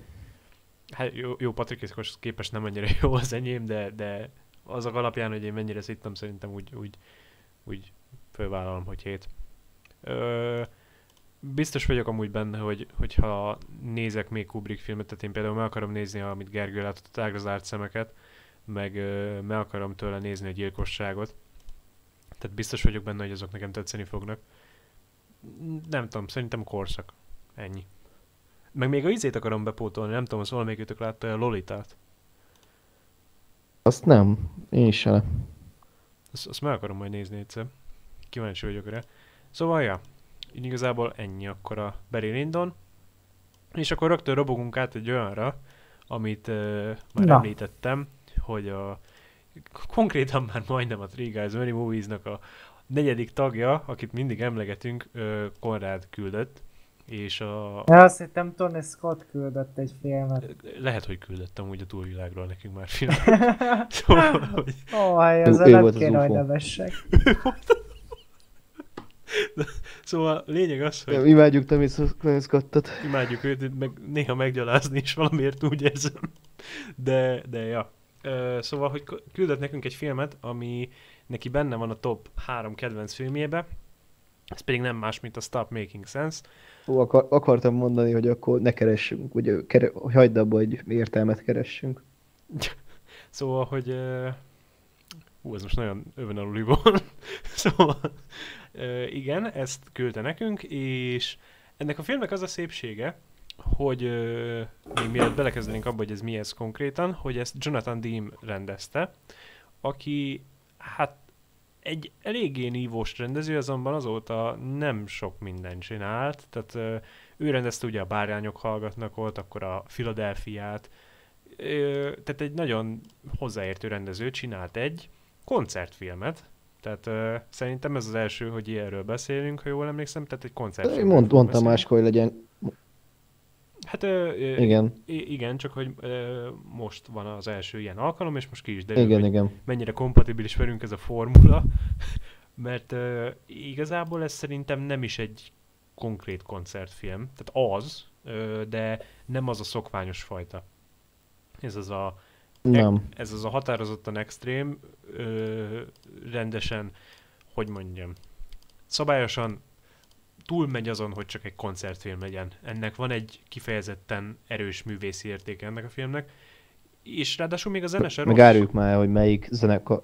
hát jó, jó Patrikhoz képest nem annyira jó az enyém, de, de azok alapján, hogy én mennyire szittem, szerintem úgy, úgy, úgy fölvállalom, hogy hét. Ö, biztos vagyok amúgy benne, hogy, hogyha nézek még Kubrick filmet, tehát én például meg akarom nézni, amit Gergő látott, a tágra zárt szemeket, meg ö, meg akarom tőle nézni a gyilkosságot. Tehát biztos vagyok benne, hogy azok nekem tetszeni fognak. Nem tudom, szerintem korszak. Ennyi. Meg még a izét akarom bepótolni, nem tudom, az valamelyikőtök látta a Lolitát. Azt nem. Én is se. Azt, azt meg akarom majd nézni egyszer. Kíváncsi vagyok rá. Szóval, ja, így igazából ennyi akkor a Barry Lyndon. És akkor rögtön robogunk át egy olyanra, amit uh, már Na. említettem, hogy a konkrétan már majdnem a Three Guys Many Movies-nak a negyedik tagja, akit mindig emlegetünk, uh, Konrád küldött, és a, Ja, azt hittem Tony Scott küldött egy filmet. lehet, hogy küldöttem úgy a túlvilágról nekünk már filmet. szóval, hogy Ó, ezzel ő nem az kéne, hogy nevessek. Szóval lényeg az, hogy Imádjuk Tommy Scottot. imádjuk őt, meg néha meggyalázni is valamiért úgy érzem. De, de ja. Szóval, hogy küldött nekünk egy filmet, ami neki benne van a top 3 kedvenc filmjébe, ez pedig nem más, mint a Stop Making Sense. Ó, akar, akartam mondani, hogy akkor ne keressünk, ugye, kere, hagyd abba, hogy értelmet keressünk. Szóval, hogy... ö, Hú, ez most nagyon övenalulig volt. szóval, igen, ezt küldte nekünk, és ennek a filmnek az a szépsége, hogy ö, még mielőtt belekezdenénk abba, hogy ez mi ez konkrétan, hogy ezt Jonathan Dean rendezte, aki hát egy eléggé nívós rendező, azonban azóta nem sok mindent csinált, tehát ő rendezte ugye a Bárányok hallgatnak volt, akkor a Philadelphiát, ö, tehát egy nagyon hozzáértő rendező csinált egy koncertfilmet, tehát ö, szerintem ez az első, hogy ilyenről beszélünk, ha jól emlékszem, tehát egy Én koncertfilmről mond, mondtam máskor, hogy legyen. Hát ö, ö, Igen, igen, csak hogy ö, most van az első ilyen alkalom, és most ki is derül, igen, igen. mennyire kompatibilis velünk ez a formula, mert ö, igazából ez szerintem nem is egy konkrét koncertfilm, tehát az, ö, de nem az a szokványos fajta. Ez az a, Nem. ez az a határozottan extrém, ö, rendesen, hogy mondjam, szabályosan túlmegy azon, hogy csak egy koncertfilm legyen. Ennek van egy kifejezetten erős művészi értéke ennek a filmnek, és ráadásul még a zene se rossz. Megárjuk már, hogy melyik zenekar,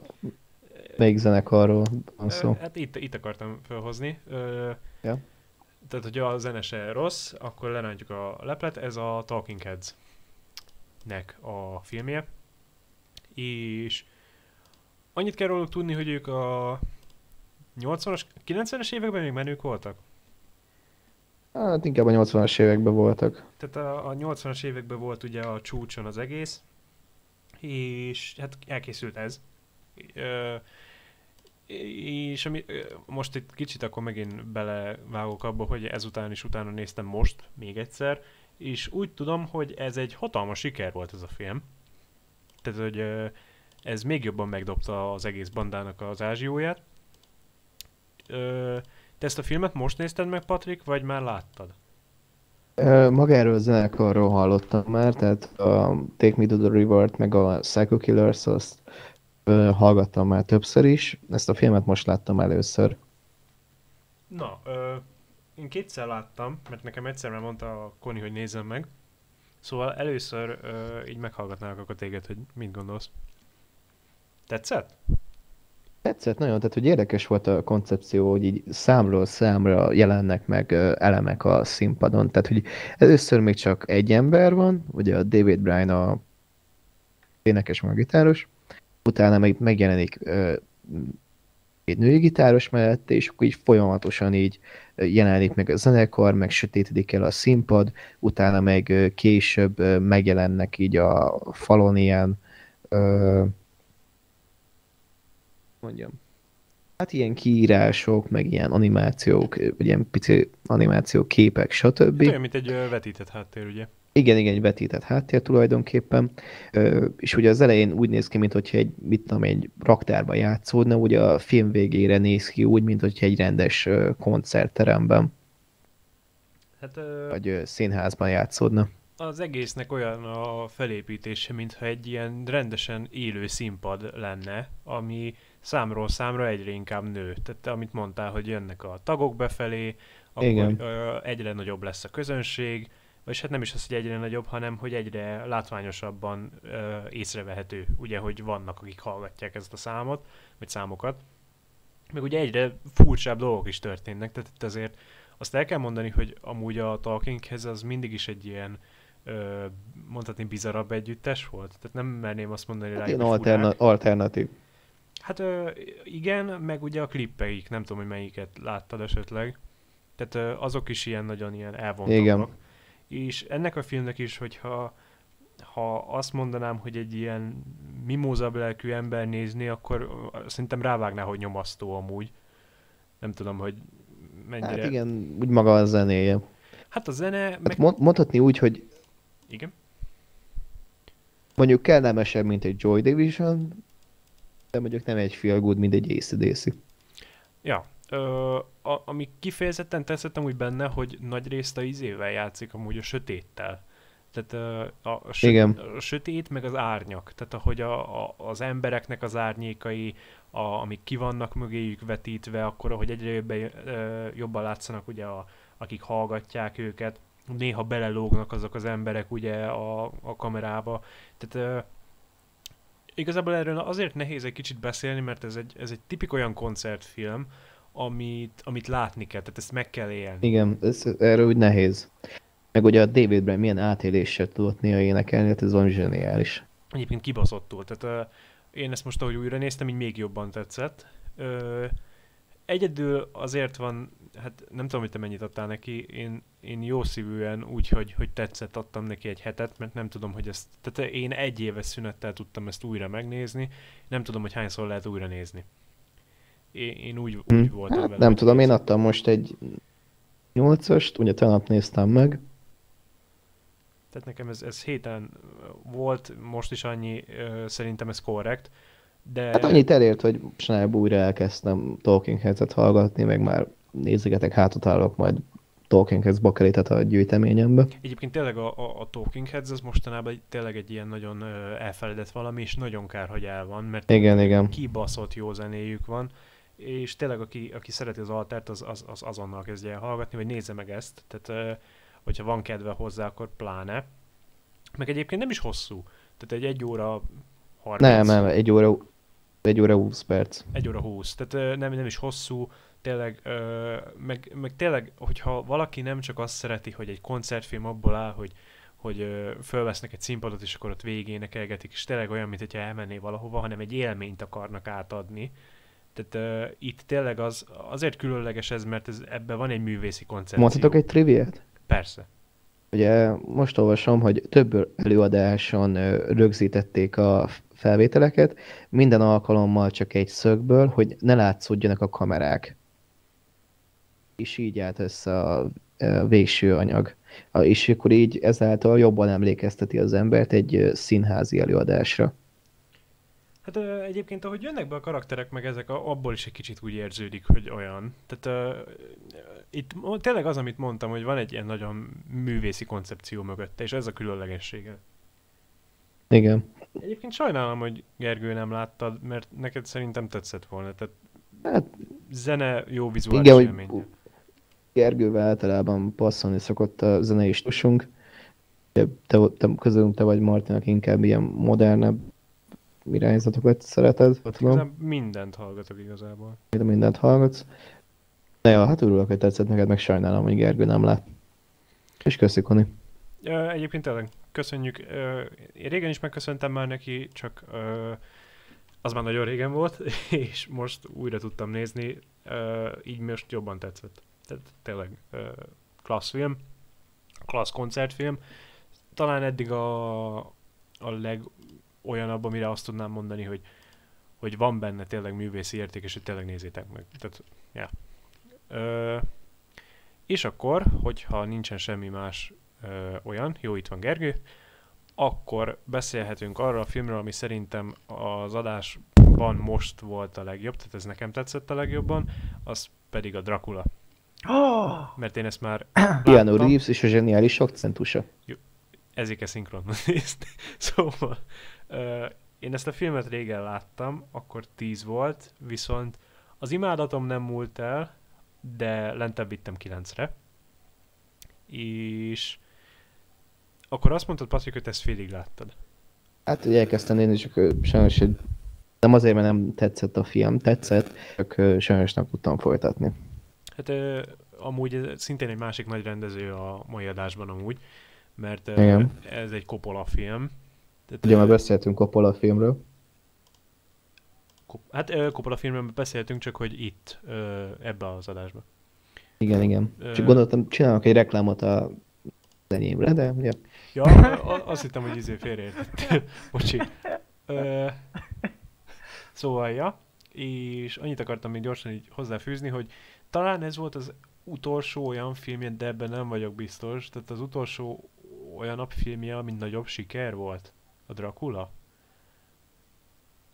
melyik zenekarról van szó. Hát itt, itt akartam felhozni. Ja. Tehát, hogy a zene se rossz, akkor lerántjuk a leplet. Ez a Talking Heads-nek a filmje. És annyit kell róluk tudni, hogy ők a 80-as, 90-es években még menők voltak. Hát inkább a 80-as években voltak. Tehát a, a 80-as években volt ugye a csúcson az egész, és hát elkészült ez. Ö, és ami, most itt kicsit akkor megint belevágok abba, hogy ezután is utána néztem most, még egyszer, és úgy tudom, hogy ez egy hatalmas siker volt ez a film. Tehát, hogy ez még jobban megdobta az egész bandának az ázsióját. Ö, te ezt a filmet most nézted meg, Patrik, vagy már láttad? Magáról a zenekarról hallottam már, tehát a Take Me to the River-t, meg a Psycho Killers, azt hallgattam már többször is. Ezt a filmet most láttam először. Na, ö, én kétszer láttam, mert nekem egyszer már mondta a Koni, hogy nézzem meg. Szóval először ö, így meghallgatnálak akkor téged, hogy mit gondolsz. Tetszett? Tetszett nagyon, tehát hogy érdekes volt a koncepció, hogy így számról számra jelennek meg elemek a színpadon. Tehát, hogy először még csak egy ember van, ugye a David Bryan a énekes meg gitáros, utána meg megjelenik egy női gitáros mellett, és akkor így folyamatosan így jelenik meg a zenekar, meg sötétedik el a színpad, utána meg később megjelennek így a falon ilyen ö, mondjam, hát ilyen kiírások, meg ilyen animációk, ilyen pici animáció képek, stb. Hát olyan, mint egy vetített háttér, ugye? Igen, igen, egy vetített háttér tulajdonképpen. Ö, és ugye az elején úgy néz ki, mintha egy, mit tudom, egy raktárba játszódna, ugye a film végére néz ki úgy, mint hogyha egy rendes koncertteremben, Hát ö, vagy színházban játszódna. az egésznek olyan a felépítése, mintha egy ilyen rendesen élő színpad lenne, ami számról számra egyre inkább nő. Tehát amit mondtál, hogy jönnek a tagok befelé, akkor Igen. egyre nagyobb lesz a közönség, vagy hát nem is az, hogy egyre nagyobb, hanem hogy egyre látványosabban ö, észrevehető, ugye, hogy vannak, akik hallgatják ezt a számot, vagy számokat. Meg ugye egyre furcsább dolgok is történnek, tehát itt azért azt el kell mondani, hogy amúgy a Talkinghez az mindig is egy ilyen ö, mondhatni bizarabb együttes volt. Tehát nem merném azt mondani rá, Hát ilyen hogy alterna- alternatív. Hát igen, meg ugye a klippeik, nem tudom, hogy melyiket láttad esetleg. Tehát azok is ilyen nagyon ilyen elvontabbak. Igen. És ennek a filmnek is, hogyha ha azt mondanám, hogy egy ilyen mimózabb lelkű ember nézni, akkor szerintem rávágná, hogy nyomasztó amúgy. Nem tudom, hogy mennyire... Hát igen, úgy maga a zenéje. Hát a zene, Hát meg... mond, mondhatni úgy, hogy Igen. mondjuk kellemesebb, mint egy Joy Division, de mondjuk nem egy feel good, mint egy ACDC. Ja. Ö, a, ami kifejezetten tetszettem úgy benne, hogy nagy részt a izével játszik amúgy a sötéttel. Tehát ö, a, a, sö, Igen. a sötét, meg az árnyak. Tehát ahogy a, a, az embereknek az árnyékai, a, amik ki vannak mögéjük vetítve, akkor ahogy egyre jobban, ö, jobban látszanak ugye a, akik hallgatják őket. Néha belelógnak azok az emberek ugye a, a kamerába. Tehát igazából erről azért nehéz egy kicsit beszélni, mert ez egy, ez egy tipik olyan koncertfilm, amit, amit látni kell, tehát ezt meg kell élni. Igen, ez, erről úgy nehéz. Meg ugye a David Bryan milyen átéléssel tudott néha énekelni, hát ez valami zseniális. Egyébként kibaszottul, tehát uh, én ezt most, ahogy újra néztem, így még jobban tetszett. Uh, egyedül azért van, hát nem tudom, hogy te mennyit adtál neki, én, én jó szívűen úgy, hogy, hogy tetszett, adtam neki egy hetet, mert nem tudom, hogy ezt, tehát én egy éves szünettel tudtam ezt újra megnézni, nem tudom, hogy hányszor lehet újra nézni. Én, én úgy, Hm. úgy voltam Hát vele. nem tudom, én adtam most egy 8-ast, ugye tegnap néztem meg. Tehát nekem ez, ez héten volt, most is annyi, szerintem ez korrekt, de... Hát annyit elért, hogy mostanában újra elkezdtem Talking Heads-et hallgatni, meg már nézegetek, hátat állok majd Talking Heads bakelített a gyűjteményembe. Egyébként tényleg a, a, a Talking Heads az mostanában tényleg egy ilyen nagyon elfeledett valami, és nagyon kár, hogy el van, mert Igen, igen. kibaszott jó zenéjük van, és tényleg aki, aki szereti az altert, az, az, az azonnal kezdje el hallgatni, vagy nézze meg ezt, tehát hogyha van kedve hozzá, akkor pláne. Meg egyébként nem is hosszú, tehát egy 1 óra 30. Nem, nem, egy óra, egy óra 20 perc. 1 óra 20, tehát nem, nem is hosszú, tényleg, meg, meg tényleg, hogyha valaki nem csak azt szereti, hogy egy koncertfilm abból áll, hogy, hogy fölvesznek egy színpadot, és akkor ott végén énekelgetik, és tényleg olyan, mint hogyha elmenné valahova, hanem egy élményt akarnak átadni. Tehát uh, itt tényleg az, azért különleges ez, mert ez, ebben van egy művészi koncepció. Mondhatok egy triviát? Persze. Ugye most olvasom, hogy több előadáson rögzítették a felvételeket, minden alkalommal csak egy szögből, hogy ne látszódjanak a kamerák. És így állt össze a, a végső anyag. És akkor így ezáltal jobban emlékezteti az embert egy ö, színházi előadásra. Hát egyébként, ahogy jönnek be a karakterek, meg ezek, abból is egy kicsit úgy érződik, hogy olyan. Tehát ö, itt tényleg az, amit mondtam, hogy van egy ilyen nagyon művészi koncepció mögötte, és ez a különlegessége. Igen. Egyébként sajnálom, hogy Gergő nem láttad, mert neked szerintem tetszett volna. Tehát Hát zene, jó vizuális igen, hogy. Gergővel általában passzolni szokott a zenei stílusunk. Te, te, közülünk te vagy Martinak inkább ilyen modernebb irányzatokat szereted, ha tudom. Mindent hallgatok igazából. de mindent hallgatsz. De ja, hát örülök, hogy tetszett neked, meg sajnálom, hogy Gergő nem lát. És köszi, Koni. Egyébként tényleg köszönjük. Én régen is megköszöntem már neki, csak az már nagyon régen volt, és most újra tudtam nézni, így most jobban tetszett. Tehát tényleg klassz film, klassz koncertfilm. Talán eddig a, a leg olyanabb, amire azt tudnám mondani, hogy, hogy van benne tényleg művészi érték, és hogy tényleg nézzétek meg. Tehát, ja. Ö, és akkor, hogyha nincsen semmi más ö, olyan, jó, itt van Gergő, akkor beszélhetünk arra a filmről, ami szerintem az adásban most volt a legjobb, tehát ez nekem tetszett a legjobban, az pedig a Dracula. Oh! Mert én ezt már Keanu. Reeves és a zseniális akcentusa. ezért kell szinkronban nézni. Szóval ö, én ezt a filmet régen láttam, akkor 10 volt, viszont az imádatom nem múlt el, de lentebb vittem 9-re. És akkor azt mondtad, Patrik, hogy te ezt félig láttad. Hát ugye elkezdtem én, csak sajnos nem azért, mert nem tetszett a film, tetszett, csak sajnos nem tudtam folytatni. Hát amúgy szintén egy másik nagy rendező a mai adásban amúgy, mert Igen. ez egy Coppola film. Tehát, Ugye már beszéltünk Coppola filmről. Hát Coppola filmről beszéltünk, csak hogy itt, ebbe az adásba. Igen, igen. Csak gondoltam, csinálok egy reklámot a enyémre, de ugye, Ja, a- azt hittem, hogy izé félreértettél. Bocsi. Ö, szóval, ja, és annyit akartam még gyorsan így hozzáfűzni, hogy talán ez volt az utolsó olyan filmje, de ebben nem vagyok biztos, tehát az utolsó olyan filmje, ami nagyobb siker volt, a Dracula.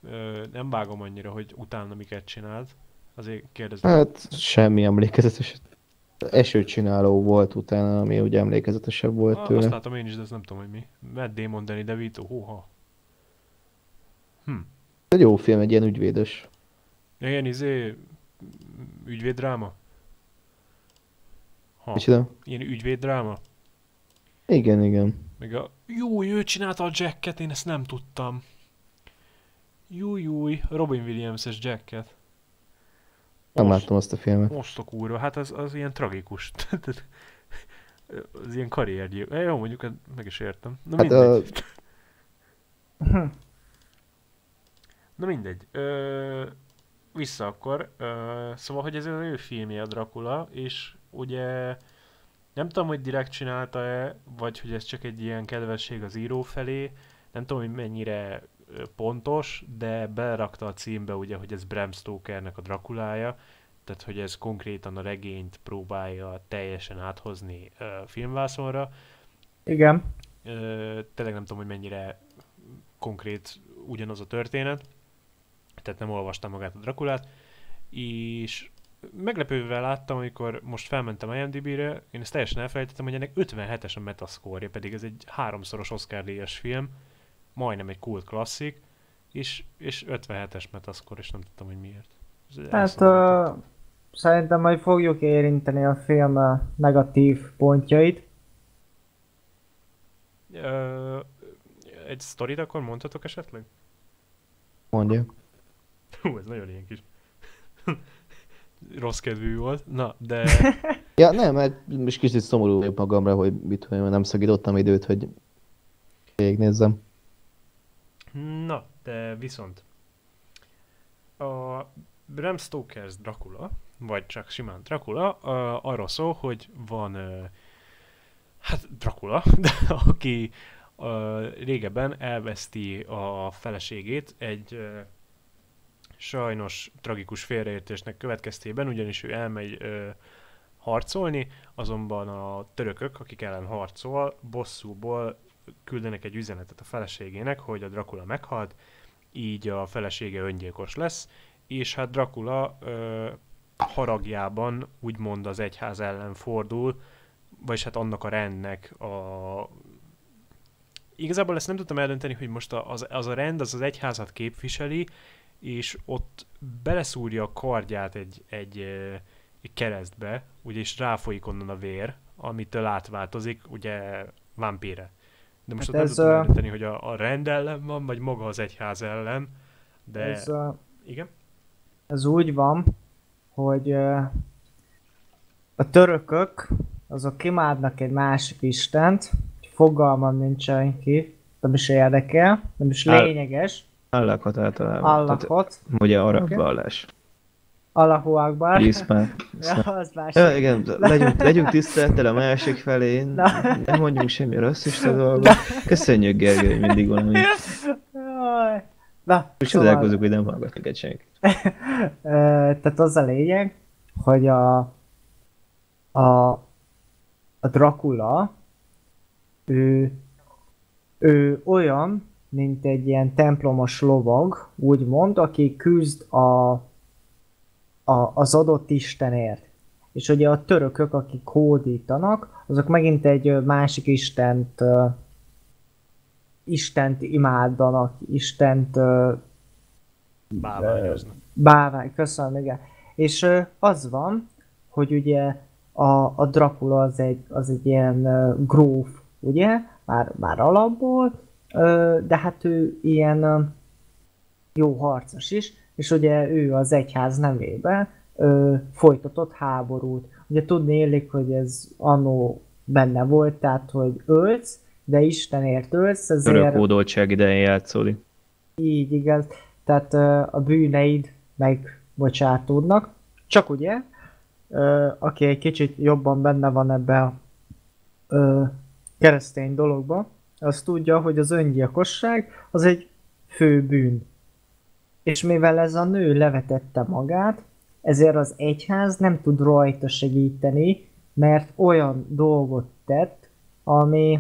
Ö, nem vágom annyira, hogy utána miket csinált, azért kérdezem. hát semmi emlékezetes. Esőt csináló volt utána, ami ugye emlékezetesebb volt Ah, azt tőle. látom én is, de ezt nem tudom, hogy mi. Matt Damon, Danny DeVito, hóha. Hm. Egy jó film, egy ilyen ügyvédes. Ilyen izé, ügyvéddráma? Ha, Micsoda? ilyen ügyvéddráma? Igen, igen. Meg a... Jó, ő csinálta a Jacket, én ezt nem tudtam. Júj, júj, Robin Williams-es Jacket. Nem Most- láttam azt a filmet. Most a kurva, hát az, az ilyen tragikus. Az ilyen karriergyilk. Eh, Jó, mondjuk, hát meg is értem. Na Hát mindegy. a, Na mindegy. Ö, vissza akkor. Ö, szóval, hogy ez az ő filmje a Dracula, és ugye nem tudom, hogy direkt csinálta-e, vagy hogy ez csak egy ilyen kedvesség az író felé. Nem tudom, hogy mennyire pontos, de belerakta a címbe ugye, hogy ez Bram Stokernek a Draculája, tehát hogy ez konkrétan a regényt próbálja teljesen áthozni ö, filmvászonra. Igen. Ö, tényleg nem tudom, hogy mennyire konkrét ugyanaz a történet, tehát nem olvastam magát a Drakulát, és meglepővel láttam, amikor most felmentem IMDb-re, én ezt teljesen elfelejtettem, hogy ennek 57-es a metascore pedig ez egy háromszoros Oscar díjas film, majdnem egy kult klasszik, és, és 57-es metascore, és nem tudtam, hogy miért. Hát uh, szerintem majd fogjuk érinteni a film uh, negatív pontjait. Ö, egy sztorit akkor mondhatok esetleg? Mondja. Hú, ez nagyon ilyen kis rossz kedvű volt. Na, de Ja, nem, mert most kicsit szomorú vagyok magamra, hogy mit tudom, én, nem szakítottam időt, hogy végignézzem. Na, de viszont. A Bram Stoker's Dracula, vagy csak simán Dracula, uh, arról szól, hogy van hát Dracula, de aki uh, régebben elveszti a feleségét egy sajnos tragikus félreértésnek következtében, ugyanis ő elmegy harcolni, azonban a törökök, akik ellen harcol, bosszúból küldenek egy üzenetet a feleségének, hogy a Dracula meghalt, így a felesége öngyilkos lesz, és hát Dracula ö, haragjában úgymond az egyház ellen fordul, vagyis hát annak a rendnek a... Igazából ezt nem tudtam eldönteni, hogy most az, az a rend, az az egyházat képviseli, és ott beleszúrja a kardját egy, egy, egy keresztbe, ugye, és ráfolyik onnan a vér, amitől átváltozik, ugye, vampíre. De most Hát hát ez, nem tudom eldönteni, hogy a, a rend ellen van, vagy maga az egyház ellen, de Ez, igen. ez úgy van, hogy a törökök azok imádnak egy másik istent, fogalmam nincsen ki, nem is érdekel, nem is lényeges, Allahot általában. Tehát, Allahot, ugye arab okay. vallás. Allahu Akbar. Iszmán. Ja, az más. Ja, igen, legyünk, legyünk tisztelettel a másik felé, Na. nem mondjunk semmi rasszista dolgot. Köszönjük Gergő, hogy mindig valami. Jaj. Na, És szóval, csodálkozunk, hogy nem hallgat minket senki. ö, tehát az a lényeg, hogy a, a, a Dracula, ő, ő olyan, mint egy ilyen templomos lovag, úgymond, aki küzd a, a, az adott istenért. És ugye a törökök, akik hódítanak, azok megint egy másik istent ö, Istent imádanak, Istent ö, Báványoznak. Bávány, köszönöm, igen. És ö, az van, hogy ugye a, a Dracula az egy, az egy ilyen uh, gróf, ugye? Már, már alapból, ö, de hát ő ilyen ö, jó harcos is, és ugye ő az egyház nevében ö, folytatott háborút. Ugye tudni illik, hogy ez annó benne volt, tehát hogy ölsz, de Istenért ölsz, ezért... Örök hódoltság idején játszódik. Így igaz. Tehát ö, a bűneid megbocsátódnak. Csak ugye, ö, aki egy kicsit jobban benne van ebbe a ö, keresztény dologba, az tudja, hogy az öngyilkosság az egy fő bűn. És mivel ez a nő levetette magát, ezért az egyház nem tud rajta segíteni, mert olyan dolgot tett, ami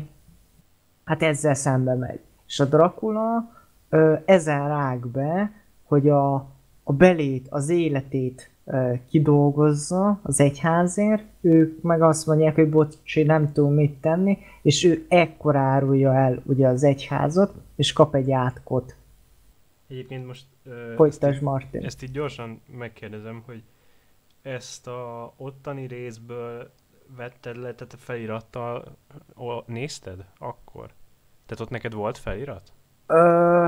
hát ezzel szembe megy. És a Dracula ö, ezen rág be, hogy a, a belét, az életét ö, kidolgozza az egyházért, ők meg azt mondják, hogy bocsi, nem tudom mit tenni, és ő ekkor árulja el ugye az egyházat, és kap egy átkot. Egyébként most Folytasd, Martin. ezt így gyorsan megkérdezem, hogy ezt a ottani részből vetted le, tehát a felirattal ó, nézted akkor? Tehát ott neked volt felirat? Ö,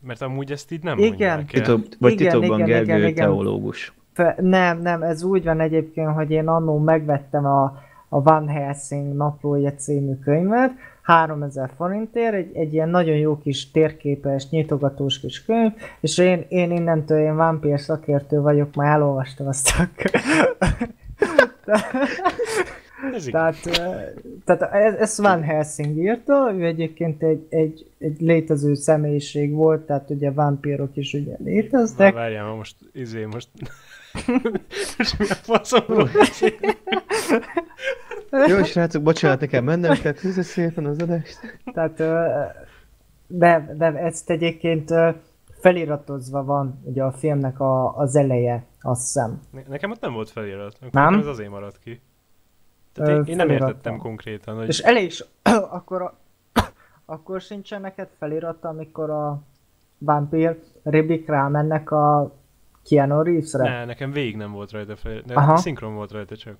Mert amúgy ezt így nem Igen. mondják el. Titok, vagy Igen, titokban igen, Gergő igen, igen. teológus. Fe, nem, nem, ez úgy van egyébként, hogy én annó megvettem a, a Van Helsing naplója című könyvet, 3000 forintért, egy, egy ilyen nagyon jó kis térképes, nyitogatós kis könyv, és én, én innentől én vámpír szakértő vagyok, már elolvastam azt a. Tehát, ö, tehát ez, ez Van Helsing írta, ő egyébként egy, egy, egy létező személyiség volt, tehát ugye vámpírok is ugye Na, léteztek. várjál, ma most, izé, most... most mi a faszomról Jó, srácok, bocsánat, nekem mennem kell, köszönöm szépen az adást. Tehát, de, de ezt egyébként feliratozva van ugye a filmnek a, az eleje, azt hiszem. Ne- Nekem ott nem volt felirat. Nem? nekem Ez azért maradt ki. Tehát Ö, én, én nem értettem konkrétan, hogy... És ele is, akkor, a, akkor sincsen neked felirat, amikor a Vampir Ribik rámennek a Keanu Reevesre? Ne, nekem végig nem volt rajta felirat. Szinkron volt rajta csak.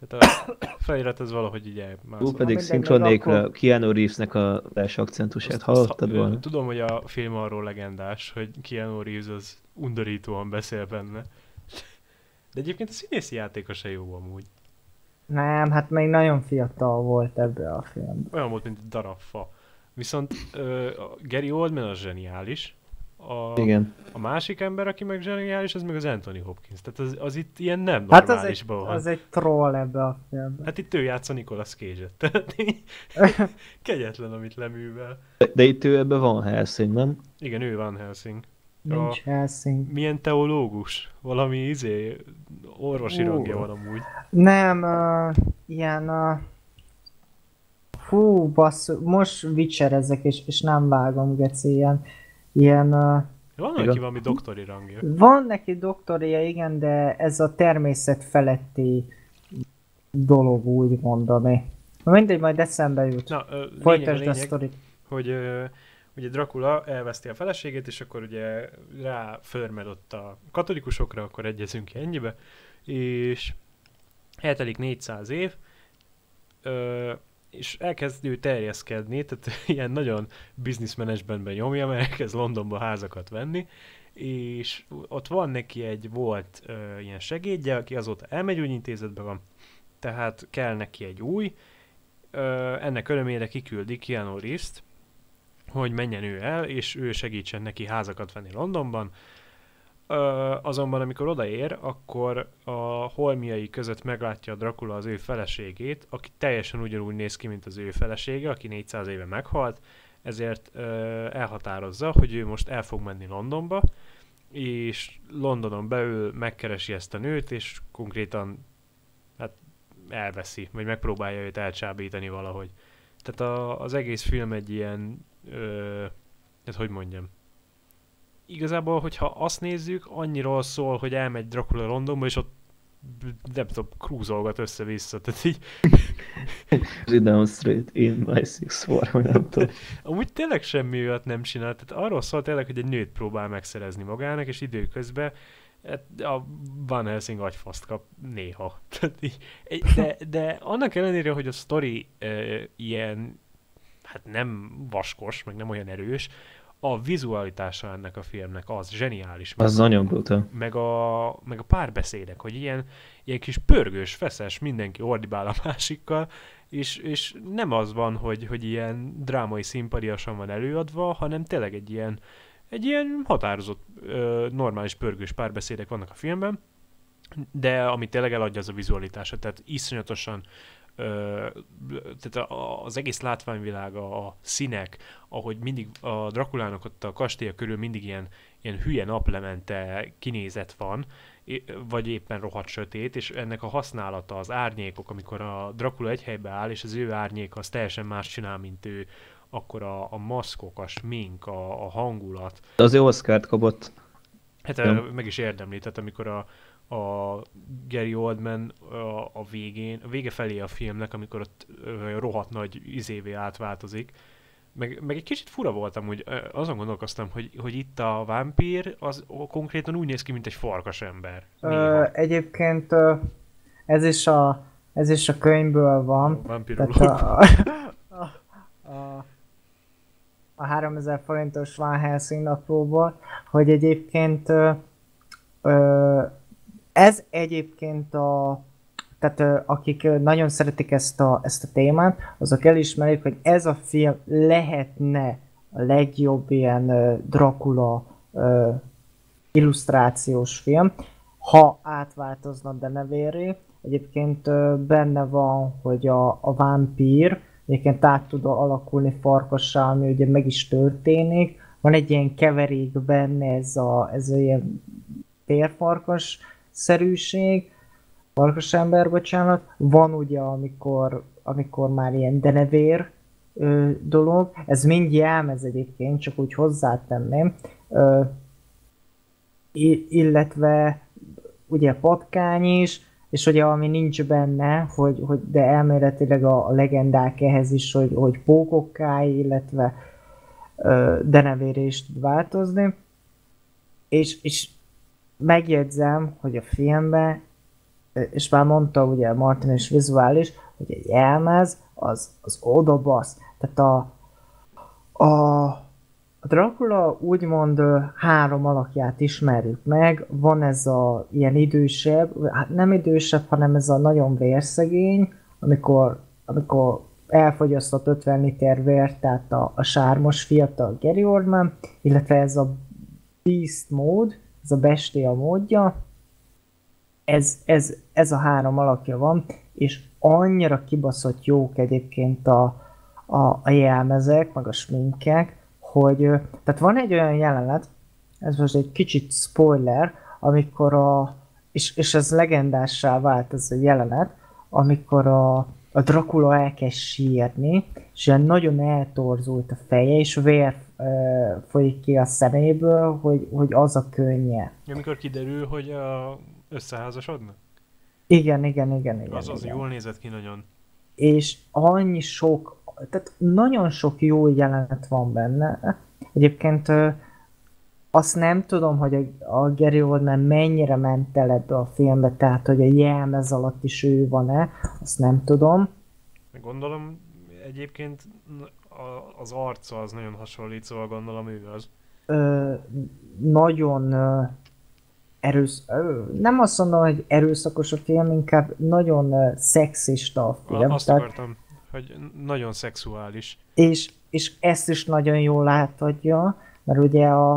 Tehát a felirat az valahogy így Tú elmászott. pedig szinkron nélkül akkor- a Keanu Reevesnek a belső akcentusát Azt- azt hallottad ha- volna? Tudom, hogy a film arról legendás, hogy Keanu Reeves az undorítóan beszél benne. De egyébként a színészi játéka se jó amúgy. Nem, hát még nagyon fiatal volt ebbe a filmben. Olyan volt, mint egy darab fa. Viszont a Gary Oldman az zseniális. A, Igen. a másik ember, aki meg zseniális, az meg az Anthony Hopkins. Tehát az, az itt ilyen nem Hát az egy, normálisban van. az egy troll ebbe a filmben. Hát itt ő játsza Nicolas Cage-et. Tehát kegyetlen, amit leművel. De, de itt ő ebben van Helsing, nem? Igen, ő Van Helsing. Nincs Helsing. Milyen teológus? Valami izé, orvosi Ú. rangja van amúgy. Nem, uh, ilyen... Uh, fú, basszus, most vicserezek, és, és nem vágom, geci, ilyen... ilyen Van Igen. neki valami doktori rangja. van neki doktoria, igen, de ez a természet feletti dolog, úgy mondani. Mindegy, majd eszembe jut. Na, ö, lényeg, a Folytasd a lényeg, sztorit. hogy ö, ugye Dracula elveszti a feleségét, és akkor ugye rá förmed ott a katolikusokra, akkor egyezünk ki ennyibe, és eltelik 400 év, ö, és elkezd ő terjeszkedni, tehát ilyen nagyon business managementben nyomja, mert elkezd Londonba házakat venni, és ott van neki egy volt ö, ilyen segédje, aki azóta elmegyógyintézetben van, tehát kell neki egy új, ö, ennek örömére kiküldi Keanu Reeves-t, hogy menjen ő el, és ő segítsen neki házakat venni Londonban. Azonban amikor odaér, akkor a holmiai között meglátja a Dracula az ő feleségét, aki teljesen ugyanúgy néz ki, mint az ő felesége, aki 400 éve meghalt, ezért elhatározza, hogy ő most el fog menni Londonba, és Londonon belül megkeresi ezt a nőt, és konkrétan hát elveszi, vagy megpróbálja őt elcsábítani valahogy. Tehát a, az egész film egy ilyen, ö, hát hogy mondjam, igazából, hogyha azt nézzük, annyiról szól, hogy elmegy Dracula Londonba, és ott nem tudom, krúzolgat össze-vissza, tehát így, down straight in my six vagy nem tudom. amúgy tényleg semmi olyat nem csinál, tehát arról szól tényleg, hogy egy nőt próbál megszerezni magának, és időközben hát a Van Helsing agyfaszt kap néha. De, de annak ellenére, hogy a sztori e, ilyen, hát nem vaskos, meg nem olyan erős, a vizualitása ennek a filmnek az zseniális. meg Az nagyon brutal. meg a, meg a párbeszédek, hogy ilyen, ilyen kis pörgős, feszes, mindenki ordibál a másikkal, és, és nem az van, hogy, hogy ilyen drámai szimpariasan van előadva, hanem tényleg egy ilyen, egy ilyen határozott, ö, normális pörgős párbeszédek vannak a filmben, de ami tényleg eladja az a vizualitása, tehát iszonyatosan tehát az egész látványvilága, a színek, ahogy mindig a Drakulának ott a kastélya körül mindig ilyen, ilyen hülye naplemente kinézet van, vagy éppen rohadt sötét, és ennek a használata, az árnyékok, amikor a Dracula egy helybe áll, és az ő árnyék az teljesen más csinál, mint ő, akkor a, a maszkok, a smink, a, a hangulat, De azért Oscar-t kapott. Hát ja. meg is érdemli, tehát amikor a, a Gary Oldman a, a végén, a vége felé a filmnek, amikor ott rohadt nagy izévé átváltozik, meg, meg egy kicsit fura voltam, hogy azon gondolkoztam, hogy, hogy itt a vámpír az konkrétan úgy néz ki, mint egy farkas ember. Ö, egyébként ez is a ez is a könyvből van. Tehát Vámpirológ. a, a, a, a 3000 forintos Van Helsing naplóból, hogy egyébként ö, ö, ez egyébként a tehát akik nagyon szeretik ezt a, ezt a témát, azok elismerik, hogy ez a film lehetne a legjobb ilyen Dracula illusztrációs film, ha átváltozna Denevéré. Egyébként benne van, hogy a, a vámpír egyébként át tud alakulni farkassá, ami ugye meg is történik. Van egy ilyen keverék benne, ez a, ez a ilyen térfarkas szerűség, farkas ember, bocsánat. Van ugye, amikor, amikor már ilyen denevér ö, dolog. Ez mind jelmez egyébként, csak úgy hozzátenném. ö, illetve ugye patkány is, és ugye ami nincs benne, hogy, hogy de elméletileg a, a legendák ehhez is, hogy, hogy pókokká, illetve ö, denevére is tud változni. És, és megjegyzem, hogy a filmben, és már mondta ugye Martin is vizuális, hogy egy jelmez az, az oda basz. Tehát a, a a Dracula úgymond három alakját ismerjük meg, van ez a ilyen idősebb, hát nem idősebb, hanem ez a nagyon vérszegény, amikor, amikor elfogyasztott 50 liter vért, tehát a, a sármos fiatal Gary Oldman, illetve ez a Beast mód, ez a bestia módja, ez, ez, ez a három alakja van, és annyira kibaszott jók egyébként a, a, a jelmezek, meg a sminkek, hogy tehát van egy olyan jelenet, ez most egy kicsit spoiler, amikor a, és, és ez legendássá vált ez a jelenet, amikor a, a Dracula elkezd sírni, és ilyen nagyon eltorzult a feje, és vér folyik ki a szeméből, hogy, hogy az a könnye. Amikor kiderül, hogy a összeházasodnak? Igen, igen, igen, igen. Az, az igen. jól nézett ki nagyon. És annyi sok tehát nagyon sok jó jelenet van benne. Egyébként azt nem tudom, hogy a, a Gary Oldman mennyire ment el ebbe a filmbe, tehát hogy a jelmez alatt is ő van-e, azt nem tudom. Gondolom egyébként az arca az nagyon hasonlít, szóval gondolom ő az. Ö, nagyon ö, erősz... Ö, nem azt mondom, hogy erőszakos a film, inkább nagyon ö, szexista a film. Azt tehát, akartam hogy nagyon szexuális. És, és ezt is nagyon jól átadja, mert ugye a,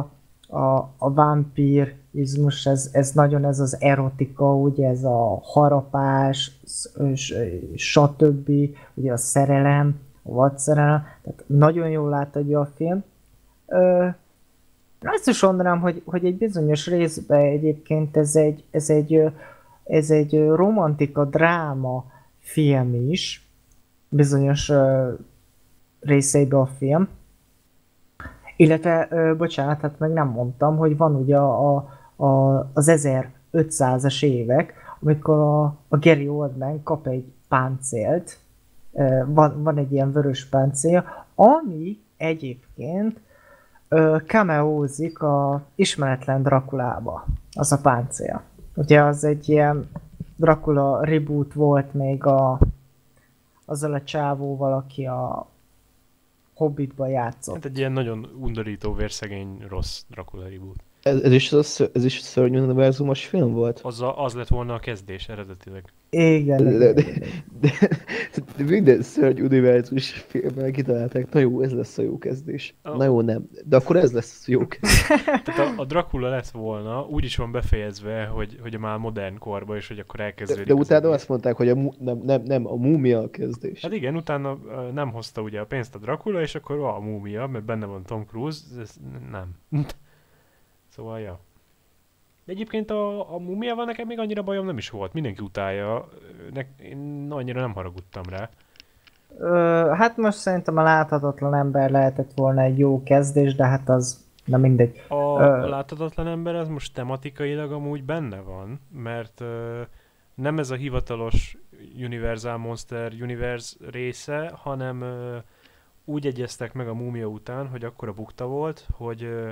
a, a vampirizmus, ez, ez nagyon ez az erotika, ugye ez a harapás, stb., ugye a szerelem, vadszerelem, tehát nagyon jól átadja a film. Ö, azt is mondanám, hogy, hogy egy bizonyos részben egyébként ez egy, ez egy, ez egy romantika, dráma film is, bizonyos uh, részeibe a film. Illetve, uh, bocsánat, hát meg nem mondtam, hogy van ugye a, a, az 1500-as évek, amikor a, a Gary Oldman kap egy páncélt, van, van egy ilyen vörös páncél, ami egyébként cameózik a ismeretlen Drakulába, az a páncél. Ugye az egy ilyen Dracula reboot volt még a azzal a csávóval, aki a Hobbitba játszott. Hát egy ilyen nagyon undorító, vérszegény, rossz Dracula reboot. Ez, ez, is, az, ez is szörnyű univerzumos film volt? Az, a, az lett volna a kezdés eredetileg. Igen. De, de, de, de, de minden szörny univerzumos filmmel kitalálták, na jó, ez lesz a jó kezdés. Oh. Na jó, nem. De akkor ez lesz a jó kezdés. Tehát a, a Dracula lett volna, úgy is van befejezve, hogy, hogy már modern korba, és hogy akkor elkezdődik. De, de utána az azt mondták, hogy a, nem, nem, nem, a múmia a kezdés. Hát igen, utána nem hozta ugye a pénzt a Dracula, és akkor a múmia, mert benne van Tom Cruise, ez nem. Szóval, ja. De egyébként a, a mumiával nekem még annyira bajom nem is volt. Mindenki utálja. Ne, én annyira nem haragudtam rá. Ö, hát most szerintem a láthatatlan ember lehetett volna egy jó kezdés, de hát az Na mindegy. A Ö... láthatatlan ember az most tematikailag amúgy benne van, mert ö, nem ez a hivatalos Universal Monster Universe része, hanem ö, úgy egyeztek meg a múmia után, hogy akkor a bukta volt, hogy ö,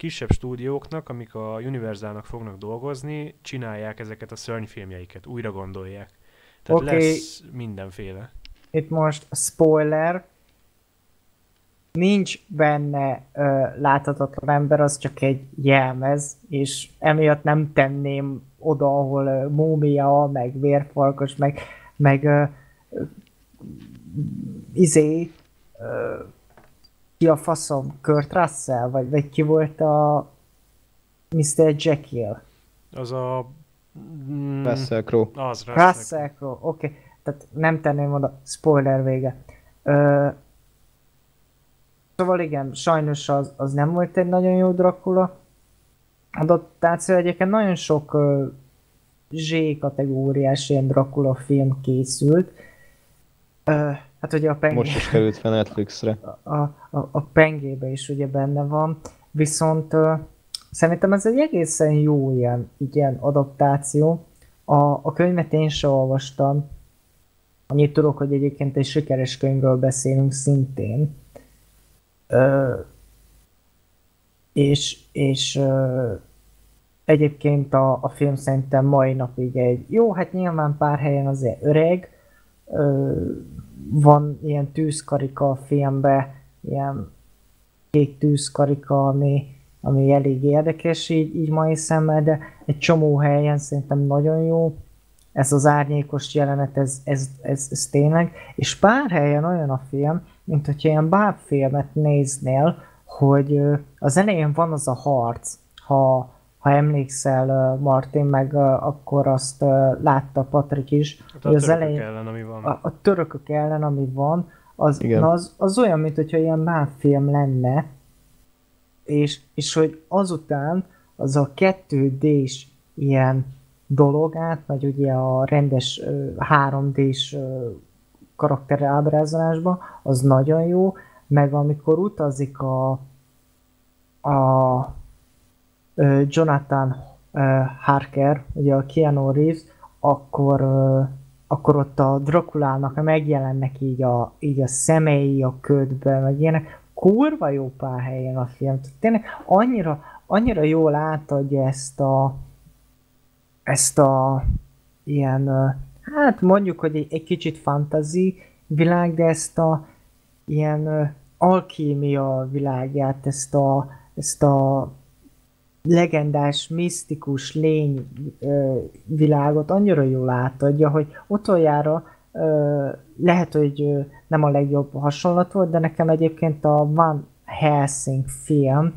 kisebb stúdióknak, amik a Universalnak fognak dolgozni, csinálják ezeket a szörnyfilmjeiket, újra gondolják. Tehát okay. lesz mindenféle. Itt most spoiler, nincs benne ö, láthatatlan ember, az csak egy jelmez, és emiatt nem tenném oda, ahol ö, múmia, meg vérfalkos, meg, meg ö, ö, izé, ö, ki a faszom, Kurt Russell, vagy, vagy ki volt a Mr. Jekyll? Az a... Mm, Russell Crowe. Az, Russell, Russell Crowe, oké. Okay. Tehát nem tenném oda, spoiler vége. Ö, szóval igen, sajnos az, az nem volt egy nagyon jó Dracula adaptáció. Egyébként nagyon sok ö, Z kategóriás ilyen Dracula film készült. Ö, Hát ugye a pengé... Most is került fel Netflixre. A, a, a pengébe is ugye benne van. viszont ö, szerintem ez egy egészen jó ilyen, ilyen adaptáció. A, a könyvet én sem olvastam, annyit tudok, hogy egyébként egy sikeres könyvről beszélünk szintén. Ö, és és ö, egyébként a, a film szerintem mai napig egy jó, hát nyilván pár helyen azért öreg, ö, van ilyen tűzkarika a filmbe, ilyen kék tűzkarika, ami, ami elég érdekes így, így mai szemmel, de egy csomó helyen szerintem nagyon jó. Ez az árnyékos jelenet, ez, ez, ez, ez tényleg. És pár helyen olyan a film, mint hogyha ilyen bábfilmet néznél, hogy az elején van az a harc, ha, ha emlékszel Martin, meg akkor azt látta Patrik is, Hát a az elején, ellen, ami van. A, a törökök ellen, ami van, az, na az, az olyan, mint hogyha ilyen bábfilm lenne, és, és hogy azután az a 2D-s ilyen dolog átmegy ugye a rendes 3D-s karakter ábrázolásba, az nagyon jó, meg amikor utazik a, a Jonathan Harker, ugye a Keanu Reeves, akkor, akkor ott a Drakulának megjelennek így a, így a szemei a ködbe, meg ilyenek. Kurva jó pár helyen a film. Tényleg annyira, annyira jól átadja ezt a ezt a ilyen, hát mondjuk, hogy egy, egy kicsit fantasy világ, de ezt a ilyen alkímia világját, ezt a, ezt a legendás, misztikus lény ö, világot annyira jól átadja, hogy utoljára ö, lehet, hogy ö, nem a legjobb hasonlat volt, de nekem egyébként a Van Helsing film,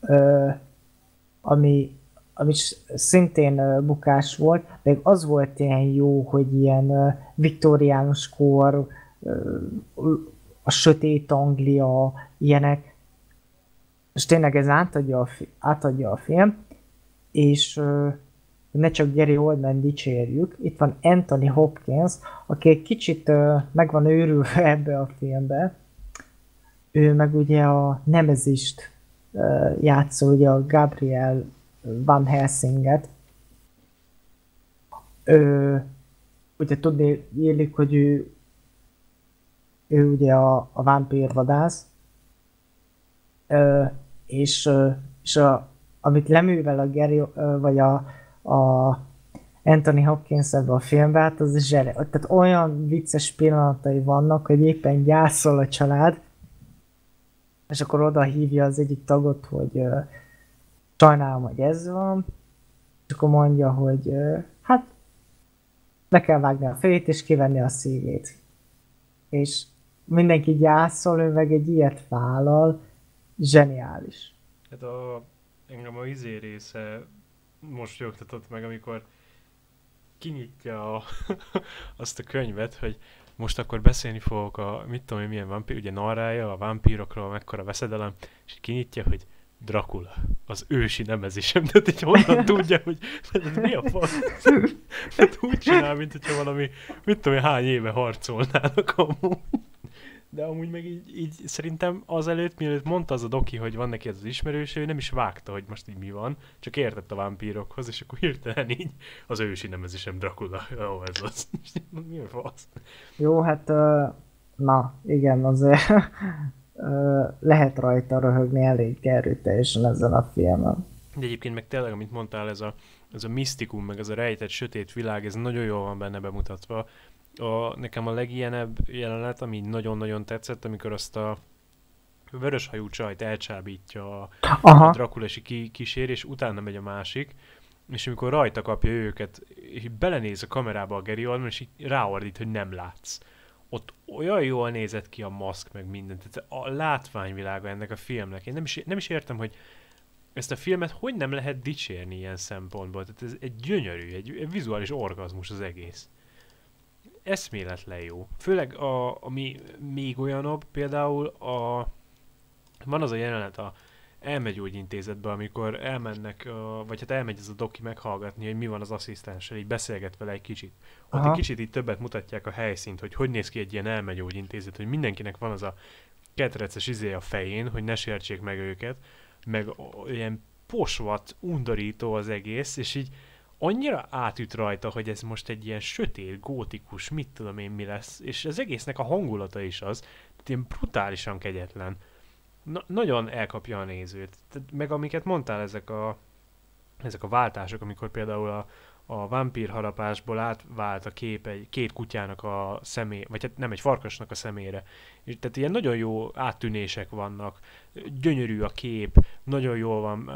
ö, ami, ami szintén bukás volt, de az volt ilyen jó, hogy ilyen viktoriánus kor, a sötét Anglia, ilyenek, és tényleg ez átadja a, átadja a film, és ne csak Gary Oldman dicsérjük, itt van Anthony Hopkins, aki egy kicsit meg van őrülve ebbe a filmbe. Ő meg ugye a Nemezist játszó, ugye a Gabriel Van Helsinget. Ő, ugye tudni élik, hogy ő, ő ugye a, a vámpírvadász, és, és a, amit leművel a Gary, vagy a, a Anthony Hopkins ebbe a filmbe, hát az zsere. Tehát olyan vicces pillanatai vannak, hogy éppen gyászol a család, és akkor oda hívja az egyik tagot, hogy uh, sajnálom, hogy ez van, és akkor mondja, hogy uh, hát le kell vágni a fejét, és kivenni a szívét. És mindenki gyászol, ő meg egy ilyet vállal, zseniális. Hát a, engem a izé része most jogtatott meg, amikor kinyitja a, azt a könyvet, hogy most akkor beszélni fogok a, mit tudom én, milyen vampír, ugye narrája a vámpírokról, mekkora veszedelem, és kinyitja, hogy Dracula, az ősi nemezisem, tehát így honnan tudja, hogy ez mi a fasz? Hát úgy csinál, mint hogyha valami, mit tudom én, hány éve harcolnának amúgy. De amúgy meg így, így szerintem azelőtt, mielőtt mondta az a doki, hogy van neki ez az ismerős, ő nem is vágta, hogy most így mi van, csak értett a vámpírokhoz, és akkor hirtelen így az ősi nemezisem Dracula. Ó, ez az. mi a fasz? Jó, hát na, igen, azért lehet rajta röhögni elég erőteljesen ezen a filmen. De egyébként meg tényleg, amit mondtál, ez a, ez a misztikum, meg ez a rejtett sötét világ, ez nagyon jól van benne bemutatva a, nekem a legilyenebb jelenet, ami nagyon-nagyon tetszett, amikor azt a vöröshajú csajt elcsábítja a, Aha. a Drakulesi ki, kísér, és utána megy a másik, és amikor rajta kapja őket, belenéz a kamerába a Gary Oldman, és így ráordít, hogy nem látsz. Ott olyan jól nézett ki a maszk, meg mindent. Tehát a látványvilága ennek a filmnek. Én nem is, nem is értem, hogy ezt a filmet hogy nem lehet dicsérni ilyen szempontból. Tehát ez egy gyönyörű, egy, egy vizuális orgazmus az egész eszméletlen jó. Főleg a, ami még olyanabb, például a, van az a jelenet a elmegyógyintézetbe, amikor elmennek, vagy hát elmegy ez a doki meghallgatni, hogy mi van az asszisztenssel, így beszélget vele egy kicsit. Ott Aha. egy kicsit így többet mutatják a helyszínt, hogy hogy néz ki egy ilyen elmegyógyintézet, hogy mindenkinek van az a ketreces izé a fején, hogy ne sértsék meg őket, meg ilyen posvat, undorító az egész, és így annyira átüt rajta, hogy ez most egy ilyen sötét, gótikus, mit tudom én mi lesz, és az egésznek a hangulata is az, tehát ilyen brutálisan kegyetlen. Na, nagyon elkapja a nézőt. Tehát, meg amiket mondtál, ezek a, ezek a váltások, amikor például a, a vámpír harapásból átvált a kép egy két kutyának a szemé, vagy hát nem egy farkasnak a szemére. És tehát ilyen nagyon jó áttűnések vannak, gyönyörű a kép, nagyon jól van, uh,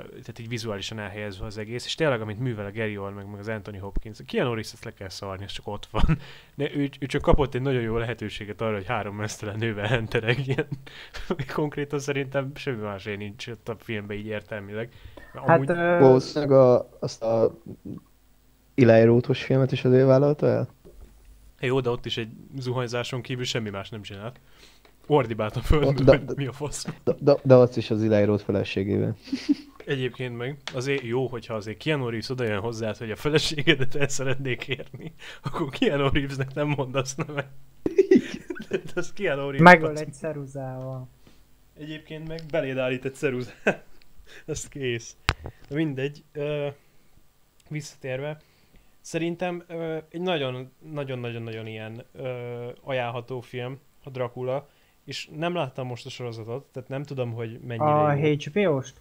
tehát így vizuálisan elhelyezve az egész, és tényleg, amit művel a Gary Oldman, meg, meg az Anthony Hopkins, Keanu Reeves ezt le kell szarni, ez csak ott van. De ő, ő csak kapott egy nagyon jó lehetőséget arra, hogy három mesztelen nővel hentereg, ilyen konkrétan szerintem semmi más nincs ott a filmben így értelmileg. Hát ö, Valószínűleg a, azt a Eli Rothos filmet is azért vállalta el? Jó, de ott is egy zuhanyzáson kívül semmi más nem csinált. Ordibált a földön, De- de- mi a fasz. De, de, de azt is az Eli Roth feleségével. Egyébként meg azért jó, hogyha azért Keanu Reeves oda jön hozzá, hogy a feleségedet el szeretnék érni, akkor Keanu Reevesnek nem mondasz nevet. De az Keanu Reeves. megöl egy ceruzával. Egyébként meg beléd állít egy ceruzát. Ez kész. De mindegy. Ö, visszatérve. Szerintem ö, egy nagyon, nagyon-nagyon-nagyon ilyen ö, ajánlható film, a Dracula, és nem láttam most a sorozatot, tehát nem tudom, hogy mennyire A. HBO-st?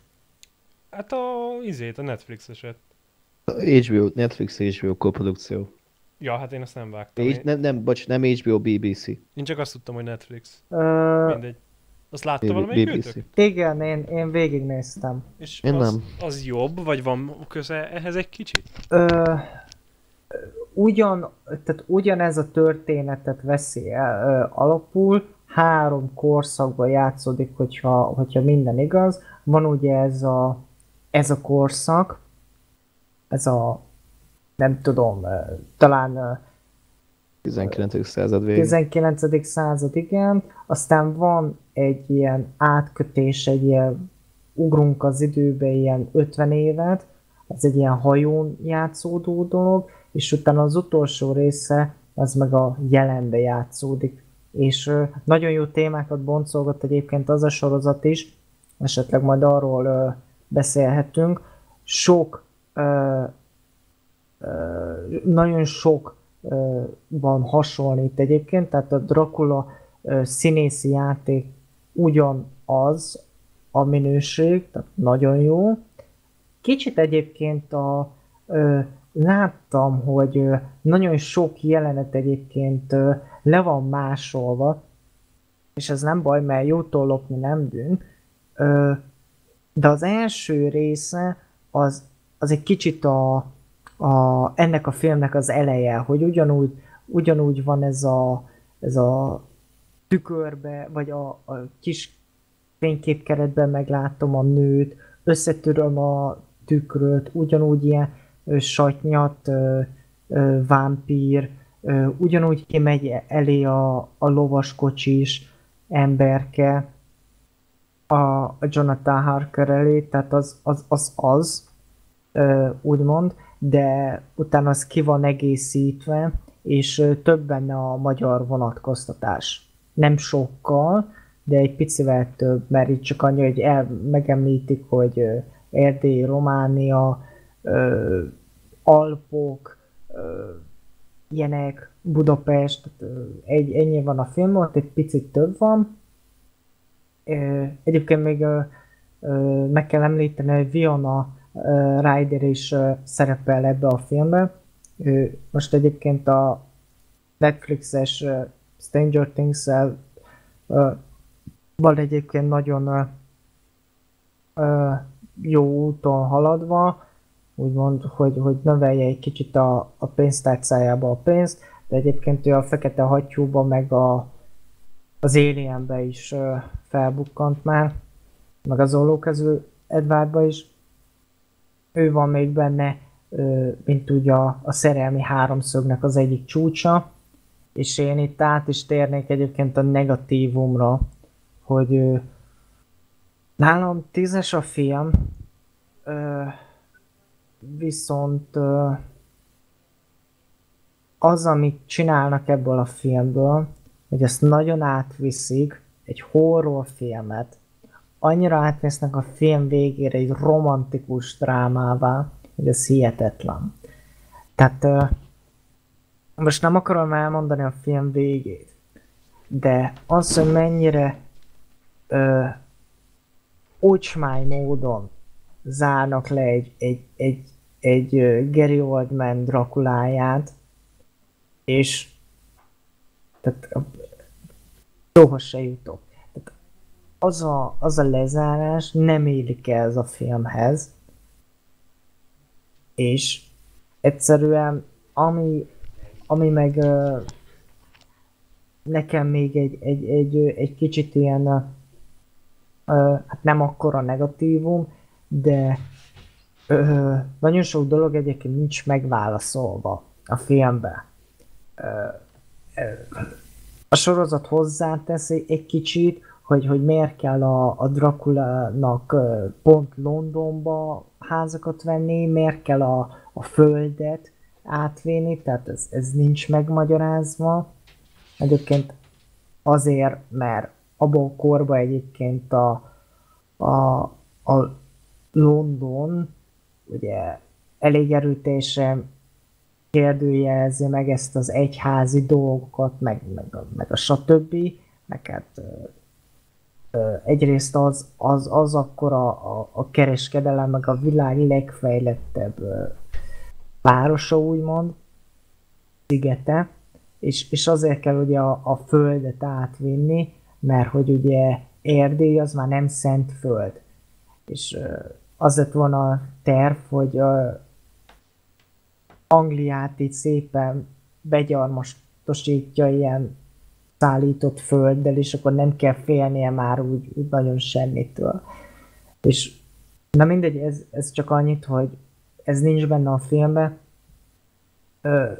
Hát a izét, a Netflix-eset. HBO, Netflix HBO koprodukció. Ja, hát én azt nem vágtam. H- nem, nem, bocs, nem HBO, BBC. én csak azt tudtam, hogy Netflix. Ö, Mindegy. Azt látta valamelyik BBC. őtök? igen, én, én végignéztem. És Én az, nem. az jobb, vagy van köze ehhez egy kicsit? Ö, ugyan, tehát ugyanez a történetet veszi el, ö, alapul, három korszakban játszódik, hogyha, hogyha minden igaz. Van ugye ez a, ez a korszak, ez a, nem tudom, talán 19. század végén. 19. század, igen. Aztán van egy ilyen átkötés, egy ilyen ugrunk az időbe ilyen 50 évet, az egy ilyen hajón játszódó dolog, és utána az utolsó része az meg a jelenbe játszódik. És nagyon jó témákat boncolgat egyébként az a sorozat is, esetleg majd arról beszélhetünk. Sok, nagyon sok van hasonlít egyébként, tehát a Dracula színészi játék ugyanaz a minőség, tehát nagyon jó. Kicsit egyébként a, ö, láttam, hogy ö, nagyon sok jelenet egyébként ö, le van másolva, és ez nem baj, mert jótól lopni nem bűn, ö, de az első része az, az egy kicsit a, a, ennek a filmnek az eleje, hogy ugyanúgy, ugyanúgy van ez a, ez a tükörbe, vagy a, a kis fényképkeretben meglátom a nőt, összetöröm a tükröt, ugyanúgy ilyen satnyat, vámpír, ugyanúgy kimegy elé a, a lovaskocsis emberke a, a Jonathan Harker elé, tehát az az, az, az úgymond, de utána az ki van egészítve, és több benne a magyar vonatkoztatás. Nem sokkal, de egy picivel több, mert itt csak annyi, hogy el, megemlítik, hogy Erdély, Románia, Alpok, ö, ilyenek, Budapest, egy, ennyi van a film, ott egy picit több van. Egyébként még meg kell említeni, hogy Viona Ryder is szerepel ebbe a filmbe. Ő most egyébként a Netflixes Stranger Things-el van egyébként nagyon jó úton haladva, úgymond, hogy, hogy növelje egy kicsit a, a pénztárcájába a pénzt, de egyébként ő a Fekete Hattyúban meg a, az Alienbe is felbukkant már, meg az Ollókező Edwardba is. Ő van még benne, mint ugye a, szerelmi háromszögnek az egyik csúcsa, és én itt át is térnék egyébként a negatívumra, hogy nálam tízes a film, viszont az, amit csinálnak ebből a filmből, hogy ezt nagyon átviszik, egy horrorfilmet, annyira átvesznek a film végére egy romantikus drámává, hogy ez hihetetlen. Tehát most nem akarom elmondani a film végét, de az, hogy mennyire ocsmány módon zárnak le egy, egy, egy, egy Gary Oldman Drakuláját, és tehát soha se jutok. Az a, az a lezárás nem élik el ez a filmhez, és egyszerűen ami, ami meg uh, nekem még egy, egy, egy, egy kicsit ilyen uh, hát nem akkora negatívum, de uh, nagyon sok dolog egyébként nincs megválaszolva a filmben. Uh, a sorozat hozzáteszi egy kicsit, hogy, hogy miért kell a, a Dracula-nak pont Londonba házakat venni, miért kell a, a földet átvinni, tehát ez, ez nincs megmagyarázva. Egyébként azért, mert abban a korban egyébként a, a, a London ugye elég erőteljesen kérdőjelezi meg ezt az egyházi dolgokat, meg, meg, a, meg a stb. Meg hát egyrészt az, az, az akkor a, a, a kereskedelem, meg a világ legfejlettebb városa, úgymond, szigete, és, és azért kell ugye a, a földet átvinni, mert hogy ugye Erdély az már nem szent föld. És az lett volna a terv, hogy ö, Angliát így szépen begyarmastosítja ilyen szállított földdel, és akkor nem kell félnie már úgy, úgy nagyon semmitől. És na mindegy, ez, ez csak annyit, hogy ez nincs benne a filmben, ö,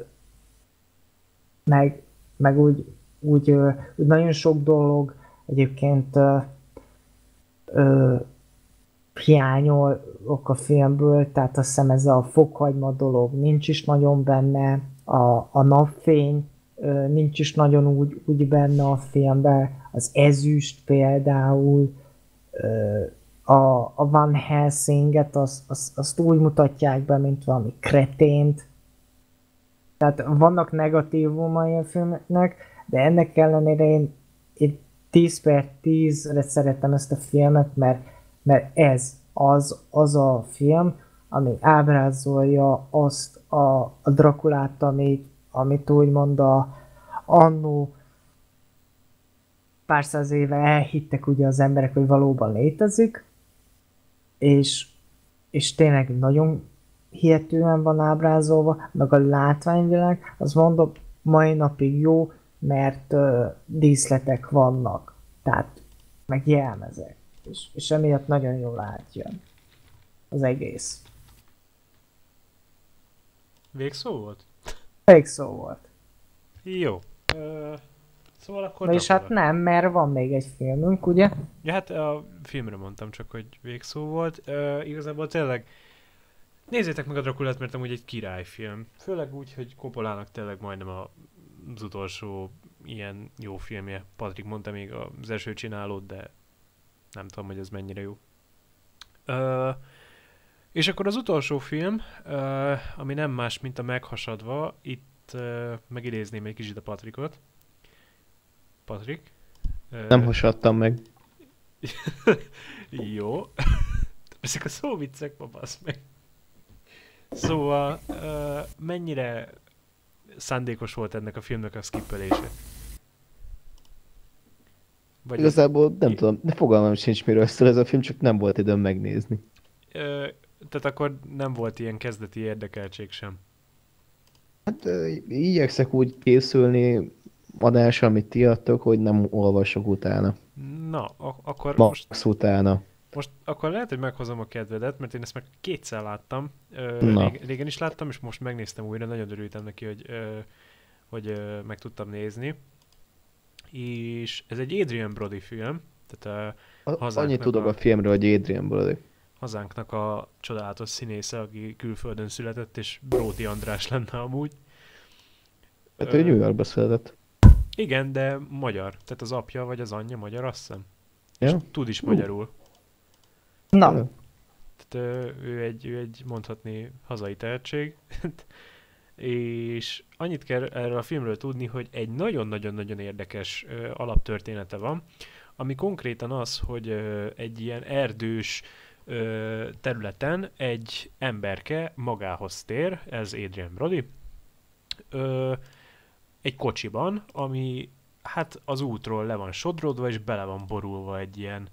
meg, meg úgy, úgy, ö, úgy nagyon sok dolog egyébként ö, ö, hiányolok a filmből, tehát azt hiszem ez a fokhagyma dolog nincs is nagyon benne, a, a napfény nincs is nagyon úgy, úgy benne a filmben, az ezüst például, a, a Van Helsinget, azt, azt, azt úgy mutatják be, mint valami kretént. Tehát vannak negatívumai a filmnek, de ennek ellenére én, én 10 per 10-re szeretem ezt a filmet, mert mert ez az, az a film, ami ábrázolja azt a, a Drakulát, amit, amit úgymond a annó pár száz éve elhittek ugye az emberek, hogy valóban létezik, és, és tényleg nagyon hihetően van ábrázolva, meg a látványvilág, az mondom, mai napig jó, mert uh, díszletek vannak, tehát meg jelmezek és, és emiatt nagyon jól átjön az egész. Végszó volt? Végszó volt. Jó. Ö, szóval akkor... Na és hát nem, mert van még egy filmünk, ugye? Ja, hát a filmre mondtam csak, hogy végszó volt. Ö, igazából tényleg Nézzétek meg a Drakulát, mert amúgy egy királyfilm. Főleg úgy, hogy Koppolának tényleg majdnem a, az utolsó ilyen jó filmje. Patrik mondta még az első csinálót, de nem tudom, hogy ez mennyire jó. Uh, és akkor az utolsó film, ami nem más, mint a meghasadva, itt megidézném egy kicsit a Patrikot. Patrik? Nem hasadtam meg. jó. Ezek a szóviccek, babasz meg. Szóval, mennyire szándékos volt ennek a filmnek a skippelése? Vagy Igazából nem tudom, de fogalmam sincs miről szól ez a film, csak nem volt időm megnézni. Ö, tehát akkor nem volt ilyen kezdeti érdekeltség sem. Hát igyekszek úgy készülni adásra, amit ti adtok, hogy nem olvasok utána. Na, ak- akkor Max most... utána. Most akkor lehet, hogy meghozom a kedvedet, mert én ezt meg kétszer láttam. Ö, rég, régen is láttam, és most megnéztem újra, nagyon örültem neki, hogy, ö, hogy ö, meg tudtam nézni és ez egy Adrian Brody film, tehát a, a Annyit tudok a, a filmről, hogy Adrian Brody. Hazánknak a csodálatos színésze, aki külföldön született, és Brody András lenne amúgy. Hát ő New Yorkba született. Igen, de magyar. Tehát az apja vagy az anyja magyar, azt hiszem. Ja? És tud is magyarul. Na, Tehát ö, ő egy, ő egy mondhatni hazai tehetség. és annyit kell erről a filmről tudni, hogy egy nagyon-nagyon-nagyon érdekes ö, alaptörténete van, ami konkrétan az, hogy ö, egy ilyen erdős területen egy emberke magához tér, ez Adrian Brody, ö, egy kocsiban, ami hát az útról le van sodródva, és bele van borulva egy ilyen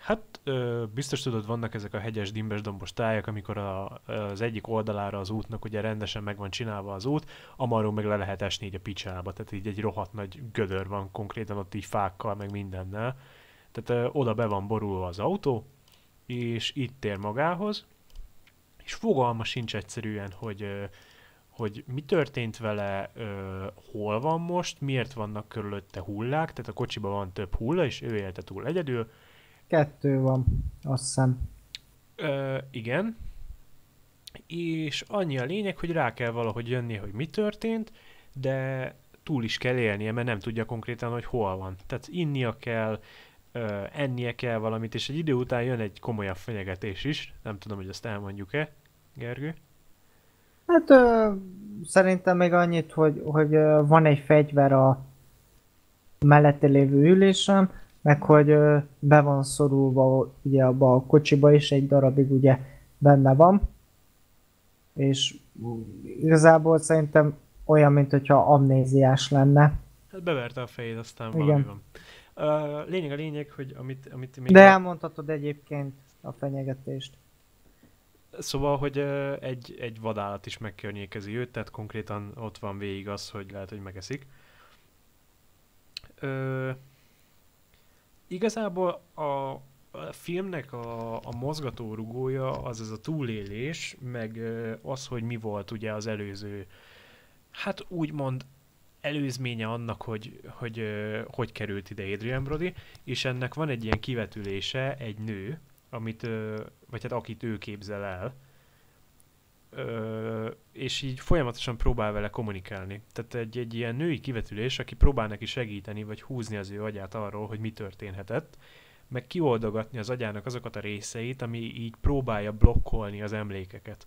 Hát ö, biztos tudod, vannak ezek a hegyes, dimbes, dombos tájak, amikor a, az egyik oldalára az útnak ugye rendesen meg van csinálva az út, amarról meg le lehet esni így a picsába, tehát így egy rohadt nagy gödör van konkrétan ott így fákkal, meg mindennel. Tehát ö, oda be van borulva az autó, és itt tér magához, és fogalma sincs egyszerűen, hogy, hogy mi történt vele, hol van most, miért vannak körülötte hullák, tehát a kocsiban van több hulla, és ő élte túl egyedül, kettő van, azt hiszem. Ö, igen. És annyi a lényeg, hogy rá kell valahogy jönnie, hogy mi történt, de túl is kell élnie, mert nem tudja konkrétan, hogy hol van. Tehát innia kell, ö, ennie kell valamit, és egy idő után jön egy komolyabb fenyegetés is. Nem tudom, hogy ezt elmondjuk-e, Gergő? Hát ö, szerintem még annyit, hogy, hogy ö, van egy fegyver a mellette lévő ülésem, meg hogy ö, be van szorulva ugye abba a kocsiba is egy darabig ugye benne van. És igazából szerintem olyan, mint hogyha amnéziás lenne. Hát beverte a fejét, aztán Igen. valami van. Lényeg a lényeg, hogy amit, amit még De elmondhatod egyébként a fenyegetést. Szóval, hogy ö, egy, egy vadállat is megkörnyékezi őt, tehát konkrétan ott van végig az, hogy lehet, hogy megeszik. Ö, igazából a, a filmnek a, a mozgatórugója az ez a túlélés, meg az, hogy mi volt ugye az előző, hát úgymond előzménye annak, hogy hogy, ö, hogy került ide Adrian Brody, és ennek van egy ilyen kivetülése, egy nő, amit, vagy hát akit ő képzel el, és így folyamatosan próbál vele kommunikálni. Tehát egy, egy ilyen női kivetülés, aki próbál neki segíteni, vagy húzni az ő agyát arról, hogy mi történhetett, meg kioldogatni az agyának azokat a részeit, ami így próbálja blokkolni az emlékeket.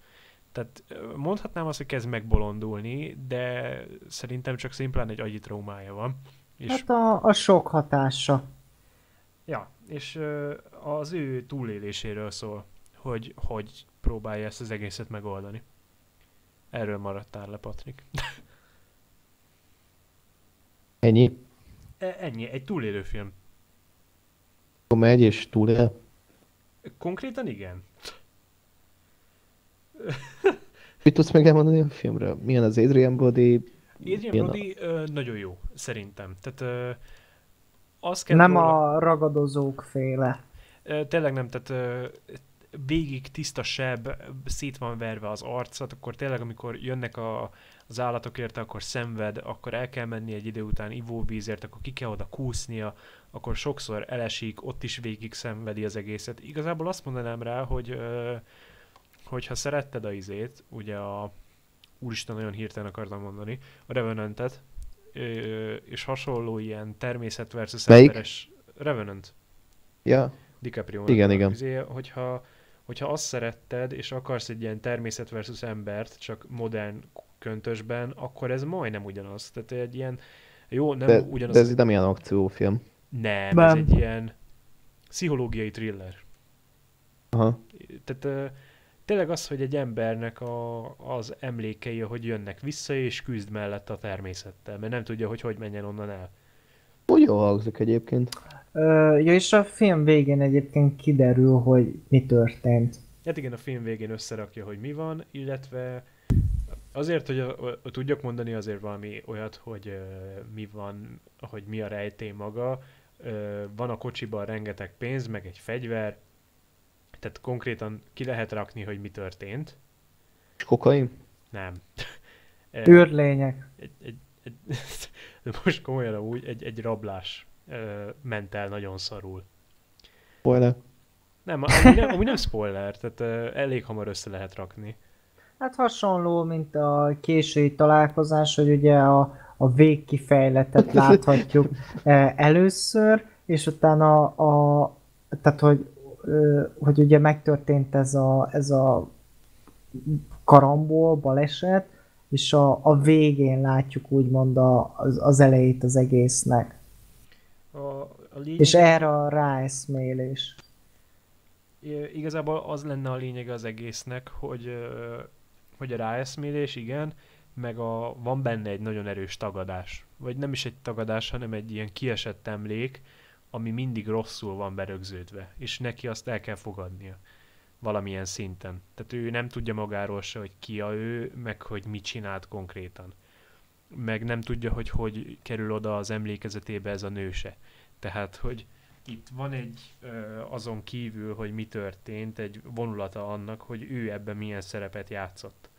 Tehát mondhatnám azt, hogy kezd megbolondulni, de szerintem csak szimplán egy agyi traumája van. És Hát a, a sok hatása. Ja, és az ő túléléséről szól, hogy hogy próbálja ezt az egészet megoldani. Erről maradtál le, Patrik. Ennyi. E- ennyi, egy túlélő film. Megy és túlél. Konkrétan igen. Mit tudsz meg elmondani a filmről? Milyen az Adrian Brody? Adrian a- Brody ö, nagyon jó, szerintem. Tehát ö, azt kell Nem róla- a ragadozók féle. Ö, Tényleg nem, tehát ö, végig tiszta seb, szét van verve az arcot, akkor tényleg amikor jönnek a, az állatok érte, akkor szenved, akkor el kell menni egy idő után ivóvízért, akkor ki kell oda kúsznia, akkor sokszor elesik, ott is végig szenvedi az egészet. Igazából azt mondanám rá, hogy ö, hogyha szeretted a izét, ugye a úristen nagyon hirtelen akartam mondani, a Revenantet, és hasonló ilyen természet versus Melyik? emberes Revenant. Ja, DiCaprio. Igen, igen. Izé, hogyha, hogyha azt szeretted, és akarsz egy ilyen természet versus embert, csak modern köntösben, akkor ez majdnem ugyanaz. Tehát egy ilyen, jó, nem de, ugyanaz. de ez nem ilyen akciófilm. Nem, ez Nem. egy ilyen pszichológiai thriller. Aha. Tehát tényleg az, hogy egy embernek a, az emlékei, hogy jönnek vissza, és küzd mellett a természettel, mert nem tudja, hogy hogy menjen onnan el. Úgy jól hangzik egyébként. Ö, ja, és a film végén egyébként kiderül, hogy mi történt. Hát igen, a film végén összerakja, hogy mi van, illetve azért, hogy a, a, tudjak mondani azért valami olyat, hogy ö, mi van, hogy mi a rejtély maga. Ö, van a kocsiban rengeteg pénz, meg egy fegyver, tehát konkrétan ki lehet rakni, hogy mi történt. És kokain? Nem. Ö, Űrlények. egy, egy, egy, de most komolyan úgy, egy, egy rablás ment el nagyon szarul. Spoiler. Nem, amúgy nem, amúgy nem spoiler, tehát elég hamar össze lehet rakni. Hát hasonló, mint a késői találkozás, hogy ugye a, a végkifejletet láthatjuk először, és utána a, tehát hogy hogy ugye megtörtént ez a, ez a karambol, baleset, és a, a végén látjuk úgymond a, az, az elejét az egésznek. A, a lényeg, És erre a ráeszmélés. Igazából az lenne a lényege az egésznek, hogy, hogy a ráeszmélés, igen, meg a, van benne egy nagyon erős tagadás. Vagy nem is egy tagadás, hanem egy ilyen kiesett emlék, ami mindig rosszul van berögződve, és neki azt el kell fogadnia valamilyen szinten. Tehát ő nem tudja magáról se, hogy ki a ő, meg hogy mit csinált konkrétan. Meg nem tudja, hogy hogy kerül oda az emlékezetébe ez a nőse. Tehát, hogy itt van egy azon kívül, hogy mi történt, egy vonulata annak, hogy ő ebben milyen szerepet játszott.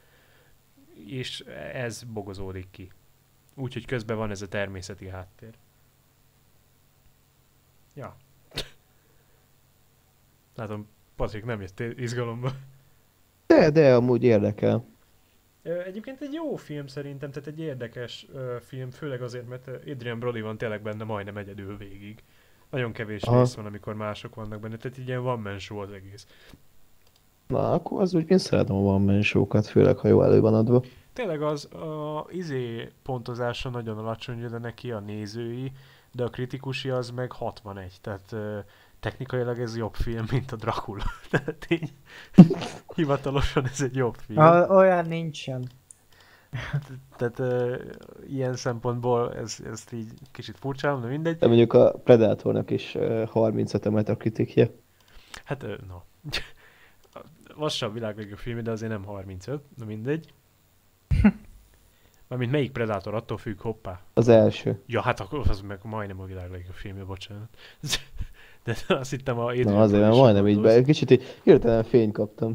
És ez bogozódik ki. Úgyhogy közben van ez a természeti háttér. Ja. Látom, Patrik nem jött izgalomba. De, de amúgy érdekel. Egyébként egy jó film szerintem, tehát egy érdekes ö, film, főleg azért, mert Adrian Brody van tényleg benne majdnem egyedül végig. Nagyon kevés Aha. rész van, amikor mások vannak benne, tehát így ilyen one man show az egész. Na, akkor az úgy én szeretem a One Man Show-kat, főleg ha jó elő van adva. Tényleg az a izé pontozása nagyon alacsony, de neki a nézői, de a kritikusi az meg 61, tehát ö, technikailag ez jobb film, mint a Dracula. tehát így hivatalosan ez egy jobb film. A, olyan nincsen. Tehát ö, ilyen szempontból ez, ezt így kicsit furcsálom, de mindegy. De mondjuk a Predatornak is ö, 35 a Metacriticje. Hát, ö, no. Lassan a világ legjobb film, de azért nem 35, na mindegy. Mármint melyik Predator, attól függ, hoppá. Az első. Ja, hát akkor az meg majdnem a világ legjobb filmje, bocsánat. De azt hittem a Adrian Na azért, mert majdnem így be, kicsit így hirtelen fényt kaptam.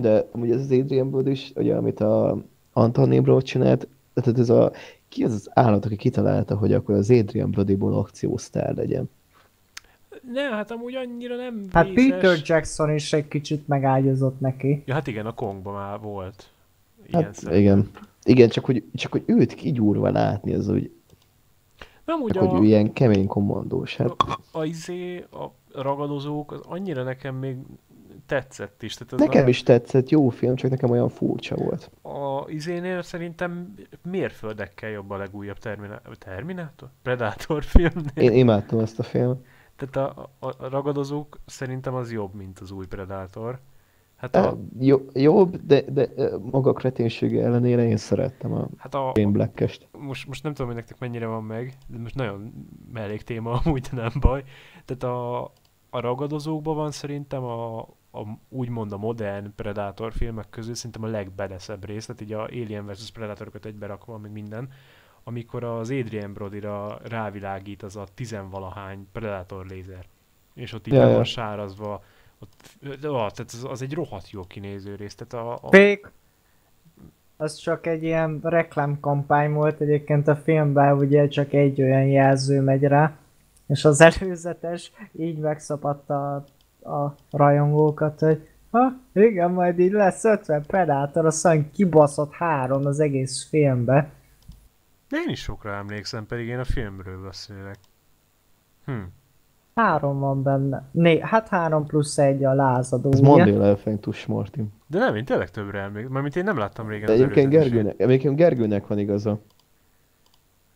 De amúgy ez az Adrian Brody is, ugye, amit a Anton Nimrod csinált, tehát ez a, ki az az állat, aki kitalálta, hogy akkor az Adrian Brodyból akciósztár legyen. Ne, hát amúgy annyira nem Hát vészes. Peter Jackson is egy kicsit megágyazott neki. Ja, hát igen, a Kongban már volt. Ilyen Hát igen. Igen, csak hogy, csak hogy őt kigyúrva látni, az úgy, Nem úgy csak, a, hogy ő ilyen kemény kommandós. Hát, a, a, izé, a ragadozók, az annyira nekem még tetszett is. Tehát nekem is tetszett, jó film, csak nekem olyan furcsa volt. A izénél szerintem mérföldekkel jobb a legújabb Terminátor, Terminátor? Predator filmnél. Én imádtam ezt a filmet. Tehát a, a, a ragadozók szerintem az jobb, mint az új Predator. Hát a, jó, jobb, de, de maga kreténsége ellenére én szerettem a hát a, Shane Black-est. most, most nem tudom, hogy nektek mennyire van meg, de most nagyon mellék téma, amúgy nem baj. Tehát a, a ragadozókban van szerintem a, a, úgymond a modern Predator filmek közül szerintem a legbedeszebb rész, tehát így a Alien vs Predatorokat egybe rakva, meg minden, amikor az Adrian Brodyra rávilágít az a tizenvalahány Predator lézer. És ott így ja. van sárazva, ott, ah, tehát az, az egy rohadt jó kinéző rész. Tehát a, a, Fake. Az csak egy ilyen reklámkampány volt egyébként a filmben, ugye csak egy olyan jelző megy rá, és az előzetes így megszapadta a, a rajongókat, hogy ha, igen, majd így lesz 50 Predator, aztán kibaszott három az egész filmbe. de én is sokra emlékszem, pedig én a filmről beszélek. Hm. Három van benne. Né, hát három plusz egy a lázadó, Ez ugye? Mandela effektus, Martin. De nem, én tényleg többre emlékszem. Mármint én nem láttam régen De az egyébként Gergőnek, egyébként Gergőnek van igaza.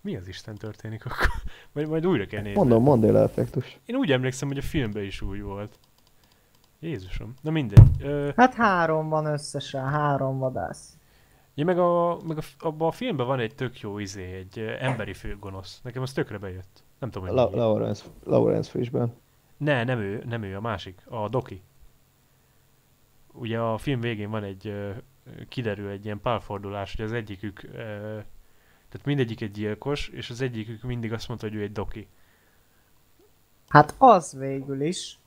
Mi az Isten történik akkor? Majd, majd újra kell nézni. Mondom, Mandela effektus. Én úgy emlékszem, hogy a filmben is úgy volt. Jézusom. Na mindegy. Ö, Hát három van összesen, három vadász. ja, meg a, meg a, abban a filmben van egy tök jó izé, egy emberi főgonosz. Nekem az tökre bejött. Nem tudom, hogy La-. Lawrence, Lawrence Fishben. Ne, nem ő, nem ő, a másik. A Doki. Ugye a film végén van egy, kiderül egy ilyen pálfordulás, hogy az egyikük, tehát mindegyik egy gyilkos, és az egyikük mindig azt mondta, hogy ő egy Doki. Hát az végül is.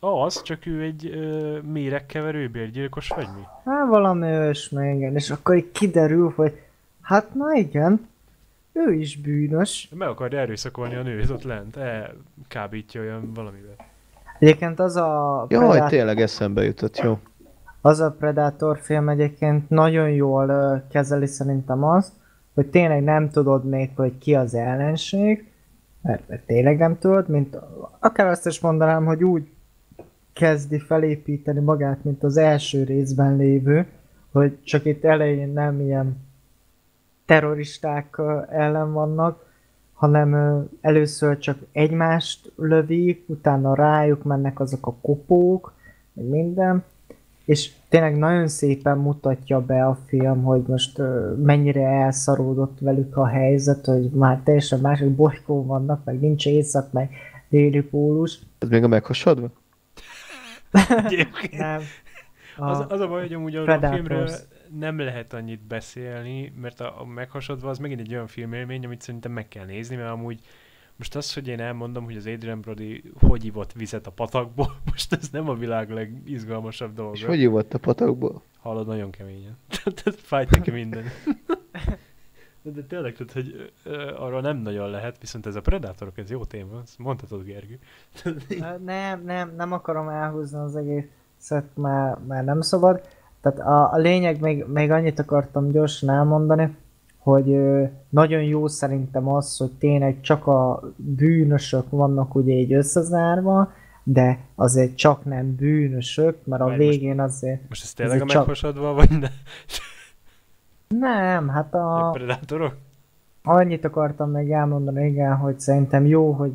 Az, csak ő egy ö, méregkeverő bérgyilkos, vagy mi? Hát valami olyasmi, igen. És akkor így kiderül, hogy hát na igen, ő is bűnös. Meg akarja erőszakolni a nőt ott lent, elkábítja olyan valamivel. Egyébként az a, Jaj, Predat- tényleg eszembe jutott, jó. az a Predator film egyébként nagyon jól kezeli szerintem azt, hogy tényleg nem tudod még, hogy ki az ellenség, mert, mert tényleg nem tudod, mint akár azt is mondanám, hogy úgy kezdi felépíteni magát, mint az első részben lévő, hogy csak itt elején nem ilyen terroristák ellen vannak, hanem először csak egymást lövik, utána rájuk mennek azok a kopók, meg minden, és tényleg nagyon szépen mutatja be a film, hogy most mennyire elszaródott velük a helyzet, hogy már teljesen másik bolygó vannak, meg nincs éjszak, meg déli pólus. Ez még a meghasadva? Nem. A, Az, az a baj, hogy amúgy a filmről nem lehet annyit beszélni, mert a, a meghasadva az megint egy olyan filmélmény, amit szerintem meg kell nézni, mert amúgy most az, hogy én elmondom, hogy az Adrian Brody hogy ivott vizet a patakból, most ez nem a világ legizgalmasabb dolga. És hogy jövott a patakból? Hallod, nagyon keményen. Tehát fájt neki minden. De, de tényleg, tehát, hogy ö, arról nem nagyon lehet, viszont ez a Predatorok, ez jó téma, ezt mondhatod, Gergő. Nem, nem, nem akarom elhúzni az egészet, már, már nem szabad. Tehát a, a lényeg, még, még annyit akartam gyorsan elmondani, hogy ö, nagyon jó szerintem az, hogy tényleg csak a bűnösök vannak ugye így összezárva, de azért csak nem bűnösök, mert a Várj, most- végén azért... Most ez tényleg a egy csak- meghasadva, vagy ne? Nem, hát A a... Predatorok? Annyit akartam még elmondani, igen, hogy szerintem jó, hogy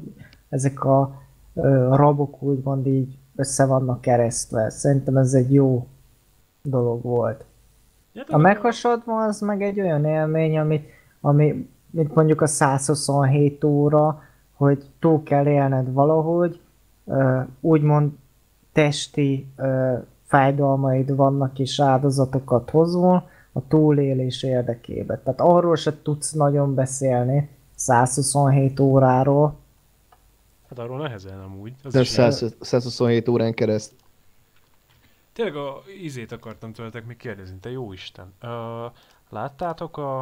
ezek a ö, rabok úgymond így össze vannak keresztve. Szerintem ez egy jó dolog volt. Ja, A meghasadva az meg egy olyan élmény, amit, ami, mint mondjuk a 127 óra, hogy túl kell élned valahogy, úgymond testi fájdalmaid vannak és áldozatokat hozol a túlélés érdekében. Tehát arról se tudsz nagyon beszélni, 127 óráról. Hát arról nehezen amúgy. Az De is ilyen. 100, 127 órán kereszt. Tényleg a izét akartam tőletek még kérdezni, te jó Isten. Uh, láttátok a,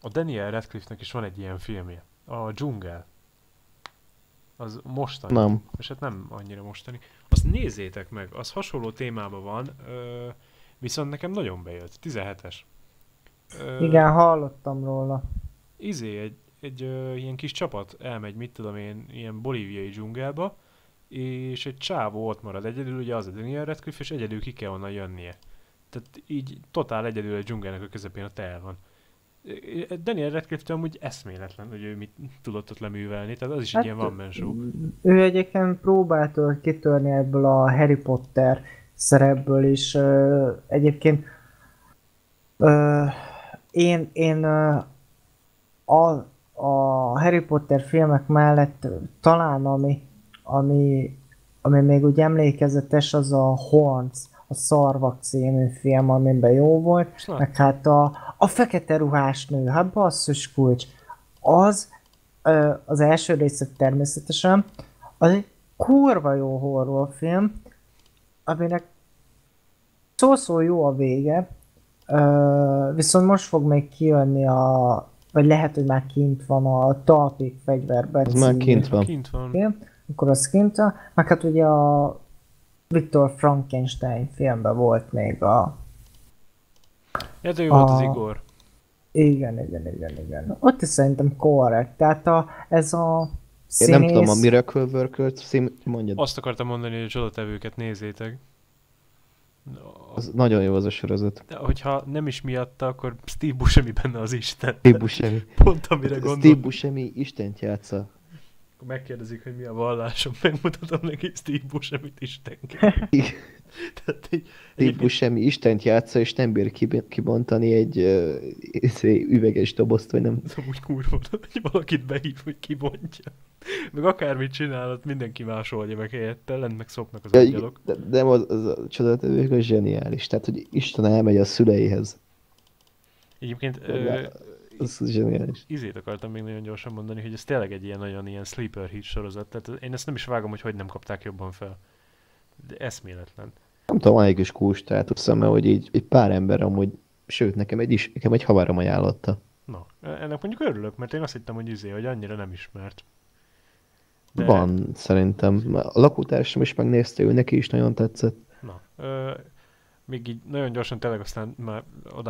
a Daniel Radcliffe-nek is van egy ilyen filmje, a Dzsungel. Az mostani. Nem. És hát nem annyira mostani. Azt nézzétek meg, az hasonló témában van, ö, viszont nekem nagyon bejött, 17-es. Ö, Igen, hallottam róla. Izé, egy, egy ö, ilyen kis csapat elmegy, mit tudom én, ilyen bolíviai dzsungelba, és egy csávó ott marad egyedül, ugye az a Daniel Radcliffe, és egyedül ki kell onnan jönnie. Tehát így totál egyedül a dzsungelnek a közepén ott el van. Daniel Radcliffe amúgy eszméletlen, hogy ő mit tudott ott leművelni, tehát az is egy ilyen man show. Ő egyébként próbálta kitörni ebből a Harry Potter szerepből is. Egyébként én, én a, a Harry Potter filmek mellett talán ami, ami, ami még úgy emlékezetes, az a Horns, a Szarvak című film, amiben jó volt, na, meg hát a, a fekete ruhás nő, hát basszus kulcs. Az, az első része természetesen, az egy kurva jó horrorfilm, aminek szó-szó jó a vége, viszont most fog még kijönni a, vagy lehet, hogy már kint van a Talpig fegyverben Az már kint van. kint van. Akkor az kint van, meg hát ugye a Viktor Frankenstein filmben volt még a Ja, de ő volt az A- Igor. Igen, igen, igen, igen. Ott is szerintem korrekt. Tehát a, ez a Én nem tudom, a színész- Miracle Worker cím, mondjad. Azt akartam mondani, hogy a csodatevőket nézzétek. No, Az nagyon jó az a sorozat. de hogyha nem is miatta, akkor Steve Buscemi benne az Isten. Steve Buscemi. Pont amire Steve gondoltam. Buscemi Istent játsza. Akkor megkérdezik, hogy mi a vallásom, megmutatom neki Steve Buscemit Istenként. Tehát így, Steve Buscemi Istent játsza, és nem bír kib- kibontani egy uh, üveges dobozt, vagy nem. ez amúgy kurva, hogy valakit behív, hogy kibontja. Meg akármit csinál, ott mindenki más oldja meg helyette, lent meg szopnak az Ja, angyalok. de, de az, az a az zseniális. Tehát, hogy Isten elmegy a szüleihez. Egyébként ö, Az zseniális. izét akartam még nagyon gyorsan mondani, hogy ez tényleg egy ilyen nagyon ilyen sleeper hit sorozat, tehát én ezt nem is vágom, hogy hogy nem kapták jobban fel. De eszméletlen. Nem tudom, egy kis kús státuszom, mert hogy így egy pár ember amúgy, sőt, nekem egy, is, nekem egy haverom ajánlotta. Na, ennek mondjuk örülök, mert én azt hittem, hogy izé, hogy annyira nem ismert. De... Van, szerintem. A lakótársam is megnézte, ő neki is nagyon tetszett. Na, ö, még így nagyon gyorsan tényleg aztán már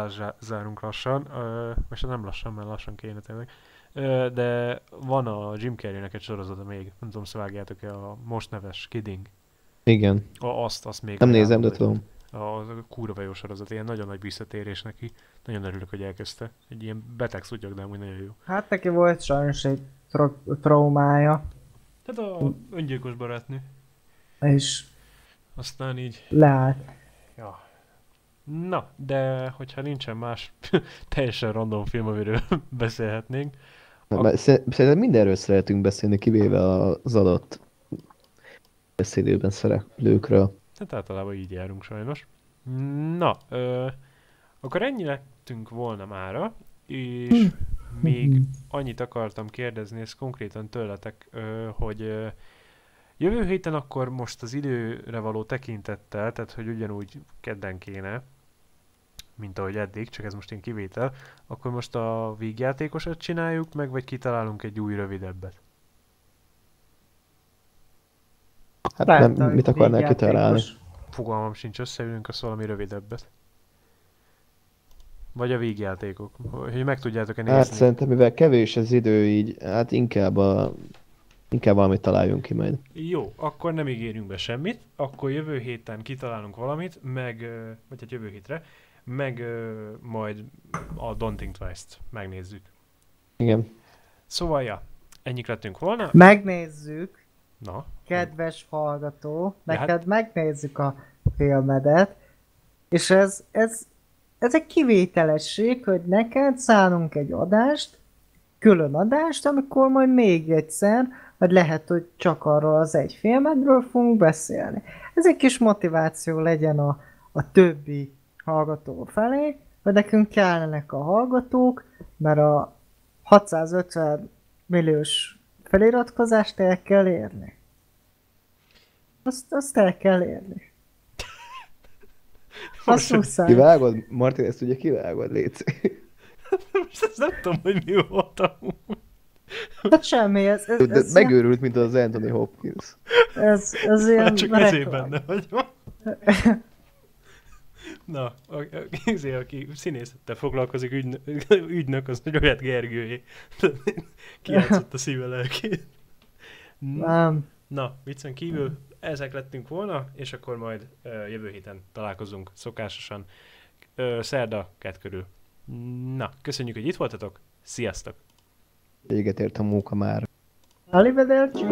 zá- zárunk lassan, ö, most nem lassan, mert lassan kéne tényleg. Ö, de van a Jim Carrey-nek egy sorozata még, nem tudom, szvágjátok-e a most neves Kidding. Igen. A, azt, azt még Nem nézem, de tudom. A, a kurva jó sorozat, ilyen nagyon nagy visszatérés neki. Nagyon örülök, hogy elkezdte. Egy ilyen beteg szutyak, de amúgy nagyon jó. Hát neki volt sajnos egy tra- traumája, Tehát a öngyilkos barátnő. és Aztán így leállt. Ja. Na, de hogyha nincsen más teljesen random film, amiről beszélhetnénk, mert szer- Szerintem mindenről szeretünk beszélni, kivéve az adott beszélőben szereplőkről. hát általában így járunk sajnos. Na, ö, akkor ennyi lettünk volna mára, és még annyit akartam kérdezni, ez konkrétan tőletek, ö, hogy ö, jövő héten akkor most az időre való tekintettel, tehát hogy ugyanúgy kedden kéne, mint ahogy eddig, csak ez most én kivétel, akkor most a vígjátékosat csináljuk meg, vagy kitalálunk egy új rövidebbet? Hát nem, mit akarnál kitalálni? Fogalmam sincs, összeülünk, az valami rövidebbet. Vagy a vígjátékok, hogy meg tudjátok-e nézni. Hát szerintem, mivel kevés az idő, így hát inkább, a, inkább valamit találjunk ki majd. Jó, akkor nem ígérünk be semmit, akkor jövő héten kitalálunk valamit, meg, vagy hát jövő hétre, meg ö, majd a Don't Think Twice-t megnézzük. Igen. Szóval, ja, ennyik lettünk volna. Megnézzük, Na, kedves hallgató, hát- neked megnézzük a filmedet, és ez, ez, ez egy kivételesség, hogy neked szánunk egy adást, külön adást, amikor majd még egyszer, vagy lehet, hogy csak arról az egy filmedről fogunk beszélni. Ez egy kis motiváció legyen a, a többi hallgató felé, hogy nekünk kellenek a hallgatók, mert a 650 milliós feliratkozást el kell érni. Azt, azt el kell érni. Azt muszáj. Kivágod? Martin, ezt ugye kivágod, légy most ezt nem tudom, hogy mi volt amúgy. Hát semmi, ez, ez, De ez, megőrült, mint az Anthony Hopkins. ez, ez ilyen Csak ezért benne vagyok. Na, a, a, izé, aki színészettel foglalkozik, ügynök, ügynök az nagy olyat Gergőjé. Kijátszott a szíve lelkét. Na, Nem. na, viccen kívül ezek lettünk volna, és akkor majd ö, jövő héten találkozunk szokásosan. Ö, szerda, kett körül. Na, köszönjük, hogy itt voltatok. Sziasztok! Véget ért a móka már. Arrivederci.